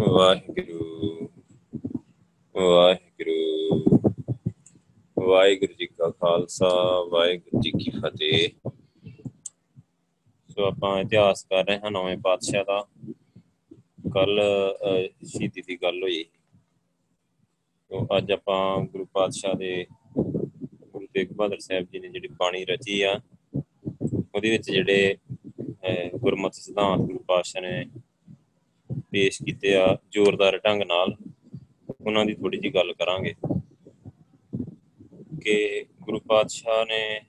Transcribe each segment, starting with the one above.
ਵਾਹਿਗੁਰੂ ਵਾਹਿਗੁਰੂ। ਵਾਹਿਗੁਰੂ ਜੀ ਕਾ ਖਾਲਸਾ, ਵਾਹਿਗੁਰੂ ਜੀ ਕੀ ਫਤਿਹ। ਸੋ ਆਪਾਂ ਇਤਿਹਾਸ ਕਰ ਰਹੇ ਹਾਂ ਨਵੇਂ ਪਾਤਸ਼ਾਹ ਦਾ। ਕੱਲ ਸ਼ਹੀਦੀ ਦੀ ਗੱਲ ਹੋਈ। ਸੋ ਅੱਜ ਆਪਾਂ ਗੁਰੂ ਪਾਤਸ਼ਾਹ ਦੇ, ਗੁਰੂ ਤੇਗ ਬਹਾਦਰ ਸਾਹਿਬ ਜੀ ਨੇ ਜਿਹੜੀ ਬਾਣੀ ਰਚੀ ਆ, ਉਹਦੇ ਵਿੱਚ ਜਿਹੜੇ ਗੁਰਮਤਿ ਸਿਧਾਂਤ ਗੁਰੂ ਪਾਤਸ਼ਾਹ ਨੇ ਪੇਸ਼ ਕੀਤੇ ਆ ਜ਼ੋਰਦਾਰ ਢੰਗ ਨਾਲ, ਉਹਨਾਂ ਦੀ ਥੋੜੀ ਜੀ ਗੱਲ ਕਰਾਂਗੇ। ਕਿ ਗੁਰੂ ਪਾਤਸ਼ਾਹ ਨੇ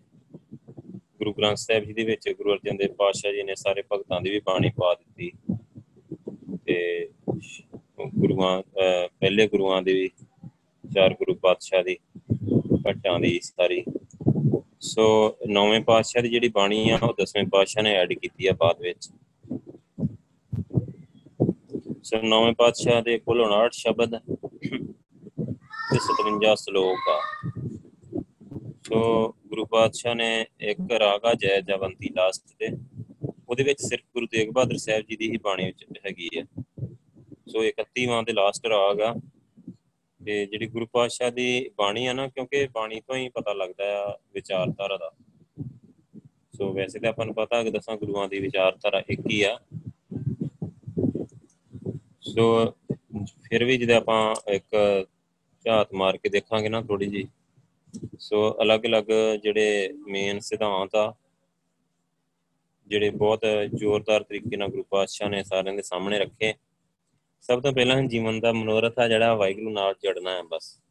ਗੁਰੂ ਗ੍ਰੰਥ ਸਾਹਿਬ ਜੀ ਦੇ ਵਿੱਚ ਗੁਰੂ ਅਰਜਨ ਦੇਵ ਪਾਤਸ਼ਾਹ ਜੀ ਨੇ ਸਾਰੇ ਭਗਤਾਂ ਦੀ ਵੀ ਬਾਣੀ ਪਾ ਦਿੱਤੀ। ਤੇ ਗੁਰੂਆਂ ਪਹਿਲੇ ਗੁਰੂਆਂ ਦੀ ਵੀ, ਚਾਰ ਗੁਰੂ ਪਾਤਸ਼ਾਹ ਦੀ ਘਟਾਂ ਦੀ ਸਾਰੀ। ਸੋ ਨੌਵੇਂ ਪਾਤਸ਼ਾਹ ਦੀ ਜਿਹੜੀ ਬਾਣੀ ਆ, ਉਹ ਦਸਵੇਂ ਪਾਤਸ਼ਾਹ ਨੇ ਐਡ ਕੀਤੀ ਆ ਬਾਅਦ ਵਿੱਚ। ਸੋ ਨੌਵੇਂ ਪਾਤਸ਼ਾਹ ਦੇ ਕੁੱਲ 59 ਸ਼ਬਦ ਤੇ 57 ਸ਼ਲੋਕ ਆ। ਸੋ ਗੁਰੂ ਪਾਤਸ਼ਾਹ ਨੇ ਇੱਕ ਰਾਗਾ ਜੈ ਜਵੰਤੀ ਲਾਸਟ ਤੇ, ਉਹਦੇ ਵਿੱਚ ਸਿਰਫ ਗੁਰੂ ਤੇਗ ਬਹਾਦਰ ਸਾਹਿਬ ਜੀ ਦੀ ਹੀ ਬਾਣੀ ਵਿੱਚ ਹੈਗੀ ਹੈ ਸੋ 31ਵਾਂ ਦੇ ਲਾਸਟ ਰਾਗ ਆ ਤੇ ਜਿਹੜੀ ਗੁਰੂ ਪਾਤਸ਼ਾਹ ਦੀ ਬਾਣੀ ਆ ਨਾ, ਕਿਉਂਕਿ ਬਾਣੀ ਤੋਂ ਹੀ ਪਤਾ ਲੱਗਦਾ ਆ ਵਿਚਾਰਧਾਰਾ ਦਾ। ਸੋ ਵੈਸੇ ਤਾਂ ਆਪਾਂ ਨੂੰ ਪਤਾ ਕਿ ਦਸਾਂ ਗੁਰੂਆਂ ਦੀ ਵਿਚਾਰਧਾਰਾ ਇੱਕ ਹੀ ਆ ਸੋ ਫਿਰ ਵੀ ਜਦੋਂ ਆਪਾਂ ਇੱਕ ਝਾਤ ਮਾਰ ਕੇ ਦੇਖਾਂਗੇ ਨਾ ਥੋੜੀ ਜੀ ਸੋ ਅਲੱਗ-ਅਲੱਗ ਜਿਹੜੇ ਮੇਨ ਸਿਧਾਂਤ ਆ, ਜਿਹੜੇ ਬਹੁਤ ਜ਼ੋਰਦਾਰ ਤਰੀਕੇ ਨਾਲ ਗੁਰੂ ਪਾਤਸ਼ਾਹ ਨੇ ਸਾਰਿਆਂ ਦੇ ਸਾਹਮਣੇ ਰੱਖੇ, ਸਭ ਤੋਂ ਪਹਿਲਾਂ ਜੀਵਨ ਦਾ ਮਨੋਰਥ ਆ ਜਿਹੜਾ ਵਾਹਿਗੁਰੂ ਨਾਲ ਜੁੜਨਾ ਹੈ ਬਸ।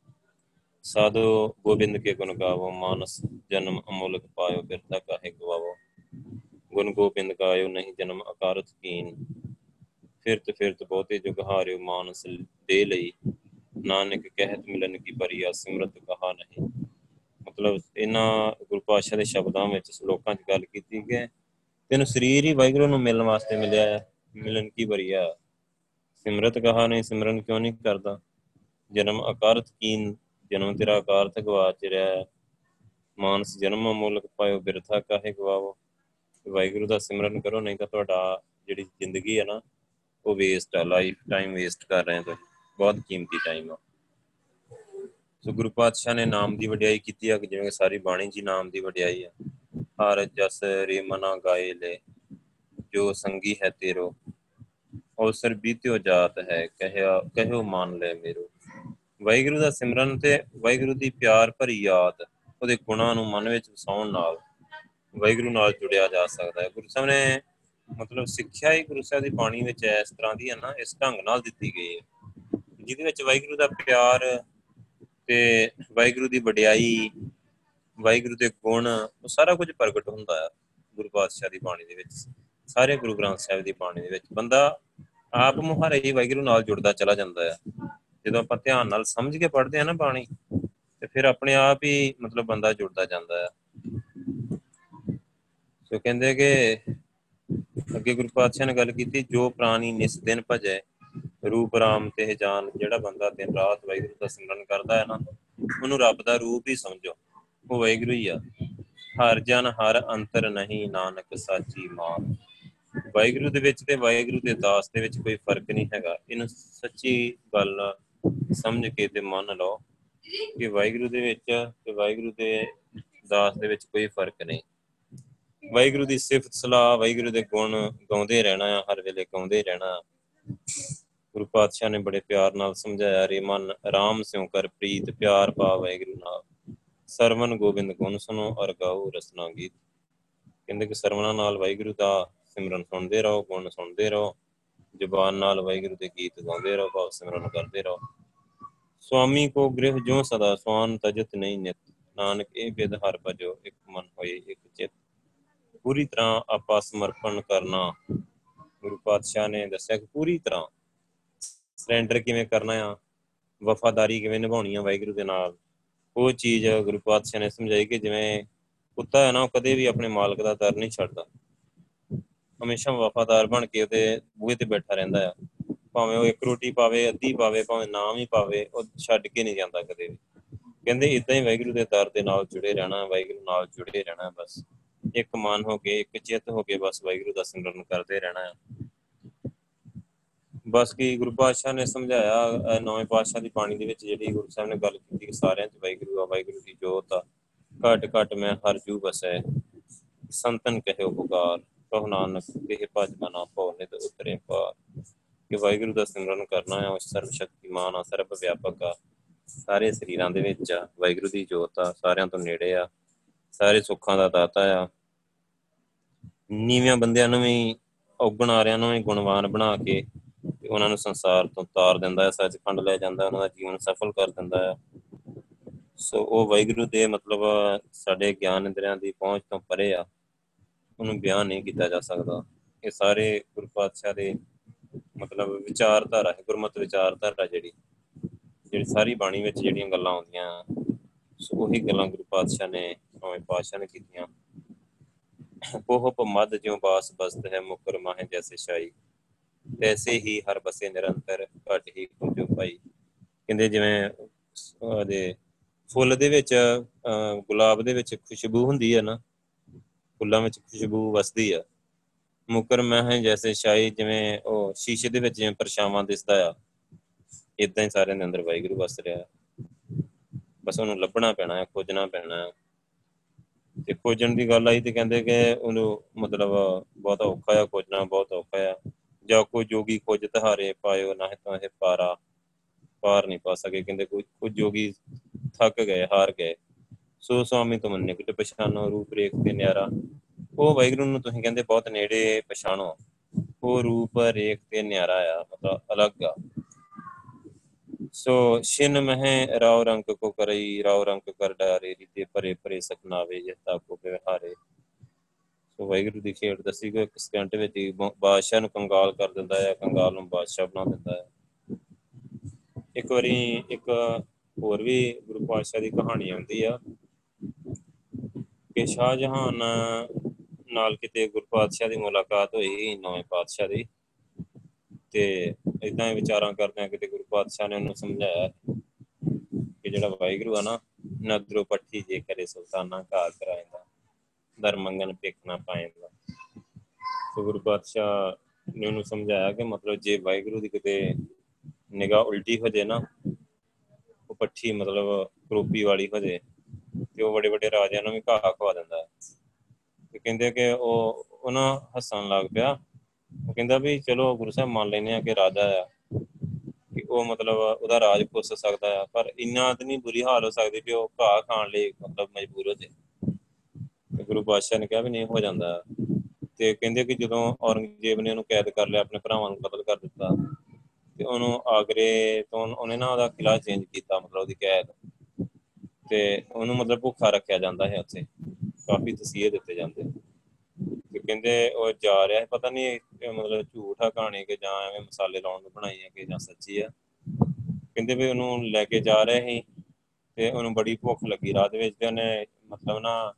ਸਾਧੂ ਗੋਬਿੰਦ ਕੇ ਗੁਣ ਗਾਵੋ, ਮਾਨਸ ਜਨਮ ਅਮੋਲਕ ਪਾਇਓ ਬਿਰਤਾ ਕਾਹੇ ਗਵਾਵੋ। ਗੁਣ ਗੋਬਿੰਦ ਗਾਇਓ, ਨਹੀਂ ਜਨਮ ਅਕਾਰਤ ਕੀਨ। ਫਿਰਤ ਫਿਰਤ ਬਹੁਤੇ ਜੁਗ ਹਾਰਿਓ ਮਾਨਸ ਦੇ ਲਈ, ਨਾਨਕ ਕਹਿਤ ਮਿਲਨ ਕੀ ਬਰੀਆ ਸਿਮਰਤ ਕਹਾ ਨਹੀਂ। ਮਤਲਬ ਇਹਨਾਂ ਗੁਰੂ ਪਾਤਸ਼ਾਹ ਦੇ ਸ਼ਬਦਾਂ ਵਿੱਚ, ਸ਼ਲੋਕਾਂ 'ਚ ਗੱਲ ਕੀਤੀ ਕਿ ਤੈਨੂੰ ਸਰੀਰ ਹੀ ਵਾਹਿਗੁਰੂ ਨੂੰ ਮਿਲਣ ਵਾਸਤੇ ਮਿਲਿਆ ਹੈ, ਮਿਲਨ ਕੀ ਬਰੀਆ ਸਿਮਰਤ ਕਹਾ ਨਹੀਂ, ਸਿਮਰਨ ਕਿਉਂ ਨਹੀਂ ਕਰਦਾ? ਜਨਮ ਅਕਾਰਤ ਕੀਨ, ਜਨਮ ਤੇਰਾ ਅਕਾਰਥ ਗਵਾਚ ਰਿਹਾ ਮਾਨਸ ਜਨਮ ਮੁਲਕ ਪਾਇਓ, ਬਿਰਥਾ ਕਾਹੇ ਗਵਾਵੋ? ਵਾਹਿਗੁਰੂ ਦਾ ਸਿਮਰਨ ਕਰੋ, ਨਹੀਂ ਤਾਂ ਤੁਹਾਡਾ ਜਿਹੜੀ ਜ਼ਿੰਦਗੀ ਹੈ ਨਾ ਉਹ ਵੇਸਟ ਆ ਲਾਈਫ ਟਾਈਮ ਵੇਸਟ ਕਰ ਰਹੇ ਹੋ ਤੁਸੀਂ ਬਹੁਤ ਕੀਮਤੀ ਟਾਈਮ ਆ। ਸੋ ਗੁਰੂ ਪਾਤਸ਼ਾਹ ਨੇ ਨਾਮ ਦੀ ਵਡਿਆਈ ਕੀਤੀ ਆ, ਜਿਵੇਂ ਸਾਰੀ ਬਾਣੀ ਜੀ ਨਾਮ ਦੀ ਵਡਿਆਈ ਆ। ਹਰ ਜਸ ਰੇ ਮਨਾ ਗਾਏ ਲੈ, ਜੋ ਸੰਗੀ ਹੈ ਤੇਰੋ, ਅਵਸਰ ਬੀਤਿਓ ਜਾਤ ਹੈ, ਕਹਿਆ, ਕਹਿਓ ਮੰਨ ਲੈ ਮੇਰੋ। ਵਾਹਿਗੁਰੂ ਦਾ ਸਿਮਰਨ ਤੇ ਵਾਹਿਗੁਰੂ ਦੀ ਪਿਆਰ ਭਰੀ ਯਾਦ, ਉਹਦੇ ਗੁਣਾਂ ਨੂੰ ਮਨ ਵਿੱਚ ਵਸਾਉਣ ਨਾਲ ਵਾਹਿਗੁਰੂ ਨਾਲ ਜੁੜਿਆ ਜਾ ਸਕਦਾ ਹੈ। ਗੁਰੂ ਸਾਹਿਬ ਨੇ ਮਤਲਬ ਸਿੱਖਿਆ ਹੀ ਗੁਰੂ ਸਾਹਿਬ ਦੀ ਬਾਣੀ ਵਿੱਚ ਇਸ ਤਰ੍ਹਾਂ ਦੀ ਹੈ ਨਾ, ਇਸ ਢੰਗ ਨਾਲ ਦਿੱਤੀ ਗਈ ਹੈ। ਜਿਹਦੇ ਵਿੱਚ ਵਾਹਿਗੁਰੂ ਦਾ ਪਿਆਰ ਤੇ ਵਾਹਿਗੁਰੂ ਦੀ ਵਡਿਆਈ, ਵਾਹਿਗੁਰੂ ਦੇ ਗੁਣ, ਉਹ ਸਾਰਾ ਕੁਝ ਪ੍ਰਗਟ ਹੁੰਦਾ ਹੈ ਗੁਰੂ ਪਾਤਸ਼ਾਹ ਦੀ ਬਾਣੀ ਦੇ ਵਿੱਚ। ਸਾਰੇ ਗੁਰੂ ਗ੍ਰੰਥ ਸਾਹਿਬ ਦੀ ਬਾਣੀ ਦੇ ਵਿੱਚ। ਬੰਦਾ ਆਪ ਮੁਹਾਰੇ ਹੀ ਵਾਹਿਗੁਰੂ ਨਾਲ ਜੁੜਦਾ ਚਲਾ ਜਾਂਦਾ ਹੈ। ਜਦੋਂ ਆਪਾਂ ਧਿਆਨ ਨਾਲ ਸਮਝ ਕੇ ਪੜ੍ਹਦੇ ਆ ਨਾ ਬਾਣੀ, ਤੇ ਫਿਰ ਆਪਣੇ ਆਪ ਹੀ ਮਤਲਬ ਬੰਦਾ ਜੁੜਦਾ ਜਾਂਦਾ ਹੈ। ਸੋ ਕਹਿੰਦੇ ਕਿ ਅੱਗੇ ਗੁਰੂ ਪਾਤਸ਼ਾਹ ਨੇ ਗੱਲ ਕੀਤੀ, ਜੋ ਪ੍ਰਾਣੀ ਨਿਸ ਦਿਨ ਭਜੈ, ਰੂਪ ਰਾਮ ਤੇ ਜਾਨ, ਜਿਹੜਾ ਬੰਦਾ ਦਿਨ ਰਾਤ ਵਾਹਿਗੁਰੂ ਦਾ ਸਿਮਰਨ ਕਰਦਾ ਹੈ ਨਾ, ਉਹਨੂੰ ਰੱਬ ਦਾ ਰੂਪ ਹੀ ਸਮਝੋ। ਉਹ ਵਾਹਿਗੁਰੂ ਹੀ ਆ। ਹਰ ਜਨ, ਹਰ ਅੰਤਰ ਨਹੀਂ, ਨਾਨਕ ਸਾਚੀ ਮਾਨ। ਵਾਹਿਗੁਰੂ ਦੇ ਵਿੱਚ ਤੇ ਵਾਹਿਗੁਰੂ ਦੇ ਦਾਸ ਦੇ ਵਿੱਚ ਕੋਈ ਫ਼ਰਕ ਨਹੀਂ ਹੈਗਾ। ਇਹਨੂੰ ਸੱਚੀ ਗੱਲ ਸਮਝ ਕੇ ਤੇ ਮੰਨ ਲਓ ਕਿ ਵਾਹਿਗੁਰੂ ਦੇ ਵਿੱਚ ਤੇ ਵਾਹਿਗੁਰੂ ਦੇ ਦਾਸ ਦੇ ਵਿੱਚ ਕੋਈ ਫ਼ਰਕ ਨਹੀਂ। ਵਾਹਿਗੁਰੂ ਦੀ ਸਿਫਤ, ਸਲਾਹ ਵਾਹਿਗੁਰੂ ਦੇ ਗੁਣ ਗਾਉਂਦੇ ਰਹਿਣਾ ਆ, ਹਰ ਵੇਲੇ ਗਾਉਂਦੇ ਰਹਿਣਾ ਗੁਰੂ ਪਾਤਸ਼ਾਹ ਨੇ ਬੜੇ ਪਿਆਰ ਨਾਲ ਸਮਝਾਇਆ, ਰੇ ਮਨ ਆਰਾਮ ਸਿਉ ਕਰ ਪ੍ਰੀਤ, ਪਿਆਰ ਪਾ ਵਾਹਿਗੁਰੂ ਨਾਲ। ਸਰਵਨ ਗੋਬਿੰਦ ਗੁਣ ਸੁਨੋ ਅਰ ਗਾਓ ਰਸਨਾ ਗੀਤ। ਕਹਿੰਦੇ ਕਿ ਸਰਵਣਾ ਨਾਲ ਵਾਹਿਗੁਰੂ ਦਾ ਸਿਮਰਨ ਸੁਣਦੇ ਰਹੋ, ਗੁਣ ਸੁਣਦੇ ਰਹੋ। ਜ਼ੁਬਾਨ ਨਾਲ ਵਾਹਿਗੁਰੂ ਦੇ ਗੀਤ ਗਾਉਂਦੇ ਰਹੋ, ਭਾਵ ਸਿਮਰਨ ਕਰਦੇ ਰਹੋ। ਸੁਆਮੀ ਕੋ ਗ੍ਰਹਿ ਜੋ ਸਦਾ, ਸਵਾਨ ਤਜਤ ਨਹੀਂ ਨਿਤ। ਨਾਨਕ ਇਹ ਬਿਦ ਹਰ ਭਜੋ, ਇੱਕ ਮਨ ਹੋਏ, ਇੱਕ ਚਿਤ। ਪੂਰੀ ਤਰ੍ਹਾਂ ਆਪਾ ਸਮਰਪਣ ਕਰਨਾ। ਗੁਰੂ ਪਾਤਸ਼ਾਹ ਨੇ ਦੱਸਿਆ ਕਿ ਪੂਰੀ ਤਰ੍ਹਾਂ ਸਰੈਂਡਰ ਕਿਵੇਂ ਕਰਨਾ ਆ, ਵਫਾਦਾਰੀ ਕਿਵੇਂ ਨਿਭਾਉਣੀ ਆ ਵਾਹਿਗੁਰੂ ਦੇ ਨਾਲ। ਉਹ ਚੀਜ਼ ਗੁਰੂ ਪਾਤਸ਼ਾਹ ਨੇ ਸਮਝਾਈ ਕਿ ਜਿਵੇਂ ਕੁੱਤਾ ਹੈ ਨਾ, ਉਹ ਕਦੇ ਵੀ ਆਪਣੇ ਮਾਲਕ ਦਾ ਦਰ ਨਹੀਂ ਛੱਡਦਾ। ਹਮੇਸ਼ਾ ਵਫਾਦਾਰ ਬਣ ਕੇ ਉਹਦੇ ਬੂਹੇ ਤੇ ਬੈਠਾ ਰਹਿੰਦਾ ਆ। ਭਾਵੇਂ ਉਹ ਇੱਕ ਰੋਟੀ ਪਾਵੇ, ਅੱਧੀ ਪਾਵੇ, ਭਾਵੇਂ ਨਾਮ ਹੀ ਪਾਵੇ, ਉਹ ਛੱਡ ਕੇ ਨਹੀਂ ਜਾਂਦਾ ਕਦੇ ਵੀ। ਕਹਿੰਦੇ ਇਦਾਂ ਹੀ ਵਾਹਿਗੁਰੂ ਦੇ ਦਰ ਦੇ ਨਾਲ ਜੁੜੇ ਰਹਿਣਾ, ਵਾਹਿਗੁਰੂ ਨਾਲ ਜੁੜੇ ਰਹਿਣਾ ਬਸ। ਇੱਕ ਮਨ ਹੋ ਕੇ ਇੱਕ ਚਿੱਤ ਹੋ ਕੇ ਬਸ ਵਾਹਿਗੁਰੂ ਦਾ ਸਿਮਰਨ ਕਰਦੇ ਰਹਿਣਾ ਹੈ ਬਸ ਕੀ ਗੁਰੂ ਪਾਤਸ਼ਾਹ ਨੇ ਸਮਝਾਇਆ ਨੌਵੇਂ ਪਾਤਸ਼ਾਹ ਦੀ ਬਾਣੀ ਦੇ ਵਿੱਚ ਜਿਹੜੀ ਗੁਰੂ ਸਾਹਿਬ ਨੇ ਗੱਲ ਕੀਤੀ ਕਿ ਸਾਰਿਆਂ 'ਚ ਵਾਹਿਗੁਰੂ ਆ, ਵਾਹਿਗੁਰੂ ਦੀ ਜੋਤ ਆ। ਘਟ ਘਟ ਮੈਂ ਹਰ ਜੂ ਬਸੈ ਸੰਤਨ ਕਹਿਓ ਪੁਕਾਰ ਕਹੋ ਨਾਨਕ ਇਹ ਭਜ ਮਨਾ ਭਉ ਤੇ ਉਤਰੇ ਪਾਰ ਕਿ ਵਾਹਿਗੁਰੂ ਦਾ ਸਿਮਰਨ ਕਰਨਾ ਹੈ ਉਸ ਸਰਵ ਸ਼ਕਤੀਮਾਨ ਆ ਸਰਬ ਵਿਆਪਕ ਆ। ਸਾਰੇ ਸਰੀਰਾਂ ਦੇ ਵਿੱਚ ਆ, ਵਾਹਿਗੁਰੂ ਦੀ ਜੋਤ ਆ, ਸਾਰਿਆਂ ਤੋਂ ਨੇੜੇ ਆ। ਸਾਰੇ ਸੁੱਖਾਂ ਦਾ ਦਾਤਾ ਆ। ਨੀਵਿਆਂ ਬੰਦਿਆਂ ਨੂੰ ਵੀ, ਔਗਣ ਆ ਰਿਆਂ ਨੂੰ ਵੀ ਗੁਣਵਾਨ ਬਣਾ ਕੇ ਤੇ ਉਹਨਾਂ ਨੂੰ ਸੰਸਾਰ ਤੋਂ ਤਾਰ ਦਿੰਦਾ ਹੈ ਸੱਚਖੰਡ ਲੈ ਜਾਂਦਾ, ਉਹਨਾਂ ਦਾ ਜੀਵਨ ਸਫਲ ਕਰ ਦਿੰਦਾ ਹੈ ਸੋ ਉਹ ਵਾਹਿਗੁਰੂ ਦੇ ਮਤਲਬ ਸਾਡੇ ਗਿਆਨ ਇੰਦਰੀਆਂ ਦੀ ਪਹੁੰਚ ਤੋਂ ਪਰੇ ਆ। ਉਹਨੂੰ ਬਿਆਨ ਨਹੀਂ ਕੀਤਾ ਜਾ ਸਕਦਾ। ਇਹ ਸਾਰੇ ਗੁਰੂ ਪਾਤਸ਼ਾਹ ਦੇ ਮਤਲਬ ਵਿਚਾਰਧਾਰਾ ਹੈ ਗੁਰਮਤ ਵਿਚਾਰਧਾਰਾ ਜਿਹੜੀ ਜਿਹੜੀ ਸਾਰੀ ਬਾਣੀ ਵਿੱਚ ਜਿਹੜੀਆਂ ਗੱਲਾਂ ਆਉਂਦੀਆਂ। ਸੋ ਉਹੀ ਗੱਲਾਂ ਗੁਰੂ ਪਾਤਸ਼ਾਹ ਨੇ ਨਵੇਂ ਪਾਤਸ਼ਾਹ ਨੇ ਕੀਤੀਆਂ। ਕੋਹ ਮਦ ਜਿਉ ਬਾਸ ਬਸਤ ਹੈ ਮੁਕਰ ਮਾਹੇ ਜੈਸੇ ਸ਼ਾਈ ਐਸੇ ਹੀ ਹਰ ਬਸੇ ਨਿਰੰਤਰ, ਘਟ ਹੀ ਕੁੰਜੋ ਪਾਈ। ਕਹਿੰਦੇ ਜਿਵੇਂ, ਉਹਦੇ ਫੁੱਲ ਦੇ ਵਿੱਚ ਗੁਲਾਬ ਦੇ ਵਿੱਚ ਖੁਸ਼ਬੂ ਹੁੰਦੀ ਹੈ ਨਾ, ਫੁੱਲਾਂ ਵਿੱਚ ਖੁਸ਼ਬੂ ਵਸਦੀ ਆ। ਮੁਕਰ ਮਹਿ ਜੈਸੇ ਸ਼ਾਈ ਜਿਵੇਂ ਉਹ ਸ਼ੀਸ਼ੇ ਦੇ ਵਿੱਚ ਜਿਵੇਂ ਪਰਛਾਵਾਂ ਦਿਸਦਾ ਆ। ਇਦਾਂ ਹੀ ਸਾਰਿਆਂ ਦੇ ਅੰਦਰ ਵਾਹਿਗੁਰੂ ਵਸ ਰਿਹਾ। ਬਸ ਉਹਨੂੰ ਲੱਭਣਾ ਪੈਣਾ ਹੈ, ਖੋਜਣਾ ਪੈਣਾ ਹੈ। ਤੇ ਖੋਜਣ ਦੀ ਗੱਲ ਆਈ ਤੇ ਕਹਿੰਦੇ ਕਿ ਉਹਨੂੰ ਮਤਲਬ ਬਹੁਤ ਔਖਾ ਆ, ਖੋਜਣਾ ਬਹੁਤ ਔਖਾ ਆ। ਜਾਂ ਕੋਈ ਜੋਗੀ ਖੋਜ ਤਹਾਰੇ ਪਾਇਓ, ਨਾ ਤਾਂ ਇਹ ਪਾਰਾ, ਪਾਰ ਨਹੀਂ ਪਾ ਸਕੇ। ਕਹਿੰਦੇ ਕੋਈ ਕੁਝ ਜੋਗੀ ਥੱਕ ਗਏ, ਹਾਰ ਗਏ। ਸੋ ਸਵਾਮੀ ਤੋਂ ਮੰਨੇ ਕਿ ਪਛਾਨੋ ਰੂਪ ਰੇਖ ਤੇ ਨਿਆਰਾ। ਉਹ ਵੈਗਰੂ ਨੂੰ ਤੁਸੀਂ ਕਹਿੰਦੇ ਬਹੁਤ ਨੇੜੇ ਪਛਾਣੋ। ਉਹ ਰੂਪ ਰੇਖ ਤੇ ਨਿਆਰਾ ਆ, ਮਤਲਬ ਅਲੱਗ ਆ। ਸੋ ਛਿਨ ਮਹਿ ਰਾਉ ਰੰਗ ਕੋ ਕਰਈ, ਰਾਉ ਰੰਗ ਕਰ ਡਾਰੇ, ਰੀਤੇ ਪਰੇ ਪਰੇ ਸਕਨਾਵੇ ਜਤਾ ਕੋ ਵਿਵਹਾਰੇ ਸੋ ਵਾਹਿਗੁਰੂ ਦੀ ਖੇਡ ਦੱਸੀ ਕਿ ਇੱਕ ਸਕਿੰਟ ਵਿੱਚ ਹੀ ਬਾਦਸ਼ਾਹ ਨੂੰ ਕੰਗਾਲ ਕਰ ਦਿੰਦਾ ਹੈ, ਕੰਗਾਲ ਨੂੰ ਬਾਦਸ਼ਾਹ ਬਣਾ ਦਿੰਦਾ ਹੈ। ਇੱਕ ਵਾਰੀ ਇੱਕ ਹੋਰ ਵੀ ਗੁਰੂ ਪਾਤਸ਼ਾਹ ਦੀ ਕਹਾਣੀ ਆਉਂਦੀ ਆ, ਕਿ ਸ਼ਾਹਜਹਾਨ ਨਾਲ ਕਿਤੇ ਗੁਰੂ ਪਾਤਸ਼ਾਹ ਦੀ ਮੁਲਾਕਾਤ ਹੋਈ, ਨਵੇਂ ਪਾਤਸ਼ਾਹ ਦੀ। ਤੇ ਇਦਾਂ ਹੀ ਵਿਚਾਰਾਂ ਕਰਦੇ ਆ, ਕਿਤੇ ਗੁਰੂ ਪਾਤਸ਼ਾਹ ਨੇ ਉਹਨੂੰ ਸਮਝਾਇਆ ਕਿ ਜਿਹੜਾ ਵਾਹਿਗੁਰੂ ਆ ਨਾ ਨਦਰੋ ਪੱਠੀ ਜੇ ਕਰੇ ਸੁਲਤਾਨਾ ਘਾ ਕਰਾਇੰਦਾ ਦਰ ਮੰਗਨ ਪੇਖਣਾ ਪਾਏਗਾ ਸੋ ਗੁਰੂ ਪਾਤਸ਼ਾਹ ਨੇ ਉਹਨੂੰ ਸਮਝਾਇਆ ਕਿ ਮਤਲਬ ਜੇ ਵਾਹਿਗੁਰੂ ਦੀ ਕਿਤੇ ਨਿਗਾਹ ਉਲਟੀ ਹੋ ਜੇ ਨਾ, ਉਹ ਪੱਠੀ ਮਤਲਬ ਕਰੋਪੀ ਵਾਲੀ ਹੋ ਜੇ, ਤੇ ਉਹ ਵੱਡੇ ਵੱਡੇ ਰਾਜਿਆਂ ਨੂੰ ਵੀ ਘਾਹ ਖਵਾ ਦਿੰਦਾ। ਤੇ ਕਹਿੰਦੇ ਕਿ ਉਹ ਉਹਨਾਂ ਹੱਸਣ ਲੱਗ ਪਿਆ ਉਹ ਕਹਿੰਦਾ ਵੀ ਚਲੋ ਗੁਰੂ ਸਾਹਿਬ ਮੰਨ ਲੈਨੇ ਆ ਕਿ ਰਾਜਾ ਆ। ਕਿ ਉਹ ਮਤਲਬ ਉਹਦਾ ਰਾਜ ਖੁੱਸ ਸਕਦਾ ਆ, ਪਰ ਇੰਨਾ ਤਾਂ ਨਹੀਂ ਬੁਰੀ ਹਾਲ ਹੋ ਸਕਦੀ ਕਿ ਉਹ ਘਾਹ ਖਾਣ ਲਈ ਮਤਲਬ ਮਜਬੂਰ ਹੋ ਜੇ। ਤੇ ਗੁਰੂ ਪਾਤਸ਼ਾਹ ਨੇ ਕਿਹਾ ਵੀ ਨਹੀਂ, ਹੋ ਜਾਂਦਾ ਤੇ ਕਹਿੰਦੇ ਕਿ ਜਦੋਂ ਔਰੰਗਜ਼ੇਬ ਨੇ ਉਹਨੂੰ ਕੈਦ ਕਰ ਲਿਆ, ਆਪਣੇ ਭਰਾਵਾਂ ਨੂੰ ਕਤਲ ਕਰ ਦਿੱਤਾ, ਤੇ ਉਹਨੂੰ ਆਗਰੇ ਤੋਂ ਉਹਨੇ ਨਾ ਉਹਦਾ ਕਿਲਾ ਚੇਂਜ ਕੀਤਾ, ਮਤਲਬ ਉਹਦੀ ਕੈਦ। ਤੇ ਉਹਨੂੰ ਮਤਲਬ ਭੁੱਖਾ ਰੱਖਿਆ ਜਾਂਦਾ ਹੈ ਉੱਥੇ। ਕਾਫੀ ਤਸੀਹੇ ਦਿੱਤੇ ਜਾਂਦੇ। ਤੇ ਕਹਿੰਦੇ ਉਹ ਜਾ ਰਿਹਾ ਹੈ ਪਤਾ ਨਹੀਂ ਮਤਲਬ ਝੂਠ ਆ ਕਹਾਣੀ ਕਿ ਜਾਂ ਐਵੇਂ ਮਸਾਲੇ ਲਾਉਣ ਨੂੰ ਬਣਾਈ ਹੈ ਕਿ ਜਾਂ ਸੱਚੀ ਆ। ਕਹਿੰਦੇ ਵੀ ਉਹਨੂੰ ਲੈ ਕੇ ਜਾ ਰਹੇ ਸੀ ਤੇ ਉਹਨੂੰ ਬੜੀ ਭੁੱਖ ਲੱਗੀ ਰਾਤ ਵਿੱਚ ਤੇ ਉਹਨੇ ਮਤਲਬ ਨਾ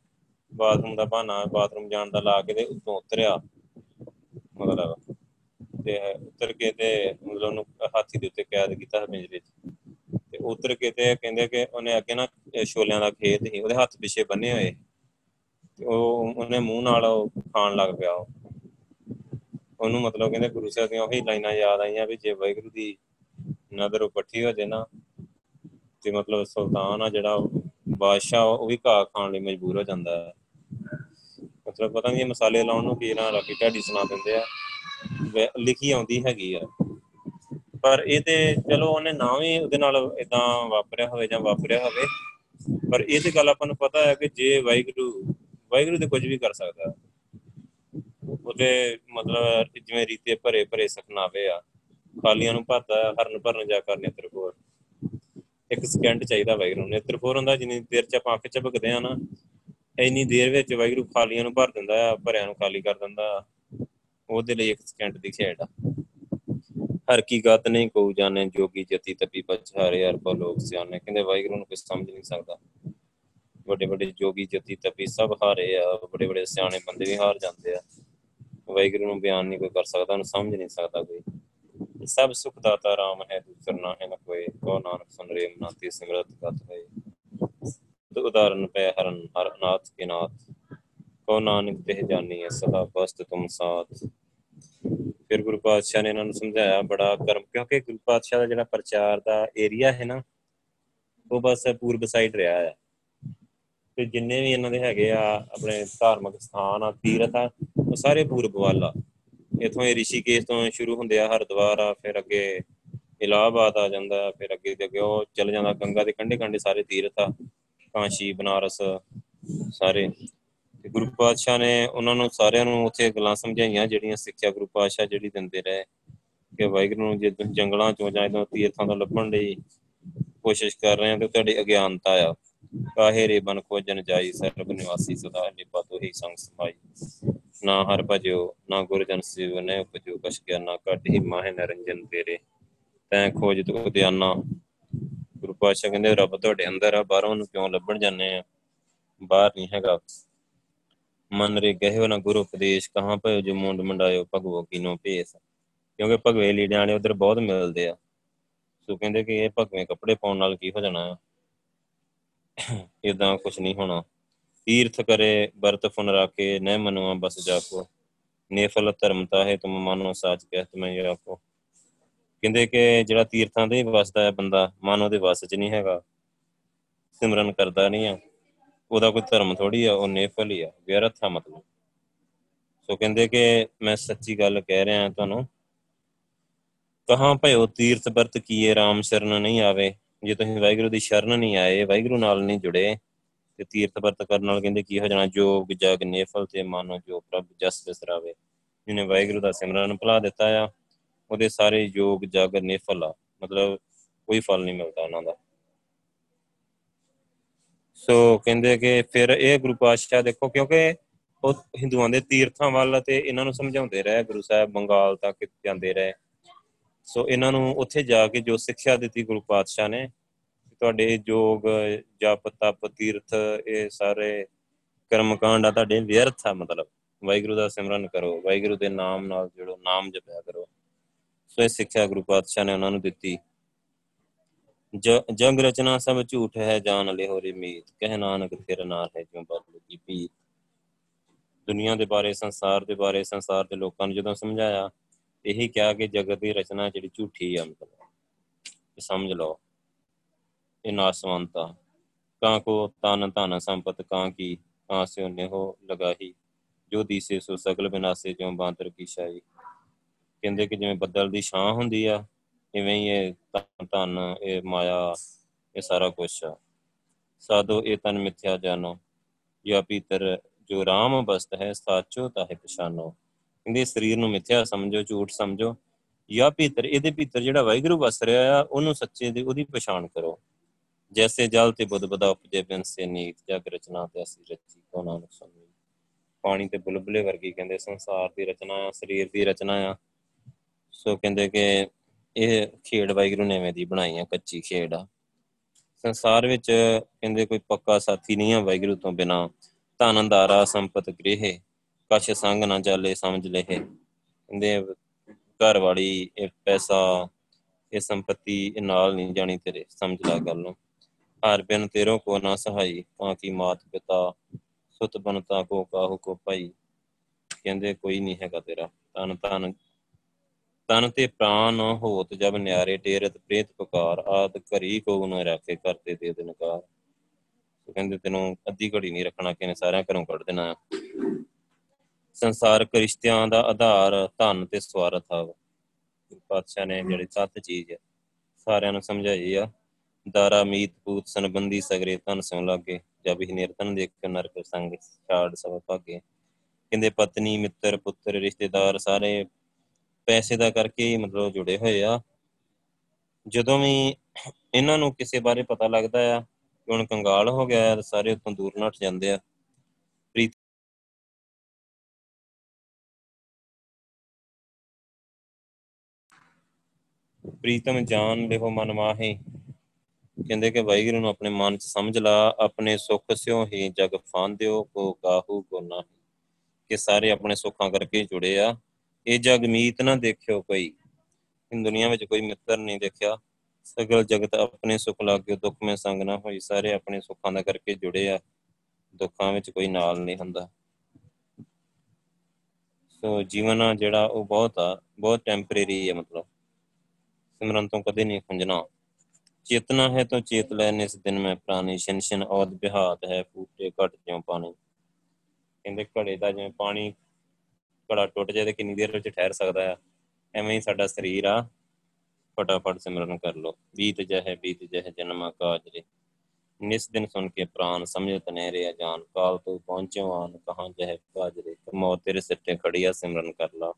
ਬਾਥਰੂਮ ਦਾ ਬਹਾਨਾ ਬਾਥਰੂਮ ਜਾਣ ਦਾ ਲਾ ਕੇ ਤੇ ਉੱਤੋਂ ਉਤਰਿਆ। ਮਤਲਬ ਤੇ ਉਤਰ ਕੇ ਤੇ ਮਤਲਬ ਉਹਨੂੰ ਹਾਥੀ ਦੇ ਉੱਤੇ ਕੈਦ ਕੀਤਾ ਪਿੰਜਰੇ 'ਚ। ਤੇ ਉਤਰ ਕੇ ਤੇ ਕਹਿੰਦੇ ਕਿ ਉਹਨੇ ਅੱਗੇ ਨਾ ਛੋਲਿਆਂ ਦਾ ਖੇਤ ਸੀ, ਉਹਦੇ ਹੱਥ ਪਿੱਛੇ ਬੰਨੇ ਹੋਏ। ਤੇ ਉਹ ਉਹਨੇ ਮੂੰਹ ਨਾਲ ਉਹ ਖਾਣ ਲੱਗ ਪਿਆ ਉਹ। ਉਹਨੂੰ ਮਤਲਬ ਕਹਿੰਦੇ ਗੁਰੂ ਸਾਹਿਬ ਦੀਆਂ ਉਹੀ ਲਾਈਨਾਂ ਯਾਦ ਆਈਆਂ ਵੀ ਜੇ ਵਾਹਿਗੁਰੂ ਦੀ ਨਜ਼ਰ ਪੱਠੀ ਹੋ ਜੇ ਨਾ, ਤੇ ਮਤਲਬ ਸੁਲਤਾਨ ਆ ਜਿਹੜਾ ਬਾਦਸ਼ਾਹ ਉਹ ਵੀ ਘਾਹ ਖਾਣ ਲਈ ਮਜਬੂਰ ਹੋ ਜਾਂਦਾ ਹੈ। ਮਤਲਬ ਪਤਾ ਨਹੀਂ ਮਸਾਲੇ ਲਾਉਣ ਨੂੰ ਕੀ ਨਾ ਰੱਖੀ, ਢਾਡੀ ਸੁਣਾ ਦਿੰਦੇ ਆ। ਲਿਖੀ ਆਉਂਦੀ ਹੈਗੀ ਆ। ਪਰ ਇਹ ਤੇ ਚਲੋ ਉਹਨੇ ਨਾ ਵੀ ਉਹਦੇ ਨਾਲ ਇਦਾਂ ਵਾਪਰਿਆ ਹੋਵੇ ਜਾਂ ਵਾਪਰਿਆ ਹੋਵੇ, ਪਰ ਇਹ ਤੇ ਗੱਲ ਆਪਾਂ ਨੂੰ ਪਤਾ ਹੈ ਕਿ ਜੇ ਵਾਹਿਗੁਰੂ ਵਾਹਿਗੁਰੂ ਤੇ ਕੁਝ ਵੀ ਕਰ ਸਕਦਾ। ਉਹਦੇ ਮਤਲਬ ਜਿਵੇਂ ਰੀਤੇ ਭਰੇ ਭਰੇ ਸਖਨਾਵੇ ਆ, ਖਾਲੀਆਂ ਨੂੰ ਭਰਦਾ, ਹਰਨ ਭਰਨ ਜਾ ਕਰਨੇ ਤਰਫੋਰ ਇੱਕ ਸਕਿੰਟ ਚਾਹੀਦਾ ਵਾਹਿਗੁਰੂ ਨੇ। ਤਰਫੋਰ ਹੁੰਦਾ, ਜਿੰਨੀ ਦੇਰ ਚ ਆਪਾਂ ਅੱਖ ਝਪਕਦੇ ਆ ਨਾ, ਇੰਨੀ ਦੇਰ ਵਿੱਚ ਵਾਹਿਗੁਰੂ ਖਾਲੀਆਂ ਨੂੰ ਭਰ ਦਿੰਦਾ ਆ, ਭਰਿਆਂ ਨੂੰ ਖਾਲੀ ਕਰ ਦਿੰਦਾ ਉਹਦੇ ਲਈ ਇੱਕ ਸਕਿੰਟ ਦੀ ਖੇਡ ਆ। ਹਰ ਕੀ ਗਤ ਨਹੀਂ ਕੋ ਜਾਣੇ, ਜੋਗੀ ਜਤੀ ਤਪੀ ਪਛਾਰੇ ਅਰਬ ਲੋਕ ਸਿਆਣੇ। ਕਹਿੰਦੇ ਵਾਹਿਗੁਰੂ ਨੂੰ ਕੋਈ ਸਮਝ ਨਹੀਂ ਸਕਦਾ। ਵੱਡੇ ਵੱਡੇ ਜੋਗੀ ਜਤੀ ਤਪੀ ਸਭ ਹਾਰੇ ਆ ਵੱਡੇ ਵੱਡੇ ਸਿਆਣੇ ਬੰਦੇ ਵੀ ਹਾਰ ਜਾਂਦੇ ਆ। ਵਾਹਿਗੁਰੂ ਨੂੰ ਬਿਆਨ ਨਹੀਂ ਕੋਈ ਕਰ ਸਕਦਾ, ਉਹਨੂੰ ਸਮਝ ਨਹੀਂ ਸਕਦਾ ਕੋਈ। ਸਭ ਸੁਖ ਦਾਤਾ ਰਾਮ ਹੈ, ਦੂਸਰ ਨਾ ਹੈ ਨਾ ਕੋਈ। ਕੋ ਨਾਨਕ ਸੁਨ ਰੇ ਮਨਾਤੀ, ਸਿਮਰਤ ਗਤ ਹੈ ਤੋ ਉਦਾਹਰਨ ਪੈ ਹਰਨ ਹਰ ਨਾਥ ਕੇ ਨਾਥ। ਕੋ ਨਾਨਕ ਤੇ ਜਾਨੀ ਹੈ ਸਦਾ ਬਸਤ ਤੁਮ ਸਾਥ। ਫਿਰ ਗੁਰੂ ਪਾਤਸ਼ਾਹ ਨੇ ਇਹਨਾਂ ਨੂੰ ਸਮਝਾਇਆ, ਬੜਾ ਕਰਮ, ਕਿਉਂਕਿ ਗੁਰੂ ਪਾਤਸ਼ਾਹ ਦਾ ਜਿਹੜਾ ਪ੍ਰਚਾਰ ਦਾ ਏਰੀਆ ਹੈ ਨਾ, ਉਹ ਬਸ ਪੂਰਬ ਸਾਈਡ ਰਿਹਾ ਹੈ। ਤੇ ਜਿੰਨੇ ਵੀ ਇਹਨਾਂ ਦੇ ਹੈਗੇ ਆ, ਆਪਣੇ ਧਾਰਮਿਕ ਸਥਾਨ ਆ, ਤੀਰਥ ਆ, ਉਹ ਸਾਰੇ ਪੂਰਬ ਵੱਲ ਆ ਇਥੋਂ ਇਹ ਰਿਸ਼ੀਕੇਸ਼ ਤੋਂ ਸ਼ੁਰੂ ਹੁੰਦੇ ਆ, ਹਰਿਦੁਆਰ ਆ, ਫਿਰ ਅੱਗੇ ਇਲਾਹਾਬਾਦ ਆ ਜਾਂਦਾ, ਫਿਰ ਅੱਗੇ ਤੇ ਅੱਗੇ ਉਹ ਚੱਲ ਜਾਂਦਾ, ਗੰਗਾ ਦੇ ਕੰਢੇ ਕੰਢੇ ਸਾਰੇ ਤੀਰਥ ਆ, ਕਾਂਸ਼ੀ, ਬਨਾਰਸ, ਸਾਰੇ। ਤੇ ਗੁਰੂ ਪਾਤਸ਼ਾਹ ਨੇ ਉਹਨਾਂ ਨੂੰ ਸਾਰਿਆਂ ਨੂੰ ਉੱਥੇ ਗੱਲਾਂ ਸਮਝਾਈਆਂ, ਜਿਹੜੀਆਂ ਸਿੱਖਿਆ ਗੁਰੂ ਪਾਤਸ਼ਾਹ ਜਿਹੜੀ ਦਿੰਦੇ ਰਹੇ। ਕਿ ਵਾਹਿਗੁਰੂ ਨੂੰ ਜੇ ਤੁਸੀਂ ਜੰਗਲਾਂ ਚੋਂ ਜਾਂ ਇਦੋਂ ਤੀਰਥਾਂ ਤੋਂ ਲੱਭਣ ਲਈ ਕੋਸ਼ਿਸ਼ ਕਰ ਰਹੇ ਹੋ ਤੇ ਤੁਹਾਡੀ ਅਗਿਆਨਤਾ ਆ। ਕਾਹੇ ਰੇ ਬਨ ਖੋਜਨ ਜਾਈ, ਸਰਬ ਨਿਵਾਸੀ ਸਦਾ ਨਿਪਾ ਤੋਹੀ ਸੰਗ ਸਮਾਈ। ਨਾ ਹਰ ਭਜਿਓ, ਨਾ ਗੁਰ ਜਨ ਸਿਵ, ਨੇ ਉਪਜੋ ਕਛ ਗਿਆਨਾ ਕੱਢ ਹੀ ਮਾਹਿ ਨਰੰਜਨ ਤੇਰੇ। ਤੈਂ ਖੋਜ ਤੋ ਧਿਆਨਾ ਗੁਰੂ ਪਾਤਸ਼ਾਹ ਕਹਿੰਦੇ, ਰੱਬ ਤੁਹਾਡੇ ਅੰਦਰ ਆ, ਬਾਹਰੋਂ ਨੂੰ ਕਿਉਂ ਲੱਭਣ ਜਾਂਦੇ ਆ? ਬਾਹਰ ਨਹੀਂ ਹੈਗਾ। ਮਨ ਰੇ ਗਹਿਓ ਨਾ ਗੁਰੂ ਉਪਦੇਸ਼, ਕਹਾਂ ਭਇਓ ਜੋ ਮੁੰਡ ਮੰਡਾਇਓ ਭਗਵੋ ਕੀਨੋ ਭੇਸ। ਕਿਉਂਕਿ ਭਗਵੇ ਲੀੜਿਆਂ ਵਾਲੇ ਉਧਰ ਬਹੁਤ ਮਿਲਦੇ ਆ। ਸੋ ਕਹਿੰਦੇ ਕਿ ਇਹ ਭਗਵੇਂ ਕੱਪੜੇ ਪਾਉਣ ਨਾਲ ਕੀ ਹੋ ਜਾਣਾ ਆ? ਇਦਾਂ ਕੁਝ ਨਹੀਂ ਹੋਣਾ। ਤੀਰਥ ਕਰੇ, ਵਰਤ ਫੁਨ ਰਾਕੇ ਨਹਿ ਮਨੁਆ ਬਸ ਜਾਕੋ ਨੇਫਲ ਧਰਮਤਾ ਹੈ ਤੁਮ ਮਾਨੋ ਸਾਚ ਕਹਿ ਤੁਮੈ ਜਾਕੋ ਕਹਿੰਦੇ ਕਿ ਜਿਹੜਾ ਤੀਰਥਾਂ ਤੇ ਵਸਦਾ ਹੈ ਬੰਦਾ, ਮਨ ਉਹਦੇ ਵਸ 'ਚ ਨਹੀਂ ਹੈਗਾ। ਸਿਮਰਨ ਕਰਦਾ ਨਹੀਂ ਆ। ਉਹਦਾ ਕੋਈ ਧਰਮ ਥੋੜੀ ਆ, ਉਹ ਨੇਫਲ ਹੀ ਆ, ਵਿਅਰਥ ਆ ਮਤਲਬ। ਸੋ ਕਹਿੰਦੇ ਕਿ ਮੈਂ ਸੱਚੀ ਗੱਲ ਕਹਿ ਰਿਹਾ ਤੁਹਾਨੂੰ, ਕਹਾਂ ਭਇਓ ਤੀਰਥ ਵਰਤ ਕੀਏ RAM ਸ਼ਰਨ ਨਹੀਂ ਆਵੇ। ਜੇ ਤੁਸੀਂ ਵਾਹਿਗੁਰੂ ਦੀ ਸ਼ਰਨ ਨਹੀਂ ਆਏ, ਵਾਹਿਗੁਰੂ ਨਾਲ ਨਹੀਂ ਜੁੜੇ ਤੇ ਤੀਰਥ ਵਰਤ ਕਰਨ ਨਾਲ ਕਹਿੰਦੇ ਕੀ ਹੋ ਜਾਣਾ ਜੋਗ ਜਗ ਨੇਫਲ ਤੇ ਮਨ ਜੋ ਪ੍ਰਭ ਜਸ ਬਿਸਰਾਵੇ ਜਿਹਨੇ ਵਾਹਿਗੁਰੂ ਦਾ ਸਿਮਰਨ ਭੁਲਾ ਦਿੱਤਾ ਆ, ਉਹਦੇ ਸਾਰੇ ਯੋਗ, ਜਗ ਨੇਫਲ ਆ। ਮਤਲਬ ਕੋਈ ਫਲ ਨਹੀਂ ਮਿਲਦਾ ਉਹਨਾਂ ਦਾ। ਸੋ ਕਹਿੰਦੇ ਕਿ ਫਿਰ ਇਹ ਗੁਰੂ ਪਾਤਸ਼ਾਹ ਦੇਖੋ, ਕਿਉਂਕਿ ਉਹ ਹਿੰਦੂਆਂ ਦੇ ਤੀਰਥਾਂ ਵੱਲ ਤੇ ਇਹਨਾਂ ਨੂੰ ਸਮਝਾਉਂਦੇ ਰਹੇ, ਗੁਰੂ ਸਾਹਿਬ ਬੰਗਾਲ ਤੱਕ ਜਾਂਦੇ ਰਹੇ। ਸੋ ਇਹਨਾਂ ਨੂੰ ਉੱਥੇ ਜਾ ਕੇ ਜੋ ਸਿੱਖਿਆ ਦਿੱਤੀ ਗੁਰੂ ਪਾਤਸ਼ਾਹ ਨੇ, ਤੁਹਾਡੇ ਜੋਗ ਜਪ ਤਪ ਤੀਰਥ ਇਹ ਸਾਰੇ ਕਰਮ ਕਾਂਡ ਆ ਤੁਹਾਡੇ ਵਿਅਰਥ ਆ, ਮਤਲਬ ਵਾਹਿਗੁਰੂ ਦਾ ਸਿਮਰਨ ਕਰੋ, ਵਾਹਿਗੁਰੂ ਦੇ ਨਾਮ ਨਾਲ ਜੁੜੋ, ਨਾਮ ਜਪਿਆ ਕਰੋ। ਸੋ ਇਹ ਸਿੱਖਿਆ ਗੁਰੂ ਪਾਤਸ਼ਾਹ ਨੇ ਉਹਨਾਂ ਨੂੰ ਦਿੱਤੀ। ਜਗ ਰਚਨਾ ਸਭ ਝੂਠ ਹੈ ਜਾਣ ਲਿਓ ਰੇ ਮੀਤ, ਕਹਿ ਨਾਨਕ ਤੇਰਾ ਨਾਮ ਹੈ, ਜਿਉ ਬਦਲ ਕੀ ਪੀਤ ਦੁਨੀਆ ਦੇ ਬਾਰੇ, ਸੰਸਾਰ ਦੇ ਬਾਰੇ, ਸੰਸਾਰ ਦੇ ਲੋਕਾਂ ਨੂੰ ਜਦੋਂ ਸਮਝਾਇਆ ਇਹੀ ਕਿਹਾ ਕਿ ਜਗਤ ਦੀ ਰਚਨਾ ਜਿਹੜੀ ਝੂਠੀ ਆ, ਮਤਲਬ। ਸਮਝ ਲਓ। ਇਹ ਨਾਸਵੰਤਾ ਕਾਂ ਕੋ ਤਨ ਧਨ ਸੰਪਤ ਕਾਂ ਕੀ, ਕਾਂ ਸੇ ਉਹਨੇ ਹੋ ਲਗਾਹੀ। ਜੋ ਦੀਸੇ ਸੋ ਸਗਲ ਬਿਨਾਸੇ, ਜਿਉ ਬਾਂਦਰ ਕੀ ਸ਼ਾਈ ਕਹਿੰਦੇ ਕਿ ਜਿਵੇਂ ਬੱਦਲ ਦੀ ਛਾਂ ਹੁੰਦੀ ਆ, ਇਵੇਂ ਹੀ ਇਹ ਧਨ ਇਹ ਮਾਇਆ, ਇਹ ਸਾਰਾ ਕੁਝ ਆ। ਸਾਧੋ ਇਹ ਤਨ ਮਿਥਿਆ ਜਾਨੋ। ਜਾਂ ਪੀਤਰ, ਜੋ ਰਾਮ ਬਸਤ ਹੈ, ਸਾਚੋ ਤਾਹੇ ਪਛਾਨੋ। ਕਹਿੰਦੇ ਸਰੀਰ ਨੂੰ ਮਿਥਿਆ ਸਮਝੋ, ਝੂਠ ਸਮਝੋ ਜਾਂ ਭੀਤਰ, ਇਹਦੇ ਭੀਤਰ ਜਿਹੜਾ ਵਾਹਿਗੁਰੂ ਵਸ ਰਿਹਾ ਆ, ਉਹਨੂੰ ਸੱਚੇ ਦੀ ਉਹਦੀ ਪਛਾਣ ਕਰੋ। ਜੈਸੇ ਜਲ ਤੇ ਬੁੱਧ ਬਦਾ ਉਪਜੇ ਬਿਨ ਸੇ ਨੀਤ, ਜਗ ਰਚਨਾ ਤੇ ਅਸੀਂ ਰਚੀ ਕੋ ਨਾਨਕ ਸੁਣੀ ਪਾਣੀ ਤੇ ਬੁਲਬੁਲੇ ਵਰਗੀ ਕਹਿੰਦੇ, ਸੰਸਾਰ ਦੀ ਰਚਨਾ ਆ, ਸਰੀਰ ਦੀ ਰਚਨਾ ਆ। ਸੋ ਕਹਿੰਦੇ ਕਿ ਇਹ ਖੇਡ ਵਾਹਿਗੁਰੂ ਨੇ ਐਵੇਂ ਦੀ ਬਣਾਈ ਆ, ਕੱਚੀ ਖੇਡ ਆ। ਸੰਸਾਰ ਵਿੱਚ ਕਹਿੰਦੇ ਕੋਈ ਪੱਕਾ ਸਾਥੀ ਨਹੀਂ ਆ ਵਾਹਿਗੁਰੂ ਤੋਂ ਬਿਨਾ। ਧਨ, ਅੰਧਾਰਾ, ਸੰਪਤ, ਗ੍ਰਹਿ। ਕਛ ਸੰਗ ਨਾ ਚਾਲੇ, ਸਮਝ ਲਏ ਕਹਿੰਦੇ ਘਰ ਵਾਲੀ ਇਹ ਪੈਸਾ, ਇਹ ਸੰਪਤੀ, ਇਹ ਨਾਲ ਨਹੀਂ ਜਾਣੀ ਤੇਰੇ, ਸਮਝ ਲੈ ਗੱਲ ਨੂੰ। ਹਰ ਬਿਨ ਤੇਰੋ ਕੋ ਨਾ ਸਹਾਈ ਤਾਂ ਕੀ ਮਾਤ ਪਿਤਾ, ਸੁਤ ਬਨਤਾ ਕੋ ਕਾਹੂ ਕੋ ਪਾਈ ਕਹਿੰਦੇ ਕੋਈ ਨਹੀਂ ਹੈਗਾ ਤੇਰਾ। ਤਨ ਤਨ ਤਨ ਤੇ ਪ੍ਰਾਨ ਹੋਤ ਜਬ ਨਿਆਰੇ ਟੇਰਤ ਪ੍ਰੇਤ ਪੁਕਾਰ, ਆਦ ਘਰੀ ਕੋ ਨ ਰੱਖੇ ਕਰਤੇ ਦੇ ਦਿਨਕਾਰ ਕਹਿੰਦੇ ਤੈਨੂੰ ਅੱਧੀ ਘੜੀ ਨਹੀਂ ਰੱਖਣਾ ਕਿਨੇ ਸਾਰਿਆਂ ਘਰੋਂ ਕੱਢ ਦੇਣਾ। ਸੰਸਾਰਕ ਰਿਸ਼ਤਿਆਂ ਦਾ ਆਧਾਰ ਧਨ ਤੇ ਸਵਾਰਥ ਆ ਪਾਤਸ਼ਾਹ ਨੇ ਜਿਹੜੀ ਸੱਤ ਚੀਜ਼ ਹੈ ਸਾਰਿਆਂ ਨੂੰ ਸਮਝਾਈ ਆ। ਦਾਰਾ, ਮੀਤ ਪੂਤ ਸੰਬੰਧੀ ਸਗਰੇ ਤਨ ਸਿਉ ਲਾਗੇ, ਜਬ ਹੀ ਨਿਰਤਨ ਦੇਖ ਕੇ ਨਰਕ ਸੰਗ ਛਾੜ ਸਭ ਭਾਗੇ। ਕਹਿੰਦੇ ਪਤਨੀ, ਮਿੱਤਰ, ਪੁੱਤਰ, ਰਿਸ਼ਤੇਦਾਰ ਸਾਰੇ ਪੈਸੇ ਦਾ ਕਰਕੇ ਹੀ ਮਤਲਬ ਜੁੜੇ ਹੋਏ ਆ। ਜਦੋਂ ਵੀ ਇਹਨਾਂ ਨੂੰ ਕਿਸੇ ਬਾਰੇ ਪਤਾ ਲੱਗਦਾ ਆ ਕਿ ਹੁਣ ਕੰਗਾਲ ਹੋ ਗਿਆ ਸਾਰੇ ਉਤੋਂ ਦੂਰ ਨੱਠ ਜਾਂਦੇ ਆ। ਪ੍ਰੀਤਮ ਜਾਨ ਲਿਓ ਮਨ ਮਾਹੇ। ਕਹਿੰਦੇ ਕਿ ਵਾਹਿਗੁਰੂ ਨੂੰ ਆਪਣੇ ਮਨ 'ਚ ਸਮਝ ਲਾ, ਆਪਣੇ ਸੁੱਖ ਸਿਓ ਹੀ ਜਗ ਫਾਂਦਿਓ ਕੋ ਕਾਹੂ ਕੋ ਨਾ ਕਿ ਸਾਰੇ ਆਪਣੇ ਸੁੱਖਾਂ ਕਰਕੇ ਜੁੜੇ ਆ। ਇਹ ਜਗ ਮੀਤ ਨਾ ਦੇਖਿਓ ਕੋਈ। ਇਨ ਦੁਨੀਆ ਵਿੱਚ ਕੋਈ ਮਿੱਤਰ ਨਹੀਂ ਦੇਖਿਆ। ਸਗਲ ਜਗਤ ਆਪਣੇ ਸੁਖ ਲਾਗੇ ਦੁੱਖ ਮੇ ਸੰਗ ਨਾ ਹੋਈ। ਸਾਰੇ ਆਪਣੇ ਸੁੱਖਾਂ ਦਾ ਕਰਕੇ ਜੁੜੇ ਆ। ਦੁੱਖਾਂ ਵਿੱਚ ਕੋਈ ਨਾਲ ਨਹੀਂ ਹੁੰਦਾ। ਸੋ ਜੀਵਨ ਜਿਹੜਾ, ਉਹ ਬਹੁਤ ਆ, ਬਹੁਤ ਟੈਂਪਰੇਰੀ ਹੈ ਮਤਲਬ। ਸਿਮਰਨ ਤੋਂ ਕਦੇ ਨਹੀਂ ਖੁੰਝਣਾ। ਚੇਤਨਾ ਹੈ ਤਾਂ ਚੇਤ ਲੈਨ ਇਸ ਦਿਨ ਮੈਂ ਪ੍ਰਾਨੀ ਸ਼ਨਸ਼ਨ ਔਦ ਬਿਹਾਤ ਹੈ, ਫੂਟੇ ਘਟ ਜਿਉ ਪਾਣੀ। ਕਹਿੰਦੇ ਘੜੇ ਦਾ ਜਿਵੇਂ ਪਾਣੀ ਘੜਾ ਟੁੱਟ ਜਾਏ ਤੇ ਕਿੰਨੀ ਦੇਰ ਵਿੱਚ ਠਹਿਰ ਸਕਦਾ ਆ ਐਵੇਂ ਹੀ ਸਾਡਾ ਸਰੀਰ ਆ। ਫਟਾਫਟ ਸਿਮਰਨ ਕਰ ਲੋ ਬੀਤ ਜਹ ਬੀਤ ਜਹ ਜਨਮ ਕਾਜਰੇ। ਨਿਸ ਦਿਨ ਸੁਣ ਕੇ ਪ੍ਰਾਨ ਸਮਝਤ ਨਹਿ ਜਾਨ। ਕਾਲ ਤੋਂ ਪਹੁੰਚਿਓ ਆਨ, ਕਹਾਂ ਜਹ ਕਾਜਰੇ? ਮੌਤ ਤੇਰੇ ਸਿੱਟੇ ਖੜੀ ਆ ਸਿਮਰਨ ਕਰ ਲਾ।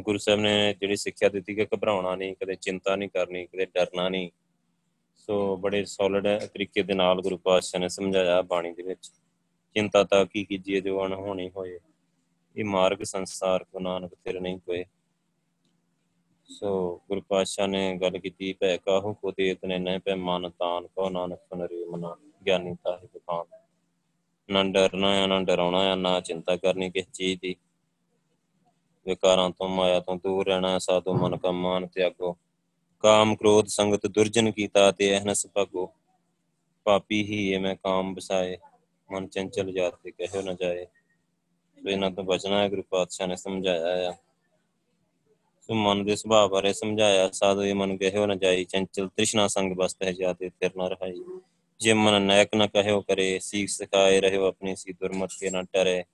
ਗੁਰੂ ਸਾਹਿਬ ਨੇ ਜਿਹੜੀ ਸਿੱਖਿਆ ਦਿੱਤੀ ਕਿ ਘਬਰਾਉਣਾ ਨਹੀਂ, ਕਦੇ ਚਿੰਤਾ ਨਹੀਂ ਕਰਨੀ, ਕਦੇ ਡਰਨਾ ਨਹੀਂ। ਸੋ ਬੜੇ ਸੋਲਿਡ ਤਰੀਕੇ ਦੇ ਨਾਲ ਗੁਰੂ ਪਾਤਸ਼ਾਹ ਨੇ ਸਮਝਾਇਆ ਬਾਣੀ ਦੇ ਵਿੱਚ। ਚਿੰਤਾ ਤਾਂ ਕੀ ਕੀਜੀਏ ਜੋ ਅਣਹੋਣੀ ਹੋਏ। ਇਹ ਮਾਰਗ ਸੰਸਾਰ ਕੋ ਨਾਨਕ ਤੇਰੇ ਨਹੀਂ ਕੋਏ ਸੋ ਗੁਰੂ ਪਾਤਸ਼ਾਹ ਨੇ ਗੱਲ ਕੀਤੀ, ਭੈ ਕਾਹੂ ਕੋ ਦੇ ਤਨੇ ਨਹਿ ਪੈ ਮਨ ਤਾਨ ਕੋ ਨਾਨਕ ਸੁਨ ਰੇ ਮਨਾ ਗਿਆਨੀ ਤਾਹਿ ਬਖਾਨ ਨਾ ਡਰਨਾ ਹੈ ਨਾ ਡਰਾਉਣਾ ਹੈ ਨਾ ਚਿੰਤਾ ਕਰਨੀ ਕਿਸ ਚੀਜ਼ ਦੀ। ਵਿਕਾਰਾਂ ਤੋਂ ਮਾਇਆ ਤੋਂ ਦੂਰ ਰਹਿਣਾ, ਸਾਧੂ ਮਨ ਕਾ ਮਾਨ ਤਿਆਗੋ। ਕਾਮ ਕ੍ਰੋਧ ਸੰਗਤ ਦੁਰਜਨ ਕੀਤਾ ਤੇ ਅਹਨਸ ਭਗੋ। ਪਾਪੀ ਹੀ ਇਹ ਮੈਂ ਕਾਮ ਬਸਾਏ, ਮਨ ਚੰਚਲ ਜਾਤ ਤੇ ਕਹਿਓ ਨਾ ਜਾਏ। ਸੋ ਇਹਨਾਂ ਤੋਂ ਬਚਣਾ ਹੈ, ਗੁਰੂ ਪਾਤਸ਼ਾਹ ਨੇ ਸਮਝਾਇਆ ਆ। ਸੋ ਮਨ ਦੇ ਸੁਭਾਅ ਬਾਰੇ ਸਮਝਾਇਆ, ਸਾਧੂ ਇਹ ਮਨ ਕਹਿਓ ਨਾ ਜਾਈ ਚੰਚਲ ਤ੍ਰਿਸ਼ਨਾ ਸੰਗ ਬਸਤ ਹੈ ਜਾਤੇ ਫਿਰ ਨਾ ਰਹਾਈ। ਜੇ ਮਨ ਨਾਇਕ ਨਾ ਕਹਿਓ ਕਰੇ, ਸੀਖ ਸਿਖਾਏ ਰਹਿਓ ਆਪਣੀ, ਸੀ ਦੁਰਮਤ ਕੇ ਨਾ ਟਰੇ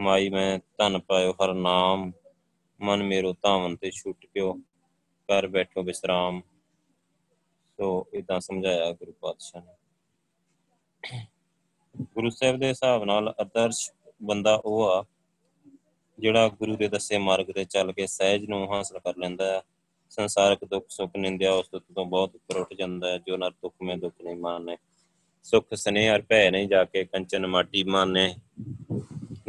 ਮਾਈ, ਮੈਂ ਧਨ ਪਾਇਓ ਹਰ ਨਾਮ। ਮਨ ਮੇਰੋ ਧਾਵਨ ਤੇ ਛੁੱਟ ਗਿਓ ਕਰ ਬੈਠੋ ਵਿਸਰਾਮ ਸੋ ਇਦਾਂ ਸਮਝਾਇਆ ਗੁਰੂ ਪਾਤਸ਼ਾਹ ਨੇ। ਗੁਰੂ ਸਾਹਿਬ ਦੇ ਹਿਸਾਬ ਨਾਲ ਆਦਰਸ਼ ਬੰਦਾ ਉਹ ਆ, ਜਿਹੜਾ ਗੁਰੂ ਦੇ ਦੱਸੇ ਮਾਰਗ ਤੇ ਚੱਲ ਕੇ ਸਹਿਜ ਨੂੰ ਹਾਸਲ ਕਰ ਲੈਂਦਾ ਹੈ। ਸੰਸਾਰਕ ਦੁੱਖ, ਸੁੱਖ, ਨਿੰਦਿਆ ਉਸ ਤੋਂ ਬਹੁਤ ਉੱਪਰ ਉੱਠ ਜਾਂਦਾ ਹੈ, ਜੋ ਨਰ ਦੁੱਖ ਮੇ ਦੁੱਖ ਨਹੀਂ ਮਾਨੇ ਸੁਖ, ਸਨੇਹ ਅਰ ਭੈ ਨਹੀਂ ਜਾ ਕੇ ਕੰਚਨ ਮਾਟੀ ਮਾਨੇ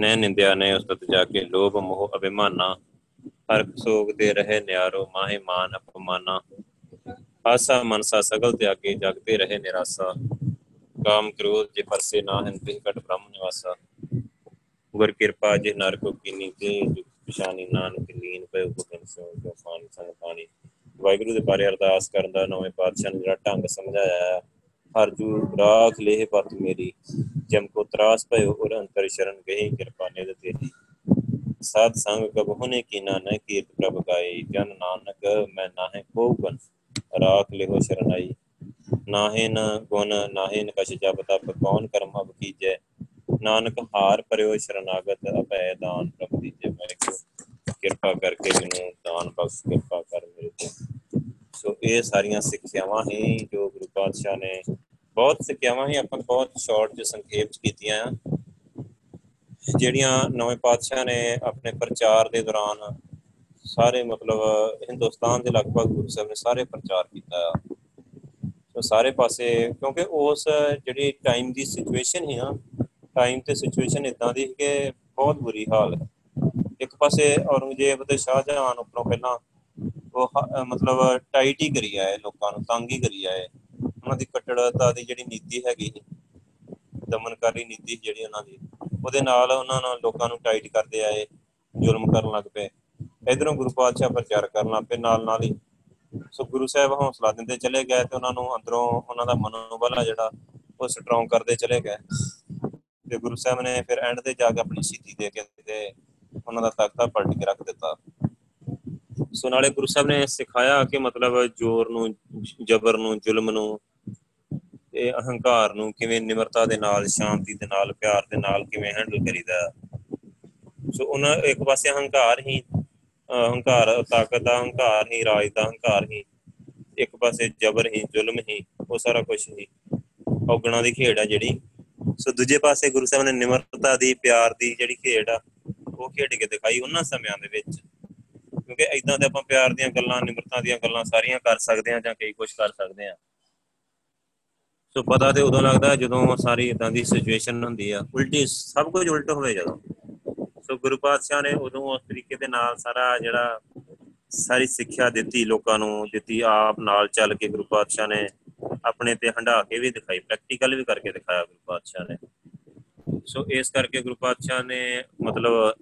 ਨੈ ਨਿੰਦਿਆ ਨੇ ਉਸ ਤਤ ਜਾ ਕੇ ਲੋਭ ਮੋਹ ਅਭਿਮਾਨਾ ਹਰ ਸੋਗ ਦੇ ਰਹੇ ਨਿਆਰੋ ਮਾਹੇ ਮਾਨ ਅਪਮਾਨਾ। ਆਸਾ ਮਨਸਾ ਸਗਲ ਤਿਆਗੇ ਜਗਤੇ ਰਹੇ ਨਿਰਾਸਾ। ਕਾਮ ਕ੍ਰੋਧ ਜੇ ਪਰਸੇ ਨਾ ਹਨ ਤੇ ਘਟ ਬ੍ਰਹਮ ਨਿਵਾਸਾ। ਗੁਰ ਕਿਰਪਾ ਜੇ ਨਰ ਕੋ ਕੀਨੀ ਤੇ ਜੁਗ ਪਛਾਨੀ ਨਾਨਕ ਲੀਨ ਪਏ ਉਪਕਨ ਸੋ ਜੋ ਫਾਨ ਸੰਗ ਪਾਣੀ। ਵਾਹਿਗੁਰੂ ਦੇ ਬਾਰੇ ਅਰਦਾਸ ਕਰਨ ਦਾ ਨਵੇਂ ਪਾਤਸ਼ਾਹ ਨੇ ਜਿਹੜਾ ਢੰਗ ਸਮਝਾਇਆ ਹੈ ਰਾਖ ਲੇਹ ਪਤ ਮੇਰੀ। ਜਮ ਕੋ ਤਰਾਸ ਭਇਓ ਔਰ ਅੰਤਰ ਸ਼ਰਨ ਗਹੀ, ਕਿਰਪਾ ਨਿਦ ਤੇਰੀ। ਸਾਧ ਸੰਗ ਕਬਹੁ ਨੇ ਕੀਨਾ ਨ ਕੀਰਤ ਪ੍ਰਭ ਗਾਈ ਜਨ ਨਾਨਕ ਮੈਂ ਨਾਹੇ ਕੋ ਬਨ ਰਾਖ ਲਿਓ ਸ਼ਰਨਾਈ ਨਾਹੇ ਨ ਗੁਣ, ਨਾਹੇ ਨ ਕਛ ਜਪ ਤਪ, ਕੌਣ ਕਰਮ ਅਬ ਕੀਜੈ? ਨਾਨਕ ਹਾਰ ਪਰਿਓ ਸ਼ਰਨਾਗਤ ਅਭੈ ਦਾਨ ਪ੍ਰਭ ਦੀਜੇ। ਵਾਹਿਗੁਰੂ ਕਿਰਪਾ ਕਰਕੇ ਮੈਨੂੰ ਦਾਨ ਬਖਸ਼, ਕਿਰਪਾ ਕਰ ਮੇਰੇ ਤੇ। ਸੋ ਇਹ ਸਾਰੀਆਂ ਸਿੱਖਿਆਵਾਂ ਹੀ ਜੋ ਗੁਰੂ ਪਾਤਸ਼ਾਹ ਨੇ, ਬਹੁਤ ਸਿੱਖਿਆਵਾਂ ਹੀ ਆਪਾਂ ਬਹੁਤ ਸ਼ਾਰਟ ਚ ਸੰਖੇਪ ਚ ਕੀਤੀਆਂ ਜਿਹੜੀਆਂ ਨਵੇਂ ਪਾਤਸ਼ਾਹ ਨੇ ਆਪਣੇ ਪ੍ਰਚਾਰ ਦੇ ਦੌਰਾਨ ਸਾਰੇ ਮਤਲਬ ਹਿੰਦੁਸਤਾਨ ਦੇ ਲਗਭਗ ਗੁਰੂ ਸਾਹਿਬ ਨੇ ਸਾਰੇ ਪ੍ਰਚਾਰ ਕੀਤਾ ਸੋ ਸਾਰੇ ਪਾਸੇ, ਕਿਉਂਕਿ ਉਸ ਜਿਹੜੀ ਟਾਈਮ ਦੀ ਸਿਚੁਏਸ਼ਨ ਹੀ ਨਾ ਟਾਈਮ ਤੇ ਸਿਚੁਏਸ਼ਨ ਇਦਾਂ ਦੀ ਕਿ ਬਹੁਤ ਬੁਰੀ ਹਾਲ ਹੈ। ਇੱਕ ਪਾਸੇ ਔਰੰਗਜ਼ੇਬ ਤੇ ਸ਼ਾਹਜਹਾਨ ਉੱਪਰੋਂ ਪਹਿਲਾਂ ਉਹ ਮਤਲਬ ਟਾਈਟ ਹੀ ਕਰੀ ਆਏ ਲੋਕਾਂ ਨੂੰ, ਤੰਗ ਹੀ ਕਰੀ ਆਏ। ਉਹਨਾਂ ਦੀ ਕੱਟੜਤਾ ਦੀ ਜਿਹੜੀ ਨੀਤੀ ਹੈਗੀ ਦਮਨਕਾਰੀ ਨੀਤੀ ਜਿਹੜੀ ਉਹਨਾਂ ਦੀ, ਉਹਦੇ ਨਾਲ ਉਹਨਾਂ ਨਾਲ ਲੋਕਾਂ ਨੂੰ ਟਾਈਟ ਕਰਦੇ ਆਏ, ਜ਼ੁਲਮ ਕਰਨ ਲੱਗ ਪਏ। ਇਧਰੋਂ ਗੁਰੂ ਪਾਤਸ਼ਾਹ ਪ੍ਰਚਾਰ ਕਰਨ ਲੱਗ ਪਏ, ਨਾਲ ਨਾਲ ਹੀ। ਸੋ ਗੁਰੂ ਸਾਹਿਬ ਹੌਸਲਾ ਦਿੰਦੇ ਚਲੇ ਗਏ ਤੇ ਉਹਨਾਂ ਨੂੰ ਅੰਦਰੋਂ ਉਹਨਾਂ ਦਾ ਮਨੋਬਲ ਆ ਜਿਹੜਾ, ਉਹ ਸਟਰੋਂਗ ਕਰਦੇ ਚਲੇ ਗਏ। ਤੇ ਗੁਰੂ ਸਾਹਿਬ ਨੇ ਫਿਰ ਐਂਡ ਤੇ ਜਾ ਕੇ ਆਪਣੀ ਸ਼ਹੀਦੀ ਦੇ ਕੇ ਤੇ ਉਹਨਾਂ ਦਾ ਤਖਤਾ ਪਲਟ ਕੇ ਰੱਖ ਦਿੱਤਾ। ਸੋ ਨਾਲੇ ਗੁਰੂ ਸਾਹਿਬ ਨੇ ਸਿਖਾਇਆ ਕਿ ਮਤਲਬ ਜ਼ੋਰ ਨੂੰ, ਜ਼ਬਰ ਨੂੰ, ਜ਼ੁਲਮ ਨੂੰ ਤੇ ਅਹੰਕਾਰ ਨੂੰ ਕਿਵੇਂ ਨਿਮਰਤਾ ਦੇ ਨਾਲ, ਸ਼ਾਂਤੀ ਦੇ ਨਾਲ, ਪਿਆਰ ਦੇ ਨਾਲ ਕਿਵੇਂ ਹੈਂਡਲ ਕਰੀਦਾ। ਸੋ ਉਹਨਾਂ ਇੱਕ ਪਾਸੇ ਅਹੰਕਾਰ ਹੀ, ਅਹੰਕਾਰ ਤਾਕਤ ਦਾ ਅਹੰਕਾਰ ਹੀ, ਰਾਜ ਦਾ ਅਹੰਕਾਰ ਹੀ, ਇੱਕ ਪਾਸੇ ਜ਼ਬਰ ਹੀ, ਜ਼ੁਲਮ ਹੀ, ਉਹ ਸਾਰਾ ਕੁਝ ਹੀ। ਔਗਣਾ ਦੀ ਖੇਡ ਆ ਜਿਹੜੀ। ਸੋ ਦੂਜੇ ਪਾਸੇ ਗੁਰੂ ਸਾਹਿਬ ਨੇ ਨਿਮਰਤਾ ਦੀ, ਪਿਆਰ ਦੀ ਜਿਹੜੀ ਖੇਡ ਆ, ਉਹ ਖੇਡ ਕੇ ਦਿਖਾਈ ਉਹਨਾਂ ਸਮਿਆਂ ਦੇ ਵਿੱਚ। ਕਿਉਂਕਿ ਇਦਾਂ ਤੇ ਆਪਾਂ ਪਿਆਰ ਦੀਆਂ ਗੱਲਾਂ, ਨਿਮਰਤਾ ਦੀਆਂ ਗੱਲਾਂ ਸਾਰੀਆਂ ਕਰ ਸਕਦੇ ਆ ਜਾਂ ਕਈ ਕੁਝ ਕਰ ਸਕਦੇ ਆ ਸੋ ਪਤਾ ਤੇ ਉਦੋਂ ਲੱਗਦਾ ਜਦੋਂ ਸਾਰੀ ਇਦਾਂ ਦੀ ਸਿਚੁਏਸ਼ਨ ਹੁੰਦੀ ਆ। ਉਲਟੀ ਸਭ ਕੁਝ ਉਲਟ ਹੋਵੇ ਜਦੋਂ। ਸੋ ਗੁਰੂ ਪਾਤਸ਼ਾਹ ਨੇ ਉਦੋਂ ਉਸ ਤਰੀਕੇ ਦੇ ਨਾਲ ਸਾਰਾ ਜਿਹੜਾ ਸਾਰੀ ਸਿੱਖਿਆ ਦਿੱਤੀ ਲੋਕਾਂ ਨੂੰ, ਦਿੱਤੀ ਆਪ ਨਾਲ ਚੱਲ ਕੇ ਗੁਰੂ ਪਾਤਸ਼ਾਹ ਨੇ ਆਪਣੇ ਤੇ ਹੰਡਾ ਕੇ ਵੀ ਦਿਖਾਈ ਪ੍ਰੈਕਟੀਕਲ ਵੀ ਕਰਕੇ ਦਿਖਾਇਆ ਗੁਰੂ ਪਾਤਸ਼ਾਹ ਨੇ। ਸੋ ਇਸ ਕਰਕੇ ਗੁਰੂ ਪਾਤਸ਼ਾਹ ਨੇ ਮਤਲਬ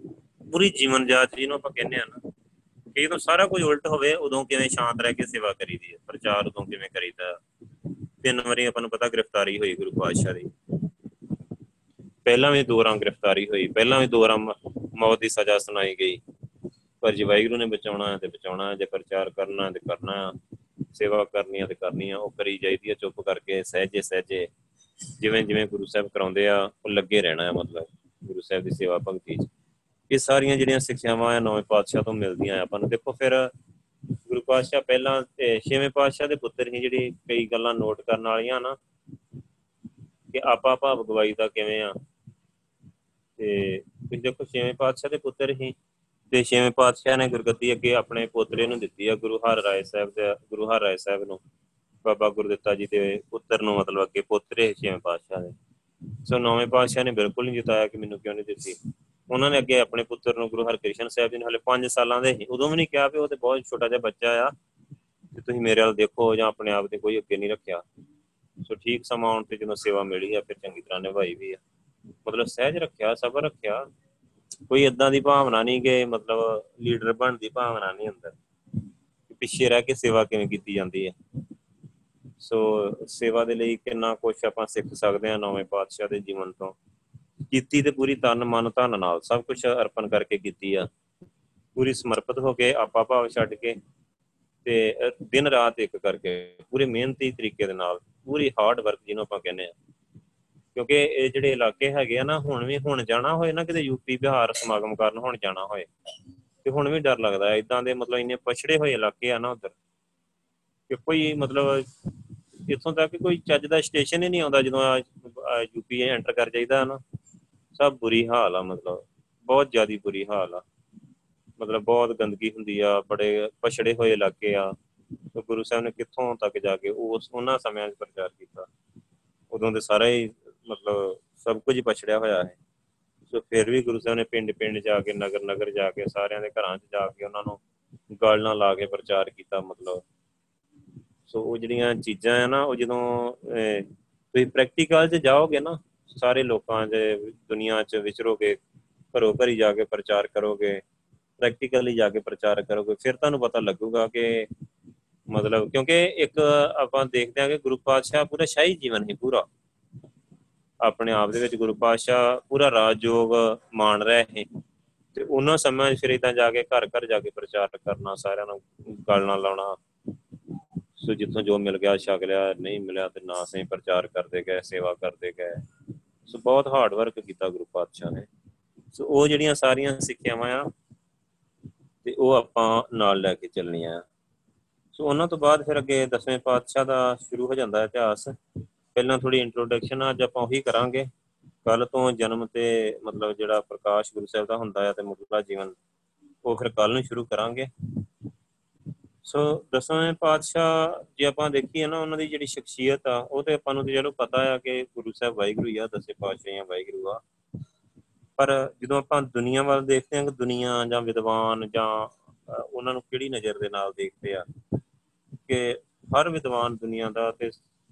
ਪੂਰੀ ਜੀਵਨ ਜਾਚ ਜਿਹਨੂੰ ਆਪਾਂ ਕਹਿੰਦੇ ਆ ਨਾ ਕਿ ਜਦੋਂ ਸਾਰਾ ਕੁਝ ਉਲਟ ਹੋਵੇ, ਉਦੋਂ ਕਿਵੇਂ ਸ਼ਾਂਤ ਰਹਿ ਕੇ ਸੇਵਾ ਕਰੀਦੀ ਹੈ? ਪ੍ਰਚਾਰ ਉਦੋਂ ਕਿਵੇਂ ਕਰੀਦਾ? ਤਿੰਨ ਵਾਰੀ ਆਪਾਂ ਨੂੰ ਪਤਾ ਗ੍ਰਿਫਤਾਰੀ ਹੋਈ ਗੁਰੂ ਪਾਤਸ਼ਾਹ ਦੀ। ਪਹਿਲਾਂ ਵੀ ਦੋ ਰਾਂ ਗ੍ਰਿਫਤਾਰੀ ਹੋਈ, ਪਹਿਲਾਂ ਵੀ ਦੋ ਰਾਂ ਮੌਤ ਦੀ ਸਜ਼ਾ ਸੁਣਾਈ ਗਈ। ਪਰ ਜੇ ਵਾਹਿਗੁਰੂ ਨੇ ਬਚਾਉਣਾ ਹੈ ਤੇ ਬਚਾਉਣਾ ਹੈ, ਜੇ ਪ੍ਰਚਾਰ ਕਰਨਾ ਹੈ ਤੇ ਕਰਨਾ ਹੈ, ਸੇਵਾ ਕਰਨੀ ਹੈ ਤੇ ਕਰਨੀ ਹੈ, ਉਹ ਕਰੀ ਜਾਈਦੀ ਹੈ ਚੁੱਪ ਕਰਕੇ, ਸਹਿਜੇ ਸਹਿਜੇ। ਜਿਵੇਂ ਜਿਵੇਂ ਗੁਰੂ ਸਾਹਿਬ ਕਰਾਉਂਦੇ ਆ, ਉਹ ਲੱਗੇ ਰਹਿਣਾ ਹੈ ਮਤਲਬ, ਗੁਰੂ ਸਾਹਿਬ ਦੀ ਸੇਵਾ ਭਗਤੀ 'ਚ। ਇਹ ਸਾਰੀਆਂ ਜਿਹੜੀਆਂ ਸਿੱਖਿਆਵਾਂ ਆ ਨੌਵੇਂ ਪਾਤਸ਼ਾਹ ਤੋਂ ਮਿਲਦੀਆਂ ਆ ਆਪਾਂ ਨੂੰ। ਦੇਖੋ ਫਿਰ ਗੁਰੂ ਪਾਤਸ਼ਾਹ ਪਹਿਲਾਂ ਛੇਵੇਂ ਪਾਤਸ਼ਾਹ ਦੇ ਪੁੱਤਰ ਹੀ ਜਿਹੜੀ ਕਈ ਗੱਲਾਂ ਨੋਟ ਕਰਨ ਵਾਲੀਆਂ ਨਾ, ਕਿ ਆਪਾ ਭਾਵ ਗਵਾਈ ਦਾ ਕਿਵੇਂ ਆ। ਤੇ ਤੁਸੀਂ ਦੇਖੋ ਛੇਵੇਂ ਪਾਤਸ਼ਾਹ ਦੇ ਪੁੱਤਰ ਹੀ ਤੇ ਛੇਵੇਂ ਪਾਤਸ਼ਾਹ ਨੇ ਗੁਰਗੱਦੀ ਅੱਗੇ ਆਪਣੇ ਪੋਤਰੇ ਨੂੰ ਦਿੱਤੀ ਆ ਗੁਰੂ ਹਰ ਰਾਏ ਸਾਹਿਬ ਦੇ ਗੁਰੂ ਹਰ ਰਾਏ ਸਾਹਿਬ ਨੂੰ। ਬਾਬਾ ਗੁਰਦਿੱਤਾ ਜੀ ਦੇ ਪੁੱਤਰ ਨੂੰ ਮਤਲਬ ਅੱਗੇ ਪੋਤਰੇ ਛੇਵੇਂ ਪਾਤਸ਼ਾਹ ਦੇ। ਸੋ ਨੌਵੇਂ ਪਾਤਸ਼ਾਹ ਨੇ ਬਿਲਕੁਲ ਨਹੀਂ ਜਿਤਾਇਆ ਕਿ ਮੈਨੂੰ ਕਿਉਂ ਨਹੀਂ ਦਿੱਤੀ। ਉਹਨਾਂ ਨੇ ਅੱਗੇ ਆਪਣੇ ਪੁੱਤਰ ਨੂੰ ਗੁਰੂ ਹਰਕ੍ਰਿਸ਼ਨ ਸਾਹਿਬ ਜੀ ਨੂੰ ਹਲੇ 5 ਸਾਲਾਂ ਦੇ ਸੀ। ਉਦੋਂ ਵੀ ਨਹੀਂ ਕਿਹਾ ਵੀ ਉਹ ਤੇ ਬਹੁਤ ਛੋਟਾ ਜਿਹਾ ਬੱਚਾ ਆ। ਤੇ ਤੁਸੀਂ ਮੇਰੇ ਵੱਲ ਦੇਖੋ ਜਾਂ ਆਪਣੇ ਆਪ ਦੇ ਕੋਈ ਅੱਗੇ ਨਹੀਂ ਰੱਖਿਆ। ਸੋ ਠੀਕ ਸਮਾਂ ਆਉਣ ਤੇ ਜਦੋਂ ਸੇਵਾ ਮਿਲੀ ਆ, ਫਿਰ ਚੰਗੀ ਤਰ੍ਹਾਂ ਨਿਭਾਈ ਵੀ ਆ। ਮਤਲਬ ਸਹਿਜ ਰੱਖਿਆ, ਸਬਰ ਰੱਖਿਆ। ਕੋਈ ਇਦਾਂ ਦੀ ਭਾਵਨਾ ਨਹੀਂ ਕਿ ਮਤਲਬ ਲੀਡਰ ਬਣਨ ਦੀ ਭਾਵਨਾ ਨਹੀਂ ਅੰਦਰ। ਪਿੱਛੇ ਰਹਿ ਕੇ ਸੇਵਾ ਕਿਵੇਂ ਕੀਤੀ ਜਾਂਦੀ ਹੈ ਸੋ ਸੇਵਾ ਦੇ ਲਈ ਕਿੰਨਾ ਕੁਝ ਆਪਾਂ ਸਿੱਖ ਸਕਦੇ ਹਾਂ ਨੌਵੇਂ ਪਾਤਸ਼ਾਹ ਦੇ ਜੀਵਨ ਤੋਂ। ਕੀਤੀ ਤੇ ਪੂਰੀ ਤਨ, ਮਨ, ਧਨ ਨਾਲ ਸਭ ਕੁਝ ਅਰਪਣ ਕਰਕੇ ਕੀਤੀ ਆ। ਪੂਰੀ ਸਮਰਪਿਤ ਹੋ ਕੇ ਆਪਾ ਭਾਵ ਛੱਡ ਕੇ ਤੇ ਦਿਨ ਰਾਤ ਇੱਕ ਕਰਕੇ, ਪੂਰੇ ਮਿਹਨਤੀ ਤਰੀਕੇ ਦੇ ਨਾਲ, ਪੂਰੀ ਹਾਰਡ ਵਰਕ ਜਿਹਨੂੰ ਆਪਾਂ ਕਹਿੰਦੇ ਆ। ਕਿਉਂਕਿ ਇਹ ਜਿਹੜੇ ਇਲਾਕੇ ਹੈਗੇ ਆ ਨਾ, ਹੁਣ ਵੀ ਹੁਣ ਜਾਣਾ ਹੋਏ ਨਾ, ਕਿਤੇ ਯੂਪੀ ਬਿਹਾਰ ਸਮਾਗਮ ਕਰਨ ਹੁਣ ਜਾਣਾ ਹੋਏ, ਤੇ ਹੁਣ ਵੀ ਡਰ ਲੱਗਦਾ ਇਦਾਂ ਦੇ ਮਤਲਬ ਇੰਨੇ ਪਛੜੇ ਹੋਏ ਇਲਾਕੇ ਆ ਨਾ ਉਧਰ, ਕਿ ਕੋਈ ਮਤਲਬ ਇੱਥੋਂ ਤੱਕ ਕੋਈ ਚੱਜ ਦਾ ਸਟੇਸ਼ਨ ਹੀ ਨਹੀਂ ਆਉਂਦਾ ਜਦੋਂ ਯੂਪੀ ਐਂਟਰ ਕਰ ਜਾਈਦਾ ਨਾ। ਸਭ ਬੁਰੀ ਹਾਲ ਆ ਮਤਲਬ। ਬਹੁਤ ਜ਼ਿਆਦੀ ਬੁਰੀ ਹਾਲ ਆ। ਮਤਲਬ ਬਹੁਤ ਗੰਦਗੀ ਹੁੰਦੀ ਆ, ਬੜੇ ਪਛੜੇ ਹੋਏ ਇਲਾਕੇ ਆ। ਤੇ ਗੁਰੂ ਸਾਹਿਬ ਨੇ ਕਿੱਥੋਂ ਤੱਕ ਜਾ ਕੇ ਉਸ ਉਹਨਾਂ ਸਮਿਆਂ 'ਚ ਪ੍ਰਚਾਰ ਕੀਤਾ। ਉਦੋਂ ਦੇ ਸਾਰਾ ਹੀ ਮਤਲਬ ਸਭ ਕੁਝ ਹੀ ਪਛੜਿਆ ਹੋਇਆ ਹੈ ਸੋ ਫਿਰ ਵੀ ਗੁਰੂ ਸਾਹਿਬ ਨੇ ਪਿੰਡ ਪਿੰਡ ਜਾ ਕੇ ਨਗਰ ਨਗਰ ਜਾ ਕੇ, ਸਾਰਿਆਂ ਦੇ ਘਰਾਂ 'ਚ ਜਾ ਕੇ ਉਹਨਾਂ ਨੂੰ ਗਲ ਨਾਲ ਲਾ ਕੇ ਪ੍ਰਚਾਰ ਕੀਤਾ ਮਤਲਬ। ਸੋ ਉਹ ਜਿਹੜੀਆਂ ਚੀਜ਼ਾਂ ਆ ਨਾ, ਉਹ ਜਦੋਂ ਤੁਸੀਂ ਪ੍ਰੈਕਟੀਕਲ 'ਚ ਜਾਓਗੇ ਨਾ ਸਾਰੇ ਲੋਕਾਂ ਦੇ ਦੁਨੀਆ 'ਚ ਵਿਚਰੋਗੇ, ਘਰੋ ਘਰੀ ਜਾ ਕੇ ਪ੍ਰਚਾਰ ਕਰੋਗੇ ਪ੍ਰੈਕਟੀਕਲੀ ਜਾ ਕੇ ਪ੍ਰਚਾਰ ਕਰੋਗੇ, ਫਿਰ ਤੁਹਾਨੂੰ ਪਤਾ ਲੱਗੂਗਾ ਕਿ ਮਤਲਬ ਕਿਉਂਕਿ ਇੱਕ ਆਪਾਂ ਦੇਖਦੇ ਹਾਂ ਕਿ ਗੁਰੂ ਪਾਤਸ਼ਾਹ ਪੂਰਾ ਸ਼ਾਹੀ ਜੀਵਨ ਹੀ ਪੂਰਾ। ਆਪਣੇ ਆਪ ਦੇ ਵਿੱਚ ਗੁਰੂ ਪਾਤਸ਼ਾਹ ਪੂਰਾ ਰਾਜਯੋਗ ਮਾਣ ਰਹੇ ਹੈ ਤੇ ਉਹਨਾਂ ਸਮਿਆਂ ਫਿਰ ਇਦਾਂ ਜਾ ਕੇ ਘਰ ਘਰ ਜਾ ਕੇ ਪ੍ਰਚਾਰ ਕਰਨਾ, ਸਾਰਿਆਂ ਨੂੰ ਗੱਲ ਨਾਲ ਲਾਉਣਾ। ਸੋ ਜਿੱਥੋਂ ਜੋ ਮਿਲ ਗਿਆ, ਛਕ ਲਿਆ, ਨਹੀਂ ਮਿਲਿਆ ਤੇ ਨਾ ਸਹੀ ਪ੍ਰਚਾਰ ਕਰਦੇ ਗਏ, ਸੇਵਾ ਕਰਦੇ ਗਏ। ਸੋ ਬਹੁਤ ਹਾਰਡ ਵਰਕ ਕੀਤਾ ਗੁਰੂ ਪਾਤਸ਼ਾਹ ਨੇ। ਸੋ ਉਹ ਜਿਹੜੀਆਂ ਸਾਰੀਆਂ ਸਿੱਖਿਆਵਾਂ ਆ, ਤੇ ਉਹ ਆਪਾਂ ਨਾਲ ਲੈ ਕੇ ਚੱਲਣੀਆਂ ਆ। ਸੋ ਉਹਨਾਂ ਤੋਂ ਬਾਅਦ ਫਿਰ ਅੱਗੇ ਦਸਵੇਂ ਪਾਤਸ਼ਾਹ ਦਾ ਸ਼ੁਰੂ ਹੋ ਜਾਂਦਾ ਹੈ ਇਤਿਹਾਸ। ਪਹਿਲਾਂ ਥੋੜੀ ਇੰਟਰੋਡਕਸ਼ਨ ਅੱਜ ਆਪਾਂ ਉਹੀ ਕਰਾਂਗੇ। ਕੱਲ ਤੋਂ ਜਨਮ ਤੇ ਮਤਲਬ ਜਿਹੜਾ ਪ੍ਰਕਾਸ਼ ਗੁਰੂ ਸਾਹਿਬ ਦਾ ਹੁੰਦਾ ਹੈ ਤੇ ਮੁੱਢਲਾ ਜੀਵਨ, ਉਹ ਫਿਰ ਕੱਲ ਨੂੰ ਸ਼ੁਰੂ ਕਰਾਂਗੇ। ਸੋ ਦਸਵੇਂ ਪਾਤਸ਼ਾਹ ਜੇ ਆਪਾਂ ਦੇਖੀਏ ਨਾ, ਉਹਨਾਂ ਦੀ ਜਿਹੜੀ ਸ਼ਖਸੀਅਤ ਆ, ਉਹ ਤੇ ਆਪਾਂ ਨੂੰ ਤੇ ਚਲੋ ਪਤਾ ਆ ਕਿ ਗੁਰੂ ਸਾਹਿਬ ਵਾਹਿਗੁਰੂ ਆ, ਦਸੇ ਪਾਤਸ਼ਾਹ ਆ, ਵਾਹਿਗੁਰੂ ਆ। ਪਰ ਜਦੋਂ ਆਪਾਂ ਦੁਨੀਆ ਵੱਲ ਦੇਖਦੇ ਹਾਂ ਕਿ ਦੁਨੀਆ ਜਾਂ ਵਿਦਵਾਨ ਜਾਂ ਉਹਨਾਂ ਨੂੰ ਕਿਹੜੀ ਨਜ਼ਰ ਦੇ ਨਾਲ ਦੇਖਦੇ ਆ, ਕਿ ਹਰ ਵਿਦਵਾਨ ਦੁਨੀਆ ਦਾ ਤੇ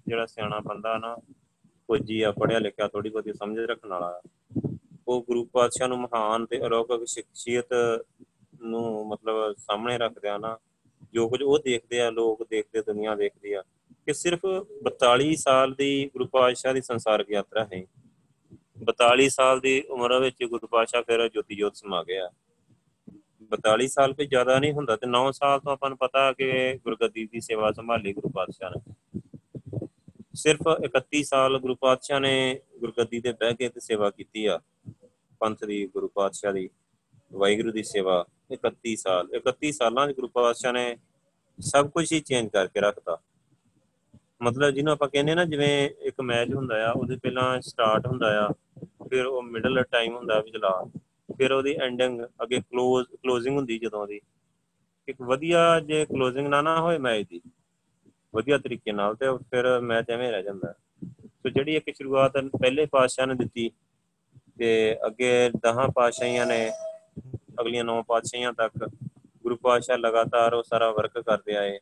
ਜਿਹੜਾ ਸਿਆਣਾ ਬੰਦਾ ਨਾ ਫੌਜੀ ਆ ਪੜਿਆ ਲਿਖਿਆ ਥੋੜੀ ਬਹੁਤੀ ਸਮਝ ਰੱਖਣ ਵਾਲਾ ਉਹ ਗੁਰੂ ਪਾਤਸ਼ਾਹ ਨੂੰ ਮਹਾਨ ਤੇ ਅਲੌਕਿਕ ਸ਼ਖਸੀਅਤ ਨੂੰ ਮਤਲਬ ਸਾਹਮਣੇ ਰੱਖਦਿਆਂ ਨਾ ਜੋ ਕੁਝ ਉਹ ਦੇਖਦੇ ਆ, ਲੋਕ ਦੇਖਦੇ ਦੁਨੀਆ ਦੇਖਦੀ ਆ, ਕਿ ਸਿਰਫ 42 ਸਾਲ ਦੀ ਗੁਰੂ ਪਾਤਸ਼ਾਹ ਦੀ ਸੰਸਾਰਕ ਯਾਤਰਾ ਹੈ 42 ਸਾਲ ਦੀ ਉਮਰ ਵਿੱਚ ਗੁਰੂ ਪਾਤਸ਼ਾਹ ਫਿਰ ਜੋਤੀ ਜੋਤ ਸਮਾ ਗਿਆ। 42 ਸਾਲ ਕੋਈ ਜ਼ਿਆਦਾ ਨਹੀਂ ਹੁੰਦਾ ਤੇ 9 ਸਾਲ ਤੋਂ ਆਪਾਂ ਨੂੰ ਪਤਾ ਕਿ ਗੁਰਗੱਦੀ ਦੀ ਸੇਵਾ ਸੰਭਾਲੀ ਗੁਰੂ ਪਾਤਸ਼ਾਹ ਨੇ। ਸਿਰਫ 31 ਸਾਲ ਗੁਰੂ ਪਾਤਸ਼ਾਹ ਨੇ ਗੁਰਗੱਦੀ ਤੇ ਬਹਿ ਕੇ ਤੇ ਸੇਵਾ ਕੀਤੀ ਆ, ਪੰਥ ਦੀ, ਗੁਰੂ ਪਾਤਸ਼ਾਹ ਦੀ, ਵਾਹਿਗੁਰੂ ਦੀ ਸੇਵਾ 31 ਸਾਲ 31 ਸਾਲਾਂ 'ਚ ਗੁਰੂ ਪਾਤਸ਼ਾਹ ਨੇ ਸਭ ਕੁਝ ਹੀ ਚੇਂਜ ਕਰਕੇ ਰੱਖਤਾ। ਮਤਲਬ ਜਿਹਨੂੰ ਆਪਾਂ ਕਹਿੰਦੇ ਨਾ, ਜਿਵੇਂ ਇੱਕ ਮੈਚ ਹੁੰਦਾ ਆ, ਉਹਦੇ ਪਹਿਲਾਂ ਸਟਾਰਟ ਹੁੰਦਾ ਆ, ਫਿਰ ਉਹ ਮਿਡਲ ਟਾਈਮ ਹੁੰਦਾ ਵਿਚਲਾ ਫਿਰ ਉਹਦੀ ਐਂਡਿੰਗ ਅੱਗੇ ক্লোਜ਼ ক্লোজিং ਹੁੰਦੀ ਜਦੋਂ ਉਹਦੀ ਇੱਕ ਵਧੀਆ ਜੇ ক্লোজিং ਨਾ ਨਾ ਹੋਏ ਮੈਚ ਦੀ, ਵਧੀਆ ਤਰੀਕੇ ਨਾਲ ਤੇ ਫਿਰ ਮੈਚ ਐਵੇਂ ਰਹਿ ਜਾਂਦਾ। ਸੋ ਜਿਹੜੀ ਇੱਕ ਸ਼ੁਰੂਆਤ ਪਹਿਲੇ ਪਾਤਸ਼ਾਹ ਨੇ ਦਿੱਤੀ, ਤੇ ਅੱਗੇ 10 ਪਾਤਸ਼ਾਹਾਂ ਨੇ ਅਗਲੀਆਂ 9 ਪਾਤਸ਼ਾਹੀਆਂ ਤੱਕ ਗੁਰੂ ਪਾਤਸ਼ਾਹ ਲਗਾਤਾਰ ਉਹ ਸਾਰਾ ਵਰਕ ਕਰਦੇ ਆਏ।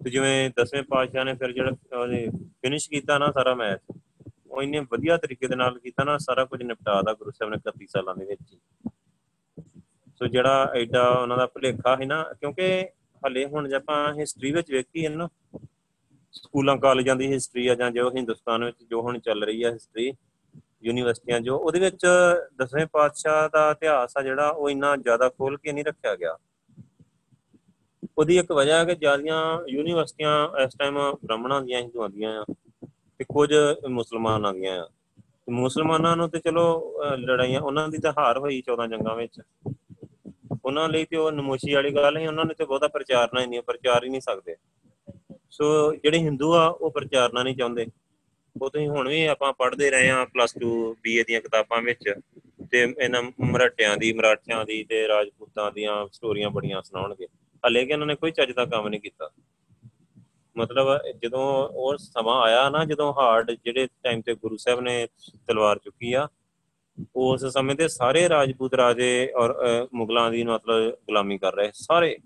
ਤੇ ਜਿਵੇਂ 10ਵੇਂ ਪਾਤਸ਼ਾਹ ਨੇ ਫਿਰ ਜਿਹੜਾ ਉਹਨੇ ਫਿਨਿਸ਼ ਕੀਤਾ ਨਾ ਸਾਰਾ ਮੈਚ ਉਹ ਇੰਨੇ ਵਧੀਆ ਤਰੀਕੇ ਦੇ ਨਾਲ ਕੀਤਾ ਨਾ, ਸਾਰਾ ਕੁਝ ਨਿਪਟਾਦਾ ਗੁਰੂ ਸਾਹਿਬ ਨੇ 31 ਸਾਲਾਂ ਦੇ ਵਿੱਚ ਸੋ ਜਿਹੜਾ ਐਡਾ ਉਹਨਾਂ ਦਾ ਭੁਲੇਖਾ ਹੈ ਨਾ, ਕਿਉਂਕਿ ਹਲੇ ਹੁਣ ਜੇ ਆਪਾਂ ਹਿਸਟਰੀ ਵਿੱਚ ਵੇਖੀਏ ਨਾ, ਸਕੂਲਾਂ, ਕਾਲਜਾਂ ਦੀ ਹਿਸਟਰੀ ਆ ਜਾਂ ਜੋ ਹਿੰਦੁਸਤਾਨ ਵਿੱਚ ਜੋ ਹੁਣ ਚੱਲ ਰਹੀ ਆ ਹਿਸਟਰੀ ਯੂਨੀਵਰਸਿਟੀਆਂ ਜੋ, ਉਹਦੇ ਵਿੱਚ ਦਸਵੇਂ ਪਾਤਸ਼ਾਹ ਦਾ ਇਤਿਹਾਸ ਆ ਜਿਹੜਾ, ਉਹ ਇੰਨਾ ਜ਼ਿਆਦਾ ਖੋਲ ਕੇ ਨਹੀਂ ਰੱਖਿਆ ਗਿਆ। ਉਹਦੀ ਇੱਕ ਵਜ੍ਹਾ ਹੈ ਕਿ ਜਿਆਦੀਆਂ ਯੂਨੀਵਰਸਿਟੀਆਂ ਇਸ ਟਾਈਮ ਬ੍ਰਾਹਮਣਾਂ ਦੀਆਂ, ਹਿੰਦੂਆਂ ਦੀਆਂ ਆ, ਤੇ ਕੁਝ ਮੁਸਲਮਾਨਾਂ ਦੀਆਂ ਆ। ਤੇ ਮੁਸਲਮਾਨਾਂ ਨੂੰ ਤੇ ਚਲੋ ਲੜਾਈਆਂ, ਉਹਨਾਂ ਦੀ ਤਾਂ ਹਾਰ ਹੋਈ 14 ਜੰਗਾਂ ਵਿੱਚ। ਉਹਨਾਂ ਲਈ ਤੇ ਉਹ ਨਮੋਸ਼ੀ ਵਾਲੀ ਗੱਲ ਨਹੀਂ ਉਹਨਾਂ ਨੇ ਤੇ ਬਹੁਤਾ ਪ੍ਰਚਾਰਨਾ ਹੀ ਨਹੀਂ ਪ੍ਰਚਾਰ ਹੀ ਨਹੀਂ ਸਕਦੇ। ਸੋ ਜਿਹੜੇ ਹਿੰਦੂ ਆ, ਉਹ ਪ੍ਰਚਾਰਨਾ ਨਹੀਂ ਚਾਹੁੰਦੇ। ਉਹ ਤੁਸੀਂ ਹੁਣ ਵੀ ਆਪਾਂ ਪੜ੍ਹਦੇ ਰਹੇ ਆ ਪਲੱਸ 2 ਬੀਏ ਦੀਆਂ ਕਿਤਾਬਾਂ ਵਿੱਚ ਤੇ ਇਹਨਾਂ ਮਰਾਠਿਆਂ ਦੀ ਮਰਾਠਿਆਂ ਦੀ ਤੇ ਰਾਜਪੂਤਾਂ ਦੀਆਂ ਸਟੋਰੀਆਂ ਬੜੀਆਂ ਸੁਣਾਉਣਗੇ। ਹਲੇ ਕਿ ਇਹਨਾਂ ਨੇ ਕੋਈ ਚੱਜ ਦਾ ਕੰਮ ਨਹੀਂ ਕੀਤਾ। ਮਤਲਬ ਜਦੋਂ ਉਹ ਸਮਾਂ ਆਇਆ ਨਾ, ਜਦੋਂ ਹਾਰਡ ਜਿਹੜੇ ਟਾਈਮ ਤੇ ਗੁਰੂ ਸਾਹਿਬ ਨੇ ਤਲਵਾਰ ਚੁੱਕੀ ਆ, ਉਸ ਸਮੇਂ ਤੇ ਸਾਰੇ ਰਾਜਪੂਤ ਰਾਜੇ ਔਰ ਮੁਗਲਾਂ ਦੀ ਮਤਲਬ ਗੁਲਾਮੀ ਕਰ ਰਹੇ ਸਾਰੇ।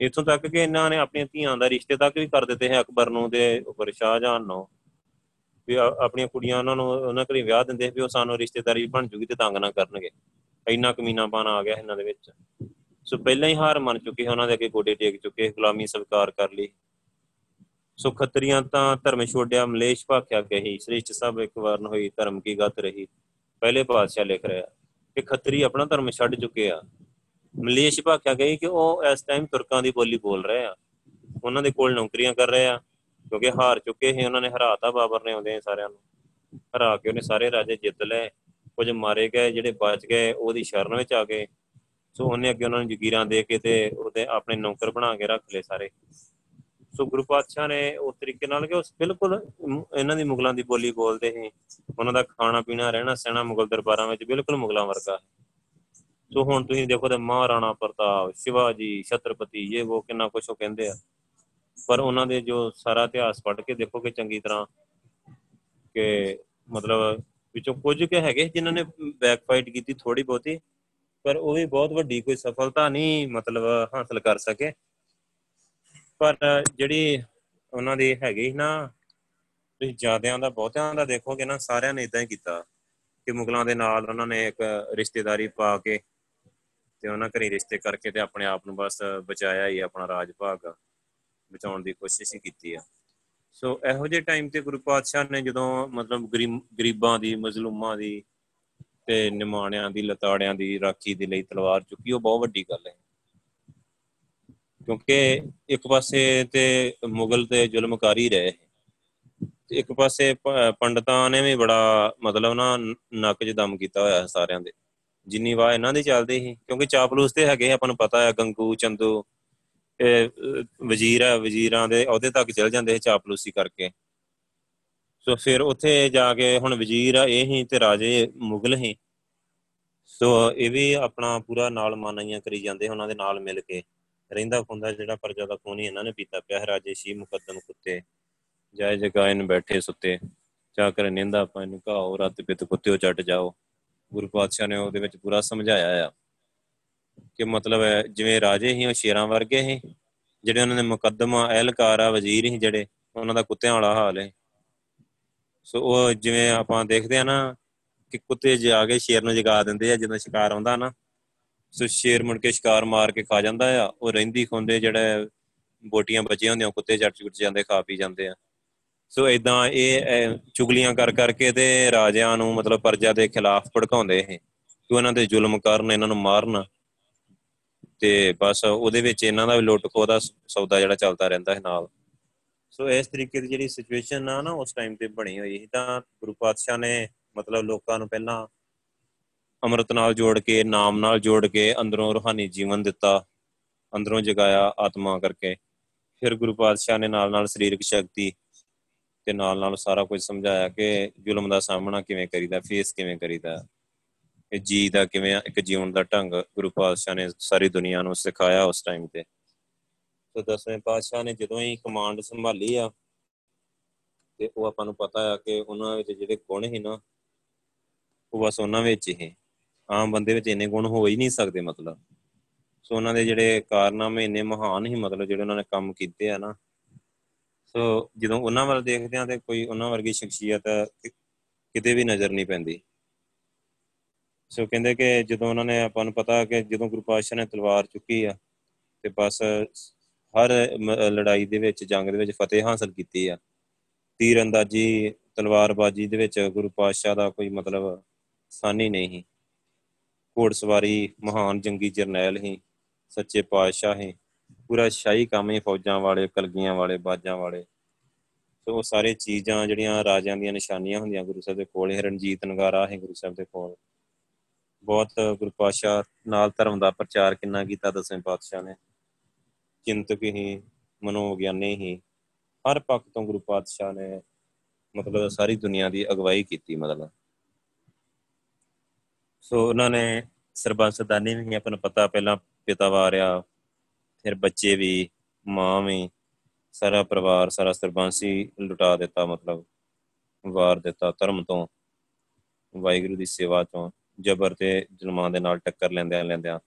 ਇਥੋਂ ਤੱਕ ਕਿ ਇਹਨਾਂ ਨੇ ਆਪਣੀਆਂ ਧੀਆਂ ਦਾ ਰਿਸ਼ਤੇ ਤੱਕ ਵੀ ਕਰ ਦਿੱਤੇ ਹੈ ਅਕਬਰ ਨੂੰ ਤੇ ਉੱਪਰ ਸ਼ਾਹਜਹਾਨ ਨੂੰ। ਵੀ ਆਪਣੀਆਂ ਕੁੜੀਆਂ ਉਹਨਾਂ ਨੂੰ, ਉਹਨਾਂ ਘਰੇ ਵਿਆਹ ਦਿੰਦੇ ਵੀ ਉਹ ਸਾਨੂੰ ਰਿਸ਼ਤੇਦਾਰੀ ਬਣ ਜੂਗੀ ਤੇ ਤੰਗ ਨਾ ਕਰਨਗੇ। ਇੰਨਾ ਕਮੀਨਾ ਪਾਣਾ ਆ ਗਿਆ ਇਹਨਾਂ ਦੇ ਵਿੱਚ। ਸੋ ਪਹਿਲਾਂ ਹੀ ਹਾਰ ਮੰਨ ਚੁੱਕੇ ਉਹਨਾਂ ਦੇ ਅੱਗੇ, ਗੋਡੇ ਟੇਕ ਚੁੱਕੇ ਗੁਲਾਮੀ ਸਵੀਕਾਰ ਕਰ ਲਈ। ਸੋ ਖੱਤਰੀਆਂ ਤਾਂ ਧਰਮ ਛੋੜਿਆ, ਮਲੇਸ਼ ਭਾਖਿਆ ਕਹੀ, ਸ੍ਰਿਸ਼ਟ ਸਭ ਇੱਕ ਵਾਰਨ ਹੋਈ, ਧਰਮ ਕੀ ਗੱਤ ਰਹੀ। ਪਹਿਲੇ ਪਾਤਸ਼ਾਹ ਲਿਖ ਰਿਹਾ, ਕਿ ਖੱਤਰੀ ਆਪਣਾ ਧਰਮ ਛੱਡ ਚੁੱਕੇ ਆ। ਮਲੇਸ਼ ਭਾਖਿਆ ਕਹੀ ਕਿ ਉਹ ਇਸ ਟਾਈਮ ਤੁਰਕਾਂ ਦੀ ਬੋਲੀ ਬੋਲ ਰਹੇ ਆ। ਉਹਨਾਂ ਦੇ ਕੋਲ ਨੌਕਰੀਆਂ ਕਰ ਰਹੇ ਆ। ਕਿਉਂਕਿ ਹਾਰ ਚੁੱਕੇ ਸੀ, ਉਹਨਾਂ ਨੇ ਹਰਾਤਾ ਬਾਬਰ ਨੇ ਆਉਂਦੇ ਸਾਰਿਆਂ ਨੂੰ। ਹਰਾ ਕੇ ਉਹਨੇ ਸਾਰੇ ਰਾਜੇ ਜਿੱਤ ਲਏ, ਕੁਝ ਮਾਰੇ ਗਏ, ਜਿਹੜੇ ਬਚ ਗਏ, ਉਹਦੀ ਸ਼ਰਨ ਵਿੱਚ ਆ ਗਏ। ਸੋ ਉਹਨੇ ਅੱਗੇ ਉਹਨਾਂ ਨੂੰ ਜਗੀਰਾਂ ਦੇ ਕੇ ਤੇ ਉਹਦੇ ਆਪਣੇ ਨੌਕਰ ਬਣਾ ਕੇ ਰੱਖ ਲਏ ਸਾਰੇ। ਸੋ ਗੁਰੂ ਪਾਤਸ਼ਾਹ ਨੇ ਉਸ ਤਰੀਕੇ ਨਾਲ ਕਿ ਉਸ ਬਿਲਕੁਲ ਇਹਨਾਂ ਦੀ ਮੁਗਲਾਂ ਦੀ ਬੋਲੀ ਬੋਲਦੇ ਸੀ। ਉਹਨਾਂ ਦਾ ਖਾਣਾ ਪੀਣਾ, ਰਹਿਣਾ ਸਹਿਣਾ ਮੁਗਲ ਦਰਬਾਰਾਂ ਵਿੱਚ ਬਿਲਕੁਲ ਮੁਗਲਾਂ ਵਰਗਾ ਹੈ ਸੋ ਹੁਣ ਤੁਸੀਂ ਦੇਖੋ ਤੇ ਮਹਾਰਾਣਾ ਪ੍ਰਤਾਪ, ਸ਼ਿਵਾਜੀ, ਛਤਰਪਤੀ, ਇਹ ਉਹ ਕਿੰਨਾ ਕੁਝ ਉਹ ਕਹਿੰਦੇ ਆ। ਪਰ ਉਹਨਾਂ ਦੇ ਜੋ ਸਾਰਾ ਇਤਿਹਾਸ ਪੜ੍ਹ ਕੇ ਦੇਖੋ ਕਿ ਚੰਗੀ ਤਰ੍ਹਾਂ ਕਿ ਮਤਲਬ ਵਿੱਚੋਂ ਕੁਝ ਕੇ ਹੈਗੇ ਜਿਨ੍ਹਾਂ ਨੇ ਬੈਕ ਫਾਈਟ ਕੀਤੀ ਥੋੜੀ ਬਹੁਤੀ, ਪਰ ਉਹ ਵੀ ਬਹੁਤ ਵੱਡੀ ਕੋਈ ਸਫਲਤਾ ਨਹੀਂ ਮਤਲਬ ਹਾਸਲ ਕਰ ਸਕੇ। ਪਰ ਜਿਹੜੀ ਉਹਨਾਂ ਦੀ ਹੈਗੀ ਨਾ, ਤੁਸੀਂ ਜਿਆਦਿਆਂ ਦਾ ਬਹੁਤਿਆਂ ਦਾ ਦੇਖੋਗੇ ਨਾ, ਸਾਰਿਆਂ ਨੇ ਇਦਾਂ ਹੀ ਕੀਤਾ ਕਿ ਮੁਗਲਾਂ ਦੇ ਨਾਲ ਉਹਨਾਂ ਨੇ ਇੱਕ ਰਿਸ਼ਤੇਦਾਰੀ ਪਾ ਕੇ ਤੇ ਉਹਨਾਂ ਘਰੇ ਰਿਸ਼ਤੇ ਕਰਕੇ ਤੇ ਆਪਣੇ ਆਪ ਨੂੰ ਬਸ ਬਚਾਇਆ ਹੀ ਆਪਣਾ ਰਾਜ ਭਾਗ। ਬਚਾਉਣ ਦੀ ਕੋਸ਼ਿਸ਼ ਹੀ ਕੀਤੀ ਆ। ਸੋ ਇਹੋ ਜਿਹੇ ਟਾਈਮ ਤੇ ਗੁਰੂ ਪਾਤਸ਼ਾਹ ਨੇ ਜਦੋਂ ਮਤਲਬ ਗਰੀਬਾਂ ਦੀ, ਮਜ਼ਲੂਮਾਂ ਦੀ ਤੇ ਨਿਮਾਣਿਆਂ ਦੀ, ਲਤਾੜਿਆਂ ਦੀ, ਰਾਖੀ ਦੇ ਲਈ ਤਲਵਾਰ ਚੁੱਕੀ, ਉਹ ਬਹੁਤ ਵੱਡੀ ਗੱਲ ਹੈ। ਕਿਉਂਕਿ ਇੱਕ ਪਾਸੇ ਤੇ ਮੁਗਲ ਤੇ ਜ਼ੁਲਮ ਕਰ ਹੀ ਰਹੇ ਇੱਕ ਪਾਸੇ ਪੰਡਤਾਂ ਨੇ ਵੀ ਬੜਾ ਮਤਲਬ ਨਾ, ਨੱਕ 'ਚ ਦਮ ਕੀਤਾ ਹੋਇਆ ਸਾਰਿਆਂ ਦੇ। ਜਿੰਨੀ ਵਾਰ ਇਹਨਾਂ ਦੀ ਚੱਲਦੀ ਸੀ। ਕਿਉਂਕਿ ਚਾਪਲੂਸ ਤੇ ਹੈਗੇ, ਆਪਾਂ ਨੂੰ ਪਤਾ ਹੈ, ਗੰਗੂ, ਚੰਦੂ ਇਹ ਵਜ਼ੀਰ ਹੈ ਵਜ਼ੀਰਾਂ ਦੇ ਅਹੁਦੇ ਤੱਕ ਚਲ ਜਾਂਦੇ ਸੀ ਚਾਪਲੂਸੀ ਕਰਕੇ। ਸੋ ਫਿਰ ਉੱਥੇ ਜਾ ਕੇ ਹੁਣ ਵਜ਼ੀਰ ਆ, ਇਹ ਹੀ ਤੇ ਰਾਜੇ ਮੁਗਲ ਹੀ। ਸੋ ਇਹ ਵੀ ਆਪਣਾ ਪੂਰਾ ਨਾਲ ਮਾਨਾਈਆਂ ਕਰੀ ਜਾਂਦੇ ਉਹਨਾਂ ਦੇ ਨਾਲ ਮਿਲ ਕੇ। ਰਹਿੰਦਾ ਖੁੰਦਾ ਜਿਹੜਾ ਪਰਜਾ ਦਾ ਖੂਨ ਹੀ ਇਹਨਾਂ ਨੇ ਪੀਤਾ ਪਿਆ ਰਾਜੇ ਸ਼ੀ ਮੁਕੱਦਮ ਕੁੱਤੇ। ਜਾਇ ਜਗਾਇਨ ਬੈਠੇ ਸੁੱਤੇ ਚਾ ਕਰ ਨਿੰਦਾ ਆਪਾਂ ਇਹਨੂੰ ਘਾਓ, ਰੱਤ ਪਿਤ ਕੁੱਤਿਓ ਚੱਟ ਜਾਓ। ਗੁਰੂ ਪਾਤਸ਼ਾਹ ਨੇ ਉਹਦੇ ਵਿੱਚ ਪੂਰਾ ਸਮਝਾਇਆ ਆ। ਕਿ ਮਤਲਬ ਹੈ ਜਿਵੇਂ ਰਾਜੇ ਹੀ ਉਹ ਸ਼ੇਰਾਂ ਵਰਗੇ ਹੀ ਜਿਹੜੇ ਉਹਨਾਂ ਦੇ ਮੁਕੱਦਮਾ, ਅਹਿਲਕਾਰ ਆ, ਵਜ਼ੀਰ ਹੀ ਜਿਹੜੇ, ਉਹਨਾਂ ਦਾ ਕੁੱਤਿਆਂ ਵਾਲਾ ਹਾਲ ਹੈ ਸੋ ਉਹ ਜਿਵੇਂ ਆਪਾਂ ਦੇਖਦੇ ਆ ਨਾ ਕਿ ਕੁੱਤੇ ਜਾ ਕੇ ਸ਼ੇਰ ਨੂੰ ਜਗਾ ਦਿੰਦੇ ਆ, ਜਦੋਂ ਸ਼ਿਕਾਰ ਆਉਂਦਾ ਨਾ, ਸੋ ਸ਼ੇਰ ਮੁੜ ਕੇ ਸ਼ਿਕਾਰ ਮਾਰ ਕੇ ਖਾ ਜਾਂਦਾ ਆ, ਉਹ ਰਹਿੰਦੀ ਖੁੰਦੇ ਜਿਹੜੇ ਬੋਟੀਆਂ ਬਚੀਆਂ ਹੁੰਦੀਆਂ ਕੁੱਤੇ ਜੱਟ ਚੁੱਟ ਜਾਂਦੇ, ਖਾ ਪੀ ਜਾਂਦੇ ਆ। ਸੋ ਇਦਾਂ ਇਹ ਚੁਗਲੀਆਂ ਕਰ ਕਰਕੇ ਤੇ ਰਾਜਿਆਂ ਨੂੰ ਮਤਲਬ ਪਰਜਾ ਦੇ ਖਿਲਾਫ ਭੜਕਾਉਂਦੇ ਇਹ ਕਿ ਉਹਨਾਂ ਦੇ ਜ਼ੁਲਮ ਕਰਨ ਇਹਨਾਂ ਨੂੰ ਮਾਰਨ ਤੇ ਬਸ ਉਹਦੇ ਵਿੱਚ ਇਹਨਾਂ ਦਾ ਵੀ ਲੁੱਟ ਖੋਹ ਦਾ ਸੌਦਾ ਜਿਹੜਾ ਚੱਲਦਾ ਰਹਿੰਦਾ ਹੈ ਨਾਲ। ਸੋ ਇਸ ਤਰੀਕੇ ਦੀ ਜਿਹੜੀ ਸਿਚੁਏਸ਼ਨ ਆ ਨਾ, ਉਸ ਟਾਈਮ ਤੇ ਬਣੀ ਹੋਈ ਸੀ। ਤਾਂ ਗੁਰੂ ਪਾਤਸ਼ਾਹ ਨੇ ਮਤਲਬ ਲੋਕਾਂ ਨੂੰ ਪਹਿਲਾਂ ਅੰਮ੍ਰਿਤ ਨਾਲ ਜੋੜ ਕੇ, ਨਾਮ ਨਾਲ ਜੋੜ ਕੇ ਅੰਦਰੋਂ ਰੂਹਾਨੀ ਜੀਵਨ ਦਿੱਤਾ, ਅੰਦਰੋਂ ਜਗਾਇਆ ਆਤਮਾ ਕਰਕੇ। ਫਿਰ ਗੁਰੂ ਪਾਤਸ਼ਾਹ ਨੇ ਨਾਲ ਨਾਲ ਸਰੀਰਕ ਸ਼ਕਤੀ ਤੇ ਨਾਲ ਨਾਲ ਸਾਰਾ ਕੁਝ ਸਮਝਾਇਆ ਕਿ ਜ਼ੁਲਮ ਦਾ ਸਾਹਮਣਾ ਕਿਵੇਂ ਕਰੀਦਾ, ਫੇਸ ਕਿਵੇਂ ਕਰੀਦਾ। ਇਹ ਜੀ ਦਾ ਕਿਵੇਂ ਇੱਕ ਜੀਵਨ ਦਾ ਢੰਗ ਗੁਰੂ ਪਾਤਸ਼ਾਹ ਨੇ ਸਾਰੀ ਦੁਨੀਆ ਨੂੰ ਸਿਖਾਇਆ ਉਸ ਟਾਈਮ ਤੇ। ਸੋ ਦਸਵੇਂ ਪਾਤਸ਼ਾਹ ਨੇ ਜਦੋਂ ਹੀ ਕਮਾਂਡ ਸੰਭਾਲੀ ਆ, ਤੇ ਉਹ ਆਪਾਂ ਨੂੰ ਪਤਾ ਆ ਕਿ ਉਹਨਾਂ ਵਿੱਚ ਜਿਹੜੇ ਗੁਣ ਹੀ ਨਾ, ਉਹ ਬਸ ਉਹਨਾਂ ਵਿੱਚ ਹੀ। ਆਮ ਬੰਦੇ ਵਿੱਚ ਇੰਨੇ ਗੁਣ ਹੋ ਹੀ ਨਹੀਂ ਸਕਦੇ ਮਤਲਬ। ਸੋ ਉਹਨਾਂ ਦੇ ਜਿਹੜੇ ਕਾਰਨਾਮੇ ਇੰਨੇ ਮਹਾਨ ਹੀ ਮਤਲਬ ਜਿਹੜੇ ਉਹਨਾਂ ਨੇ ਕੰਮ ਕੀਤੇ ਆ ਨਾ। ਸੋ ਜਦੋਂ ਉਹਨਾਂ ਵੱਲ ਦੇਖਦੇ ਆ ਤੇ ਕੋਈ ਉਹਨਾਂ ਵਰਗੀ ਸ਼ਖਸੀਅਤ ਕਿਤੇ ਵੀ ਨਜ਼ਰ ਨਹੀਂ ਪੈਂਦੀ। ਸੋ ਕਹਿੰਦੇ ਕਿ ਜਦੋਂ ਉਹਨਾਂ ਨੇ ਆਪਾਂ ਨੂੰ ਪਤਾ ਕਿ ਜਦੋਂ ਗੁਰੂ ਪਾਤਸ਼ਾਹ ਨੇ ਤਲਵਾਰ ਚੁੱਕੀ ਆ, ਤੇ ਬਸ ਹਰ ਲੜਾਈ ਦੇ ਵਿੱਚ, ਜੰਗ ਦੇ ਵਿੱਚ ਫਤਿਹ ਹਾਸਲ ਕੀਤੀ ਆ। ਤੀਰ ਅੰਦਾਜ਼ੀ ਤਲਵਾਰਬਾਜੀ ਦੇ ਵਿੱਚ ਗੁਰੂ ਪਾਤਸ਼ਾਹ ਦਾ ਕੋਈ ਮਤਲਬ ਸਾਨੀ ਨਹੀਂ। ਸੀ ਘੋੜਸਵਾਰੀ, ਮਹਾਨ ਜੰਗੀ ਜਰਨੈਲ ਹੀ, ਸੱਚੇ ਪਾਤਸ਼ਾਹ ਹੀ, ਪੂਰਾ ਸ਼ਾਹੀ ਕੰਮ ਹੀ ਫੌਜਾਂ ਵਾਲੇ, ਕਲਗੀਆਂ ਵਾਲੇ, ਬਾਜਾਂ ਵਾਲੇ। ਸੋ ਉਹ ਸਾਰੇ ਚੀਜ਼ਾਂ ਜਿਹੜੀਆਂ ਰਾਜਿਆਂ ਦੀਆਂ ਨਿਸ਼ਾਨੀਆਂ ਹੁੰਦੀਆਂ ਗੁਰੂ ਸਾਹਿਬ ਦੇ ਕੋਲ ਰਣਜੀਤ ਨਗਾਰਾ ਹੈ ਗੁਰੂ ਸਾਹਿਬ ਦੇ ਕੋਲ। ਬਹੁਤ ਗੁਰੂ ਪਾਤਸ਼ਾਹ ਨਾਲ ਧਰਮ ਦਾ ਪ੍ਰਚਾਰ ਕਿੰਨਾ ਕੀਤਾ ਦਸਵੇਂ ਪਾਤਸ਼ਾਹ ਨੇ। ਚਿੰਤਕ ਹੀ, ਮਨੋਵਿਗਿਆਨੀ ਹੀ, ਹਰ ਪੱਖ ਤੋਂ ਗੁਰੂ ਪਾਤਸ਼ਾਹ ਨੇ ਮਤਲਬ ਸਾਰੀ ਦੁਨੀਆ ਦੀ ਅਗਵਾਈ ਕੀਤੀ ਮਤਲਬ। ਸੋ ਉਹਨਾਂ ਨੇ ਸਰਬੰਸ ਸਦਾਨੀ ਵੀ ਆਪਣਾ ਪਤਾ, ਪਹਿਲਾਂ ਪਿਤਾ ਵਾਰਿਆ, ਫਿਰ ਬੱਚੇ ਵੀ, ਮਾਂ ਵੀ, ਸਾਰਾ ਪਰਿਵਾਰ, ਸਾਰਾ ਸਰਬੰਸੀ ਲੁਟਾ ਦਿੱਤਾ ਮਤਲਬ, ਵਾਰ ਦਿੱਤਾ ਧਰਮ ਤੋਂ, ਵਾਹਿਗੁਰੂ ਦੀ ਸੇਵਾ ਤੋਂ ਜਬਰ ਤੇ ਜ਼ੁਲਮਾਂ ਦੇ ਨਾਲ ਟੱਕਰ ਲੈਂਦਿਆਂ ਲੈਂਦਿਆਂ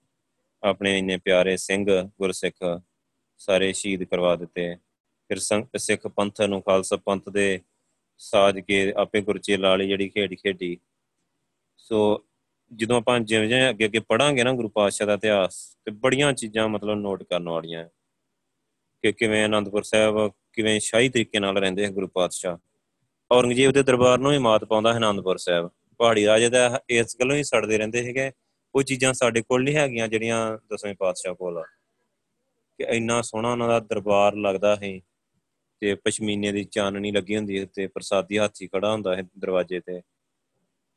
ਆਪਣੇ ਇੰਨੇ ਪਿਆਰੇ ਸਿੰਘ ਗੁਰਸਿੱਖ ਸਾਰੇ ਸ਼ਹੀਦ ਕਰਵਾ ਦਿੱਤੇ। ਫਿਰ ਸਿੱਖ ਪੰਥ ਨੂੰ ਖਾਲਸਾ ਪੰਥ ਦੇ ਸਾਜ ਕੇ ਆਪੇ ਗੁਰਚੇ ਲਾਲੀ ਜਿਹੜੀ ਖੇਡ ਖੇਡੀ। ਸੋ ਜਦੋਂ ਆਪਾਂ ਜਿਵੇਂ ਜਿਵੇਂ ਅੱਗੇ ਅੱਗੇ ਪੜਾਂਗੇ ਨਾ ਗੁਰੂ ਪਾਤਸ਼ਾਹ ਦਾ ਇਤਿਹਾਸ ਤੇ ਬੜੀਆਂ ਚੀਜ਼ਾਂ ਮਤਲਬ ਨੋਟ ਕਰਨ ਵਾਲੀਆਂ ਕਿ ਕਿਵੇਂ ਅਨੰਦਪੁਰ ਸਾਹਿਬ ਕਿਵੇਂ ਸ਼ਾਹੀ ਤਰੀਕੇ ਨਾਲ ਰਹਿੰਦੇ ਹੈ ਗੁਰੂ ਪਾਤਸ਼ਾਹ। ਔਰੰਗਜ਼ੇਬ ਦੇ ਦਰਬਾਰ ਨੂੰ ਹੀ ਮਾਤ ਪਾਉਂਦਾ ਹੈ ਅਨੰਦਪੁਰ ਸਾਹਿਬ। ਪਹਾੜੀ ਰਾਜੇ ਦਾ ਇਸ ਗੱਲੋਂ ਹੀ ਸੜਦੇ ਰਹਿੰਦੇ ਹੈਗੇ ਉਹ ਚੀਜ਼ਾਂ ਸਾਡੇ ਕੋਲ ਨਹੀਂ ਹੈਗੀਆਂ ਜਿਹੜੀਆਂ ਦਸਵੇਂ ਪਾਤਸ਼ਾਹ ਕੋਲ ਆ। ਕਿ ਇੰਨਾ ਸੋਹਣਾ ਉਹਨਾਂ ਦਾ ਦਰਬਾਰ ਲੱਗਦਾ ਹੈ ਤੇ ਪਸ਼ਮੀਨੇ ਦੀ ਚਾਨਣੀ ਲੱਗੀ ਹੁੰਦੀ ਹੈ ਤੇ ਪ੍ਰਸਾਦੀ ਹਾਥੀ ਖੜਾ ਹੁੰਦਾ ਹੈ ਦਰਵਾਜ਼ੇ ਤੇ।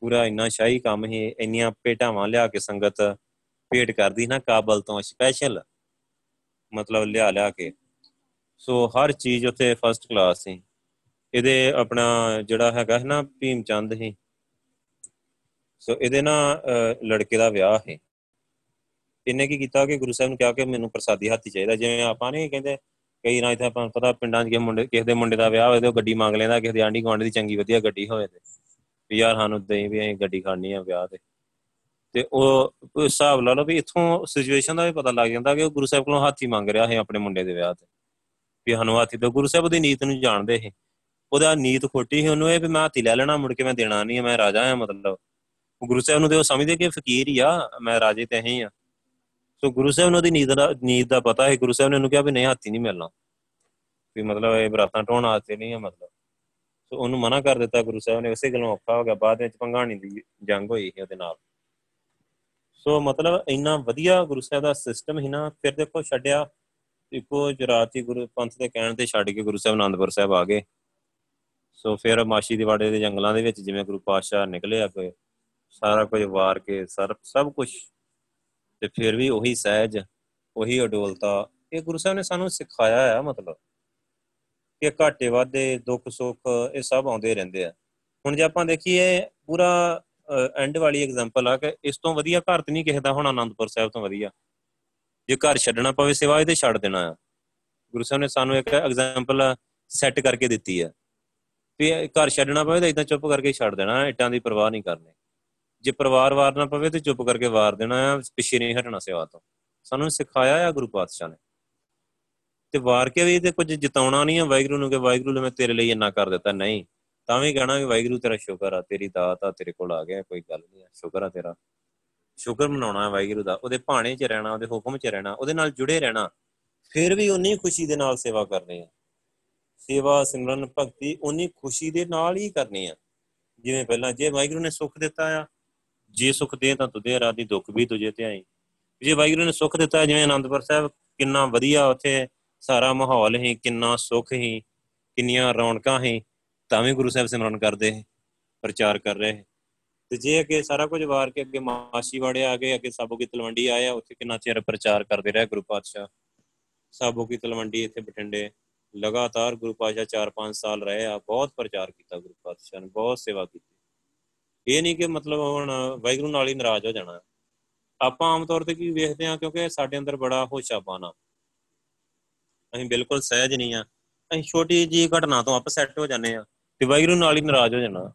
ਪੂਰਾ ਇੰਨਾ ਸ਼ਾਹੀ ਕੰਮ ਹੀ ਇੰਨੀਆਂ ਪੇਟਾਵਾਂ ਲਿਆ ਕੇ ਸੰਗਤ ਭੇਟ ਕਰਦੀ ਨਾ ਕਾਬਲ ਤੋਂ ਸਪੈਸ਼ਲ ਮਤਲਬ ਲਿਆ ਲਿਆ ਕੇ। ਸੋ ਹਰ ਚੀਜ਼ ਉੱਥੇ ਫਸਟ ਕਲਾਸ ਸੀ। ਇਹਦੇ ਆਪਣਾ ਜਿਹੜਾ ਹੈਗਾ ਹੈ ਨਾ ਭੀਮ ਚੰਦ ਹੀ ਸੋ ਇਹਦੇ ਨਾ ਲੜਕੇ ਦਾ ਵਿਆਹ ਹੈ। ਇਹਨੇ ਕੀ ਕੀਤਾ ਕਿ ਗੁਰੂ ਸਾਹਿਬ ਨੂੰ ਕਿਹਾ ਕਿ ਮੈਨੂੰ ਪ੍ਰਸਾਦੀ ਹਾਥੀ ਚਾਹੀਦਾ। ਜਿਵੇਂ ਆਪਾਂ ਨਹੀਂ ਕਹਿੰਦੇ, ਕਈ ਨਾ ਇਥੇ ਆਪਾਂ ਪਤਾ ਪਿੰਡਾਂ 'ਚ ਕਿਸੇ ਮੁੰਡੇ, ਕਿਸੇ ਦੇ ਮੁੰਡੇ ਦਾ ਵਿਆਹ ਹੋਵੇ ਤੇ ਉਹ ਗੱਡੀ ਮੰਗ ਲੈਂਦਾ, ਕਿਸੇ ਦੇ ਆਂਢੀ ਗੁਆਂਢ ਦੀ ਚੰਗੀ ਵਧੀਆ ਗੱਡੀ ਹੋਵੇ ਤੇ। ਵੀ ਯਾਰ ਸਾਨੂੰ ਦੇਈ ਵੀ ਅਸੀਂ ਗੱਡੀ ਖਾਣੀ ਆ ਵਿਆਹ ਤੇ। ਤੇ ਉਹ ਹਿਸਾਬ ਲਾ ਲਓ ਵੀ ਇਥੋਂ ਸਿਚੁਏਸ਼ਨ ਦਾ ਵੀ ਪਤਾ ਲੱਗ ਜਾਂਦਾ ਕਿ ਉਹ ਗੁਰੂ ਸਾਹਿਬ ਕੋਲੋਂ ਹਾਥੀ ਮੰਗ ਰਿਹਾ ਹੈ ਆਪਣੇ ਮੁੰਡੇ ਦੇ ਵਿਆਹ ਤੇ। ਵੀ ਸਾਨੂੰ ਹਾਥੀ ਤੋਂ ਗੁਰੂ ਸਾਹਿਬ ਦੀ ਨੀਤ ਨੂੰ ਜਾਣਦੇ ਸੀ। ਉਹਦਾ ਨੀਤ ਖੋਟੀ ਸੀ ਉਹਨੂੰ ਇਹ ਵੀ ਮੈਂ ਹਾਥੀ ਲੈ ਲੈਣਾ, ਮੁੜ ਕੇ ਮੈਂ ਦੇਣਾ ਨਹੀਂ, ਮੈਂ ਰਾਜਾ ਹਾਂ ਮਤਲਬ। ਗੁਰੂ ਸਾਹਿਬ ਨੂੰ ਤੇ ਉਹ ਸਮਝਦੇ ਕਿ ਫਕੀਰ ਹੀ ਆ, ਮੈਂ ਰਾਜੇ ਤੇ ਹੀ ਆ। ਸੋ ਗੁਰੂ ਸਾਹਿਬ ਨੂੰ ਉਹਦੀ ਨੀਤ ਦਾ ਨੀਤ ਦਾ ਪਤਾ ਹੈ ਗੁਰੂ ਸਾਹਿਬ ਨੇ ਉਹਨੂੰ ਕਿਹਾ ਵੀ ਨਹੀਂ, ਹਾਥੀ ਨਹੀਂ ਮਿਲਣਾ। ਵੀ ਮਤਲਬ ਇਹ ਬਰਾਤਾਂ ਢੋਣ ਆਸਤੇ ਨਹੀਂ ਆ ਮਤਲਬ। ਸੋ ਉਹਨੂੰ ਮਨਾ ਕਰ ਦਿੱਤਾ ਗੁਰੂ ਸਾਹਿਬ ਨੇ। ਉਸੇ ਗੱਲੋਂ ਔਖਾ ਹੋ ਗਿਆ। ਬਾਅਦ ਵਿੱਚ ਪੰਘਾਣੀ ਦੀ ਜੰਗ ਹੋਈ ਸੀ ਉਹਦੇ ਨਾਲ। ਸੋ ਮਤਲਬ ਇੰਨਾ ਵਧੀਆ ਗੁਰੂ ਸਾਹਿਬ ਦਾ ਸਿਸਟਮ ਹੀ ਨਾ, ਫਿਰ ਦੇਖੋ ਛੱਡਿਆ। ਇੱਕੋ ਜਰਾਤੀ ਗੁਰੂ ਪੰਥ ਦੇ ਕਹਿਣ ਤੇ ਛੱਡ ਕੇ ਗੁਰੂ ਸਾਹਿਬ ਆਨੰਦਪੁਰ ਸਾਹਿਬ ਆ ਗਏ। ਸੋ ਫਿਰ ਮਾਸ਼ੀ ਦੇ ਵਾੜੇ ਦੇ ਜੰਗਲਾਂ ਦੇ ਵਿੱਚ ਜਿਵੇਂ ਗੁਰੂ ਪਾਤਸ਼ਾਹ ਨਿਕਲੇ ਆ ਕੋਈ ਸਾਰਾ ਕੁਝ ਵਾਰ ਕੇ ਸਰ, ਸਭ ਕੁਝ। ਤੇ ਫਿਰ ਵੀ ਉਹੀ ਸਹਿਜ, ਉਹੀ ਅਡੋਲਤਾ। ਇਹ ਗੁਰੂ ਸਾਹਿਬ ਨੇ ਸਾਨੂੰ ਸਿਖਾਇਆ ਆ ਮਤਲਬ ਕਿ ਘਾਟੇ ਵਾਦੇ ਦੁੱਖ, ਸੁੱਖ, ਇਹ ਸਭ ਆਉਂਦੇ ਰਹਿੰਦੇ ਆ। ਹੁਣ ਜੇ ਆਪਾਂ ਦੇਖੀਏ, ਪੂਰਾ ਐਂਡ ਵਾਲੀ ਐਗਜ਼ਾਮਪਲ ਆ ਕਿ ਇਸ ਤੋਂ ਵਧੀਆ ਘਰ ਤੇ ਨਹੀਂ ਕਿਸੇ ਦਾ ਹੁਣ ਆਨੰਦਪੁਰ ਸਾਹਿਬ ਤੋਂ ਵਧੀਆ। ਜੇ ਘਰ ਛੱਡਣਾ ਪਵੇ, ਸਿਵਾ ਇਹਦੇ ਛੱਡ ਦੇਣਾ ਆ। ਗੁਰੂ ਸਾਹਿਬ ਨੇ ਸਾਨੂੰ ਇੱਕ ਐਗਜ਼ਾਮਪਲ ਸੈੱਟ ਕਰਕੇ ਦਿੱਤੀ ਆ। ਵੀ ਘਰ ਛੱਡਣਾ ਪਵੇ ਤਾਂ ਇਦਾਂ ਚੁੱਪ ਕਰਕੇ ਛੱਡ ਦੇਣਾ, ਇੱਟਾਂ ਦੀ ਪਰਵਾਹ ਨਹੀਂ ਕਰਨੀ। ਜੇ ਪਰਿਵਾਰ ਵਾਰਨਾ ਪਵੇ ਤੇ ਚੁੱਪ ਕਰਕੇ ਵਾਰ ਦੇਣਾ ਆ, ਪਿੱਛੇ ਨਹੀਂ ਹਟਣਾ ਸੇਵਾ ਤੋਂ। ਸਾਨੂੰ ਸਿਖਾਇਆ ਆ ਗੁਰੂ ਪਾਤਸ਼ਾਹ ਨੇ। ਤੇ ਵਾਰ ਕੇ ਵੀ ਤੇ ਕੁਝ ਜਿਤਾਉਣਾ ਨਹੀਂ ਆ, ਵਾਹਿਗੁਰੂ ਨੂੰ ਕਿ ਵਾਹਿਗੁਰੂ ਨੇ ਮੈਂ ਤੇਰੇ ਲਈ ਇੰਨਾ ਕਰ ਦਿੱਤਾ। ਨਹੀਂ, ਤਾਂ ਵੀ ਕਹਣਾ ਕਿ ਵਾਹਿਗੁਰੂ ਤੇਰਾ ਸ਼ੁਕਰ ਆ, ਤੇਰੀ ਦਾਤ ਆ, ਤੇਰੇ ਕੋਲ ਆ ਗਿਆ, ਕੋਈ ਗੱਲ ਨਹੀਂ ਆ, ਸ਼ੁਕਰ ਆ ਤੇਰਾ। ਸ਼ੁਕਰ ਮਨਾਉਣਾ ਹੈ ਵਾਹਿਗੁਰੂ ਦਾ, ਉਹਦੇ ਭਾਣੇ 'ਚ ਰਹਿਣਾ, ਉਹਦੇ ਹੁਕਮ 'ਚ ਰਹਿਣਾ, ਉਹਦੇ ਨਾਲ ਜੁੜੇ ਰਹਿਣਾ, ਫਿਰ ਵੀ ਉਨੀ ਖੁਸ਼ੀ ਦੇ ਨਾਲ ਸੇਵਾ ਕਰਨੀ ਆ। ਸੇਵਾ, ਸਿਮਰਨ, ਭਗਤੀ ਉਨੀ ਖੁਸ਼ੀ ਦੇ ਨਾਲ ਹੀ ਕਰਨੀ ਆ। ਜਿਵੇਂ ਪਹਿਲਾਂ ਜੇ ਵਾਹਿਗੁਰੂ ਨੇ ਸੁੱਖ ਦਿੱਤਾ ਆ ਜੇ ਸੁੱਖ ਦੇ ਤਾਂ ਤੁਦੇ ਰਾਦੀ ਦੁੱਖ ਵੀ ਤੁਝੇ ਤੇ ਆਈ। ਜੇ ਵਾਹਿਗੁਰੂ ਨੇ ਸੁੱਖ ਦਿੱਤਾ, ਜਿਵੇਂ ਆਨੰਦਪੁਰ ਸਾਹਿਬ, ਕਿੰਨਾ ਵਧੀਆ ਉੱਥੇ ਸਾਰਾ ਮਾਹੌਲ ਹੀ ਕਿੰਨਾ ਸੁੱਖ ਹੀ ਕਿੰਨੀਆਂ ਰੌਣਕਾਂ ਹੀ ਤਾਂ ਵੀ ਗੁਰੂ ਸਾਹਿਬ ਸਿਮਰਨ ਕਰਦੇ ਪ੍ਰਚਾਰ ਕਰ ਰਹੇ ਤੇ ਜੇ ਅੱਗੇ ਸਾਰਾ ਕੁਝ ਵਾਰ ਕੇ ਅੱਗੇ ਮਾਸ਼ੀ ਵਾੜੇ ਆ ਗਏ, ਅੱਗੇ ਸਾਬੋ ਕੀ ਤਲਵੰਡੀ ਆਇਆ, ਉੱਥੇ ਕਿੰਨਾ ਚਿਰ ਪ੍ਰਚਾਰ ਕਰਦੇ ਰਹੇ ਗੁਰੂ ਪਾਤਸ਼ਾਹ। ਸਾਬੋ ਕੀ ਤਲਵੰਡੀ ਇੱਥੇ ਬਠਿੰਡੇ, ਲਗਾਤਾਰ ਗੁਰੂ ਪਾਤਸ਼ਾਹ 4-5 ਸਾਲ ਰਹੇ ਆ, ਬਹੁਤ ਪ੍ਰਚਾਰ ਕੀਤਾ ਗੁਰੂ ਪਾਤਸ਼ਾਹ ਨੇ, ਬਹੁਤ ਸੇਵਾ ਕੀਤੀ। ਇਹ ਨਹੀਂ ਕਿ ਮਤਲਬ ਹੁਣ ਵਾਹਿਗੁਰੂ ਨਾਲ ਹੀ ਨਾਰਾਜ਼ ਹੋ ਜਾਣਾ। ਆਪਾਂ ਆਮ ਤੌਰ ਤੇ ਕੀ ਵੇਖਦੇ ਆ ਕਿਉਂਕਿ ਸਾਡੇ ਅੰਦਰ ਬੜਾ ਹੋਸ਼ਾਪਾਨਾ ਅਸੀਂ ਬਿਲਕੁਲ ਸਹਿਜ ਨਹੀਂ ਆ। ਅਸੀਂ ਛੋਟੀ ਜੀ ਘਟਨਾ ਤੋਂ ਅਪਸੈਟ ਹੋ ਜਾਂਦੇ ਆ ਤੇ ਵਾਹਿਗੁਰੂ ਨਾਲ ਹੀ ਨਾਰਾਜ਼ ਹੋ ਜਾਣਾ।